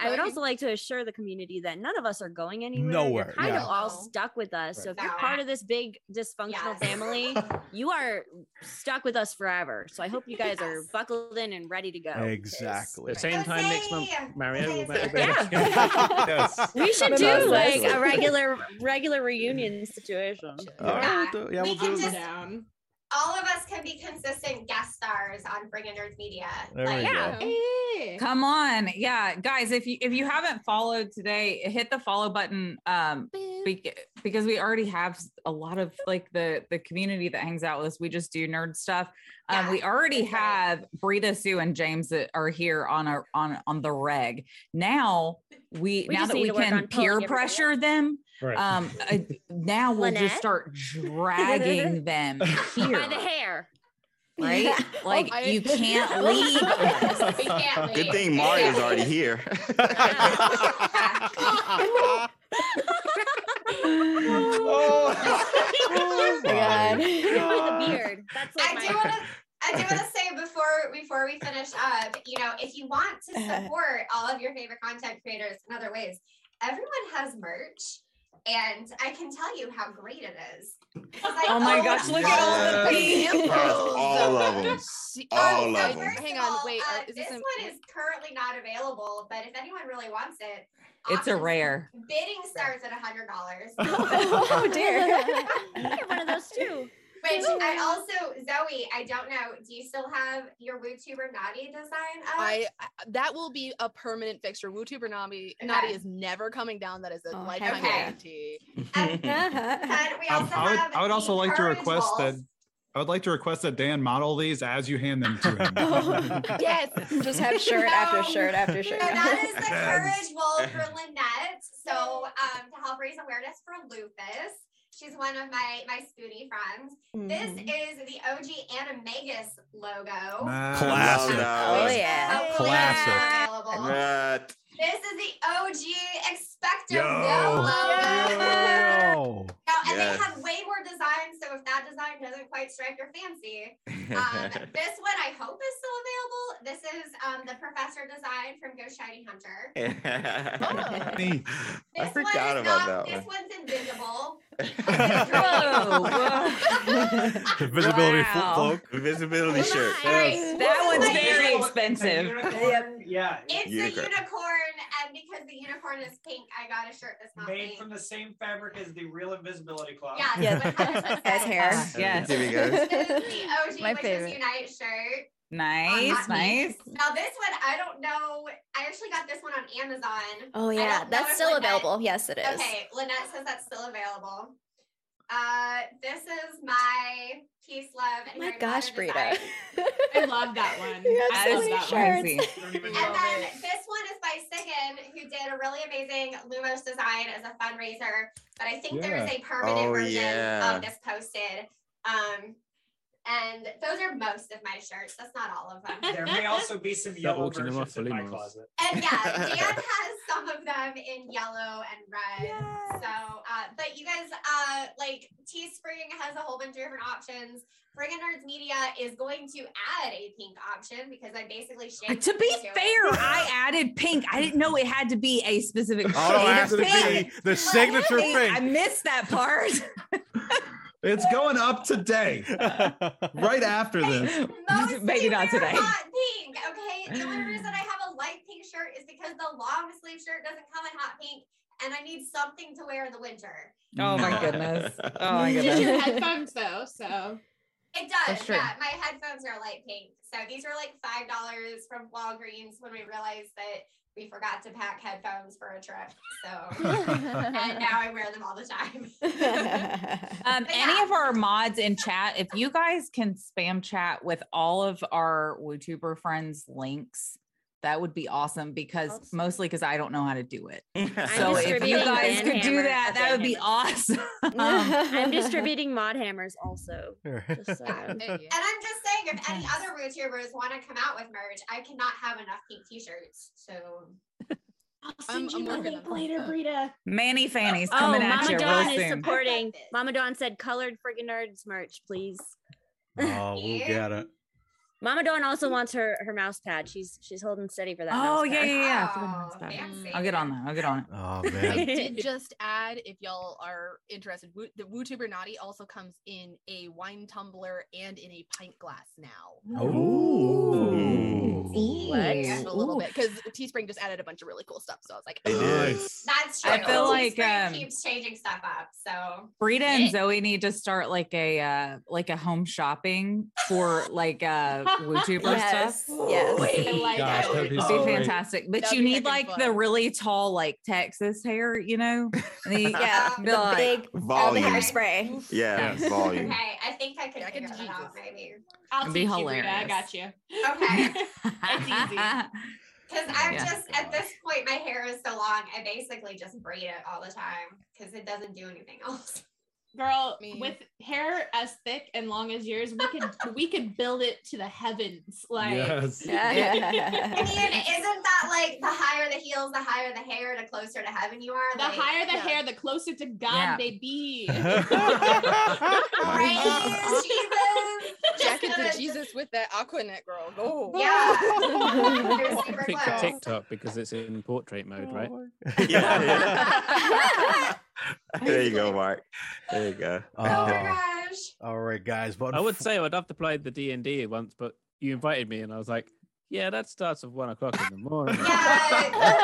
I, I would also like to assure the community that none of us are going anywhere. Nowhere, You're kind yeah. of all stuck with us. So if Right. you're part of this big dysfunctional Yes. family, <laughs> you are stuck with us forever. So I hope you guys are buckled in and ready to go. Exactly. the same time next month, Mario. We'll Jose! be back. <laughs> yes. We should do like a regular regular reunion situation. All right, Yeah. we'll do- yeah, We we'll can do. just- down. All of us can be consistent guest stars on Friggin' Nerds Media. There we like, go. Come on. Yeah, guys, if you if you haven't followed today, hit the follow button um bec- because we already have a lot of like the the community that hangs out with us. We just do nerd stuff. Um we already have Brita Sue and James that are here on our on on the reg. Now we, We now that we can on pulling peer everybody pressure them Right. um uh, now we'll Lynette? just start dragging <laughs> them here By the hair. right like I- you can't <laughs> leave can't Good thing Mario's already here. <laughs> Oh, my God. With the beard. That's like I my do want to. I do want to say before before we finish up, you know, if you want to support all of your favorite content creators in other ways, everyone has merch, and I can tell you how great it is. <laughs> I Oh my own gosh, look at all the Yes. people. All of them. All oh, of I- them. Hang on, wait. uh, is this this a- one is currently not available, but if anyone really wants it, It's a rare. Bidding starts at a hundred dollars. <laughs> oh dear. I <laughs> Get one of those too. Which I also, Zoe, I don't know. Do you still have your WUtuber Naughty design up? I, I that will be a permanent fixture. WUtuber Naughty Okay. Naughty is never coming down. That is a Oh, lifetime heck yeah. guarantee. and, and we <laughs> Um, also I would have I would the also like to Courage request that I would like to request that Dan model these as you hand them to him. <laughs> <laughs> Yes. Just have shirt after shirt after shirt. So that is the Yes. Courage Bowl for Lynette. So um, to help raise awareness for lupus. She's one of my my Spoonie friends. This Mhm. is the OG Animagus logo. Nice. Classic. Love that Oh one. yeah. Hopefully Classic. it's available. That- This is the OG Expecto Yo. logo. Oh. Now, and Yes. they have way more designs, so if that design doesn't quite strike your fancy, um, <laughs> this one I hope is still available. This is um, the Professor design from Ghost Shiny Hunter. <laughs> Neat. I This forgot one about not, that This one. one's invisible. Whoa, whoa. <laughs> Invisibility Wow. cloak. Visibility shirt. Right. Yes. That one's very A expensive. Yeah. It's Unicorn. a unicorn, and because the unicorn is pink, I got a shirt that's not Made pink. from the same fabric as the real invisibility cloth. Yeah, Yeah. with 100% As hair. Yes. Here we go. This is the OG My Witches favorite. Unite shirt. Nice, Not me. nice. Now this one, I don't know. I actually got this one on Amazon. Oh yeah, that's still Lynette- available. Yes, it is. Okay, Lynette says that's still available. Uh, this is my peace, love, and Oh my gosh, Potter Brita. <laughs> I love that one. You got I so love many that one. shirts. Crazy. And know. then this one is by Sigan, who did a really amazing Lumos design as a fundraiser. But I think there is a permanent Oh, version yeah. of this posted. Um, and those are most of my shirts. That's not all of them. There may also be some yellow auction versions in my closet. And yeah, <laughs> Dan has some of them in yellow and red. So, uh, but you guys, uh, like Teespring has a whole bunch of different options. Friggin' Nerds Media is going to add a pink option because I basically shaped To be it it. fair, I added pink. I didn't know it had to be a specific Oh, shade no, it has of pink. the signature pink. I missed that part. <laughs> It's going up today, <laughs> right after this. Mostly <laughs> Maybe not today. Hot pink, okay. The only <sighs> reason I have a light pink shirt is because the long sleeve shirt doesn't come in hot pink, and I need something to wear in the winter. Oh my <laughs> goodness. Oh my Just goodness. your headphones though, so It does, yeah. My headphones are light pink, so these were like five dollars from Walgreens when we realized that we forgot to pack headphones for a trip. So, <laughs> and now I wear them all the time. <laughs> Um, But any of our mods in chat, if you guys can spam chat with all of our YouTuber friends' links, that would be awesome because Awesome. mostly because I don't know how to do it. <laughs> So if you guys could do that, that would be Banhammers. awesome. I'm distributing mod hammers also. Just saying. And I'm just saying, if any other YouTubers want to come out with merch, I cannot have enough pink T-shirts. So I'll I'm- send I'm you the link later, that. Brita. Manny Fanny's Oh, coming at Mama you Dawn real is soon. supporting. Mama Dawn said colored friggin' nerds merch, please. Oh, we'll get it. Mama Dawn also wants her her mouse pad. She's she's holding steady for that. Oh mouse yeah, pad. yeah, yeah. I forgot Oh, about that. fancy. Mm. I'll get on that. I'll get on it. Oh <laughs> man. I did just add, if y'all are interested, Woo- the WUtuber Naughty also comes in a wine tumbler and in a pint glass now. Ooh. What? Expand a little bit because Teespring just added a bunch of really cool stuff. So I was like, They did. that's That's true. I feel like, Spring um, keeps changing stuff up. So Brita and Zoe need to start like a uh like a home shopping for <laughs> like uh <laughs> YouTuber Yes, stuff. yes. I like Gosh, that'd be so be great. fantastic. But That'd you need like fun. the really tall, like Texas hair, you know? <laughs> The- Yeah, be the like- big the Volume. hairspray. Yeah, Yes. volume. okay, I think I could Yeah, I figure could that do out maybe. I'll be teach you, I got you. Okay. It's easy. <laughs> Because I'm Yeah. just at this point, my hair is so long, I basically just braid it all the time because it doesn't do anything else. Girl, Me. with hair as thick and long as yours, we could <laughs> we could build it to the heavens. Like Yes. <laughs> I mean, isn't that like the higher the heels, the higher the hair, the closer to heaven you are? the Like, higher the Yeah. hair, the closer to God Yeah. they be. praise Jesus. Jack Just it gonna- to Jesus with that Aquanet girl. Go. Yeah. They're I super picked close. TikTok because it's in portrait mode, right? <laughs> Yeah, yeah. <laughs> there you go, Mark. There you go. Oh my Uh, gosh. all right, guys. But I would say I'd have to play the D and D once, but you invited me, and I was like, "Yeah, that starts at one o'clock in the <laughs> morning." I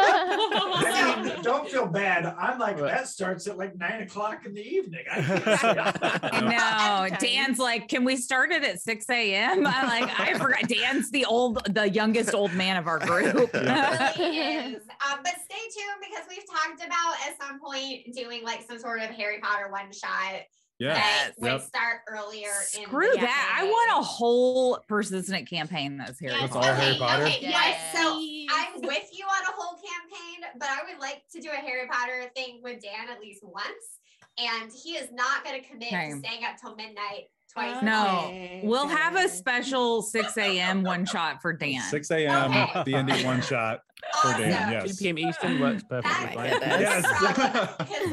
mean, don't feel bad. I'm like Right. that starts at like nine o'clock in the evening. I can't stay up that I know. Dan's like, can we start it at 6 a.m.? I'm like, I forgot. Dan's the old, the youngest old man of our group. <laughs> really <laughs> is. Um, but stay tuned because we've talked about at some point doing like some sort of Harry Potter one shot Yeah. that would Yep. start earlier. in Screw the that. I want a whole persistent campaign that's Harry Yes, That's all Potter. Harry Potter? Okay, yes. So I'm with you on a whole campaign, but I would like to do a Harry Potter thing with Dan at least once. And he is not going to commit Okay. to staying up till midnight twice. No, Okay, we'll have a special 6 a.m. one shot for Dan. <laughs> 6 a.m. Okay. D and D one shot for Awesome. Dan. 2 Yes. p.m. Eastern works perfectly fine. Yes.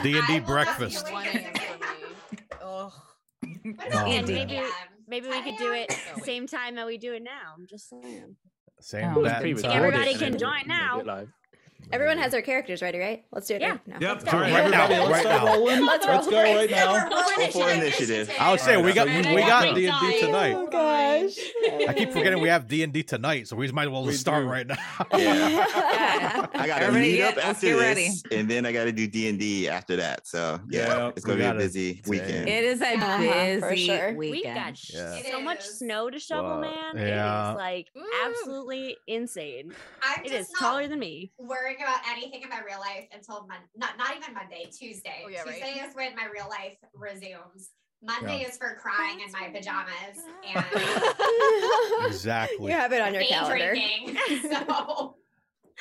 D&D I will not be breakfast. doing 1 this a.m. again. for me. Ugh. What is Oh, it? And man. maybe maybe we could do it same time that we do it now. I'm just saying. Same Oh, bat Pre- and time. Everybody can join we do now. It live. Everyone has their characters ready, right? Let's do it Yeah. right now. Yep. Let's go. Right, Right now, everybody, let's right start now. rolling. Let's Let's go right now. Roll for initiative. I would say we got And we got D and D tonight. Oh gosh. I keep forgetting we have D and D tonight, so we might as well We just start do. right now. Yeah. <laughs> I got to meet up let's after this, ready. and then I got to do D and D after that. So yeah, Yeah, it's gonna be a gotta- busy weekend. It is a Uh-huh, busy sure. We've weekend. got Yeah. So much snow to shovel, man. Yeah. It is like absolutely insane. I'm just taller than me. Worrying about anything in my real life until mon- not not even Monday, Tuesday. Oh, yeah, right. Tuesday is when my real life resumes. Monday is for crying in my pajamas and <laughs> exactly. You have it on your calendar. drinking. <laughs> So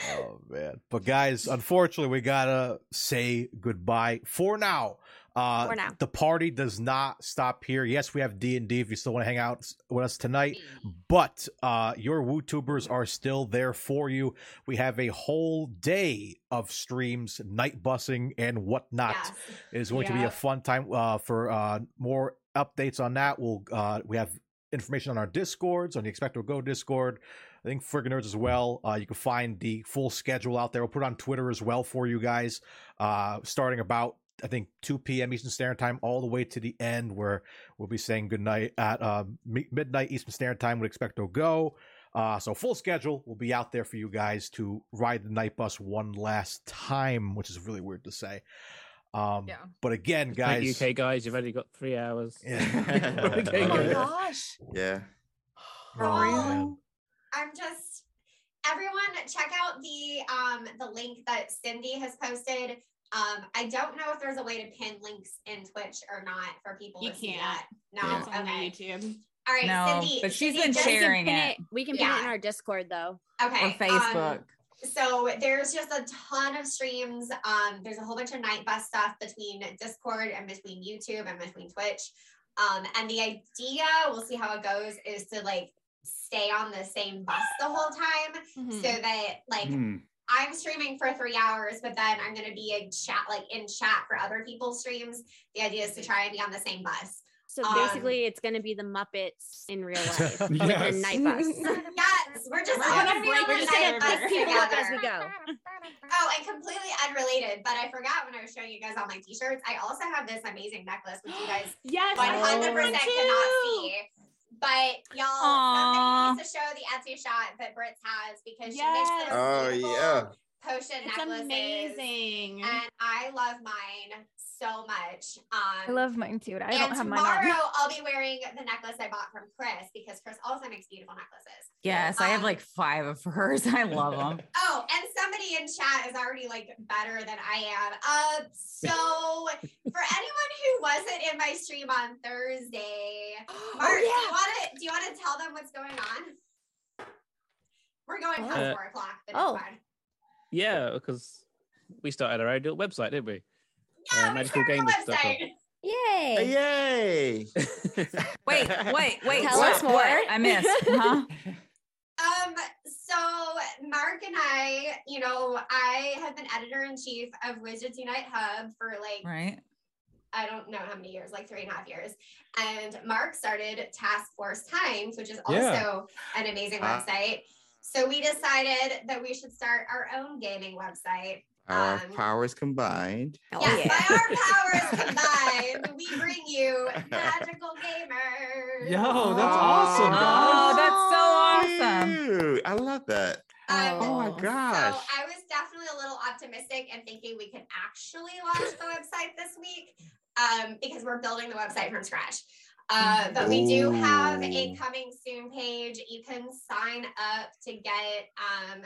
Oh man. But guys, unfortunately, we gotta say goodbye for now. Uh, For now. the party does not stop here. Yes, we have D and D if you still want to hang out with us tonight, but uh, your WUtubers are still there for you. We have a whole day of streams, night busing, and whatnot. yes. It is going to be a fun time. Uh, for uh, more updates on that, we'll uh, we have information on our discords on the Expecto Go Discord. I think Friggin' Nerds as well. Uh, you can find the full schedule out there. We'll put it on Twitter as well for you guys. Uh, starting about I think 2 p.m. Eastern Standard Time, all the way to the end, where we'll be saying goodnight at uh, mi- midnight Eastern Standard Time with Expecto Go. Uh, so full schedule will be out there for you guys to ride the Knight Bus one last time, which is really weird to say. Um, Yeah. But again, Thank guys, UK guys, you've only got three hours. Yeah. <laughs> <laughs> Okay, Oh my good. gosh. Yeah. Oh, I'm just everyone check out the um the link that Cindy has posted. Um, I don't know if there's a way to pin links in Twitch or not for people You to see can't. that. No, Yeah. It's on the okay. YouTube. All right, No, Cindy. but she's Cindy, been just- sharing pin it. We can pin it in our Discord though. Okay. Or um, Facebook. so there's just a ton of streams. Um, there's a whole bunch of Knight Bus stuff between Discord and between YouTube and between Twitch. Um, and the idea, we'll see how it goes, is to like stay on the same bus the whole time Mhm. so that like Hmm. I'm streaming for three hours, but then I'm gonna be in chat like in chat for other people's streams. The idea is to try and be on the same bus. So Um, basically, it's going to be the Muppets in real life <laughs> with Yes. a Knight Bus. <laughs> yes, we're just We're gonna gonna be break on the the night server. bus Pick people up as we go. <laughs> Oh, and completely unrelated, but I forgot when I was showing you guys all my t-shirts. I also have this amazing necklace, which you guys <gasps> Yes, 100% I have one cannot see. But y'all, Aw. somebody needs to show the Etsy shot that Brits has because she makes Yes. those Oh beautiful yeah. Potion It's necklaces. amazing. And I I love mine so much. Um, I love mine too. I don't and have mine tomorrow on. I'll be wearing the necklace I bought from Chris because Chris also makes beautiful necklaces. Yes, I have Um, like five of hers. <laughs> I love them. <laughs> Oh, and somebody in chat is already like better than I am. Uh, so <laughs> for anyone who wasn't in my stream on Thursday, <gasps> Mark, do you want to do you want to tell them what's going on? We're going past Uh, four o'clock, but oh. It's fine. Yeah, because we started our own little website, didn't we? Yeah, Uh, we magicalgamers.com. website. Yay. Yay! <laughs> Wait, wait, wait. Tell what? us more. What? I missed. Huh? <laughs> Um, so Mark and I, you know, I have been editor in chief of Wizards Unite Hub for like Right. I don't know how many years, like three and a half years. And Mark started Task Force Times, which is also Yeah. an amazing Ah. website. So we decided that we should start our own gaming website. Our Um, powers combined. Oh, yes, yeah. by our <laughs> powers combined, we bring you magical gamers. Yo, that's awesome, Oh, that's so awesome. Dude, I love that. Um, Oh my Oh. gosh. So I was definitely a little optimistic and thinking we could actually launch the website this week um, because we're building the website from scratch. Uh, but we do have a coming soon page. You can sign up to get um,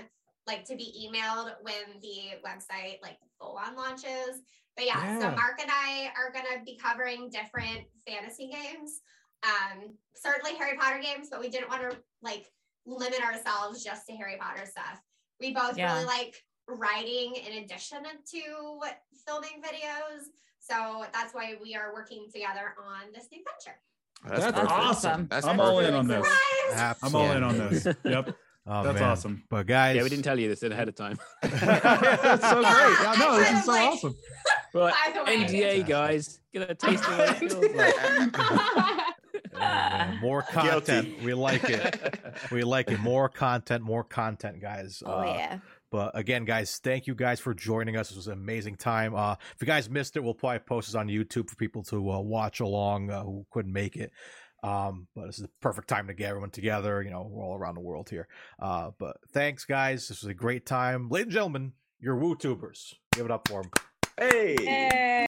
like to be emailed when the website like full on launches. But yeah, so Mark and I are gonna be covering different fantasy games. Um, certainly Harry Potter games, but we didn't want to like limit ourselves just to Harry Potter stuff. We both Yeah. really like writing in addition to filming videos. So that's why we are working together on this new venture. That's perfect. awesome. That's I'm all in on this. Surprise! I'm all in on this. <laughs> Yep. Oh, That's man. awesome. But guys, Yeah, we didn't tell you this ahead of time. <laughs> That's so great. Yeah, no, this is so Like- awesome. <laughs> Right, By the way, NDA guys, get a taste of what it feels like. uh, more content. We like it. We like it. More content, more content, guys. Oh, Uh, yeah. But again, guys, thank you guys for joining us. This was an amazing time. Uh, if you guys missed it, we'll probably post this on YouTube for people to uh, watch along uh, who couldn't make it. Um, but this is the perfect time to get everyone together. You know, we're all around the world here. Uh, but thanks, guys. This was a great time. Ladies and gentlemen, your WUtubers. Give it up for them. Hey.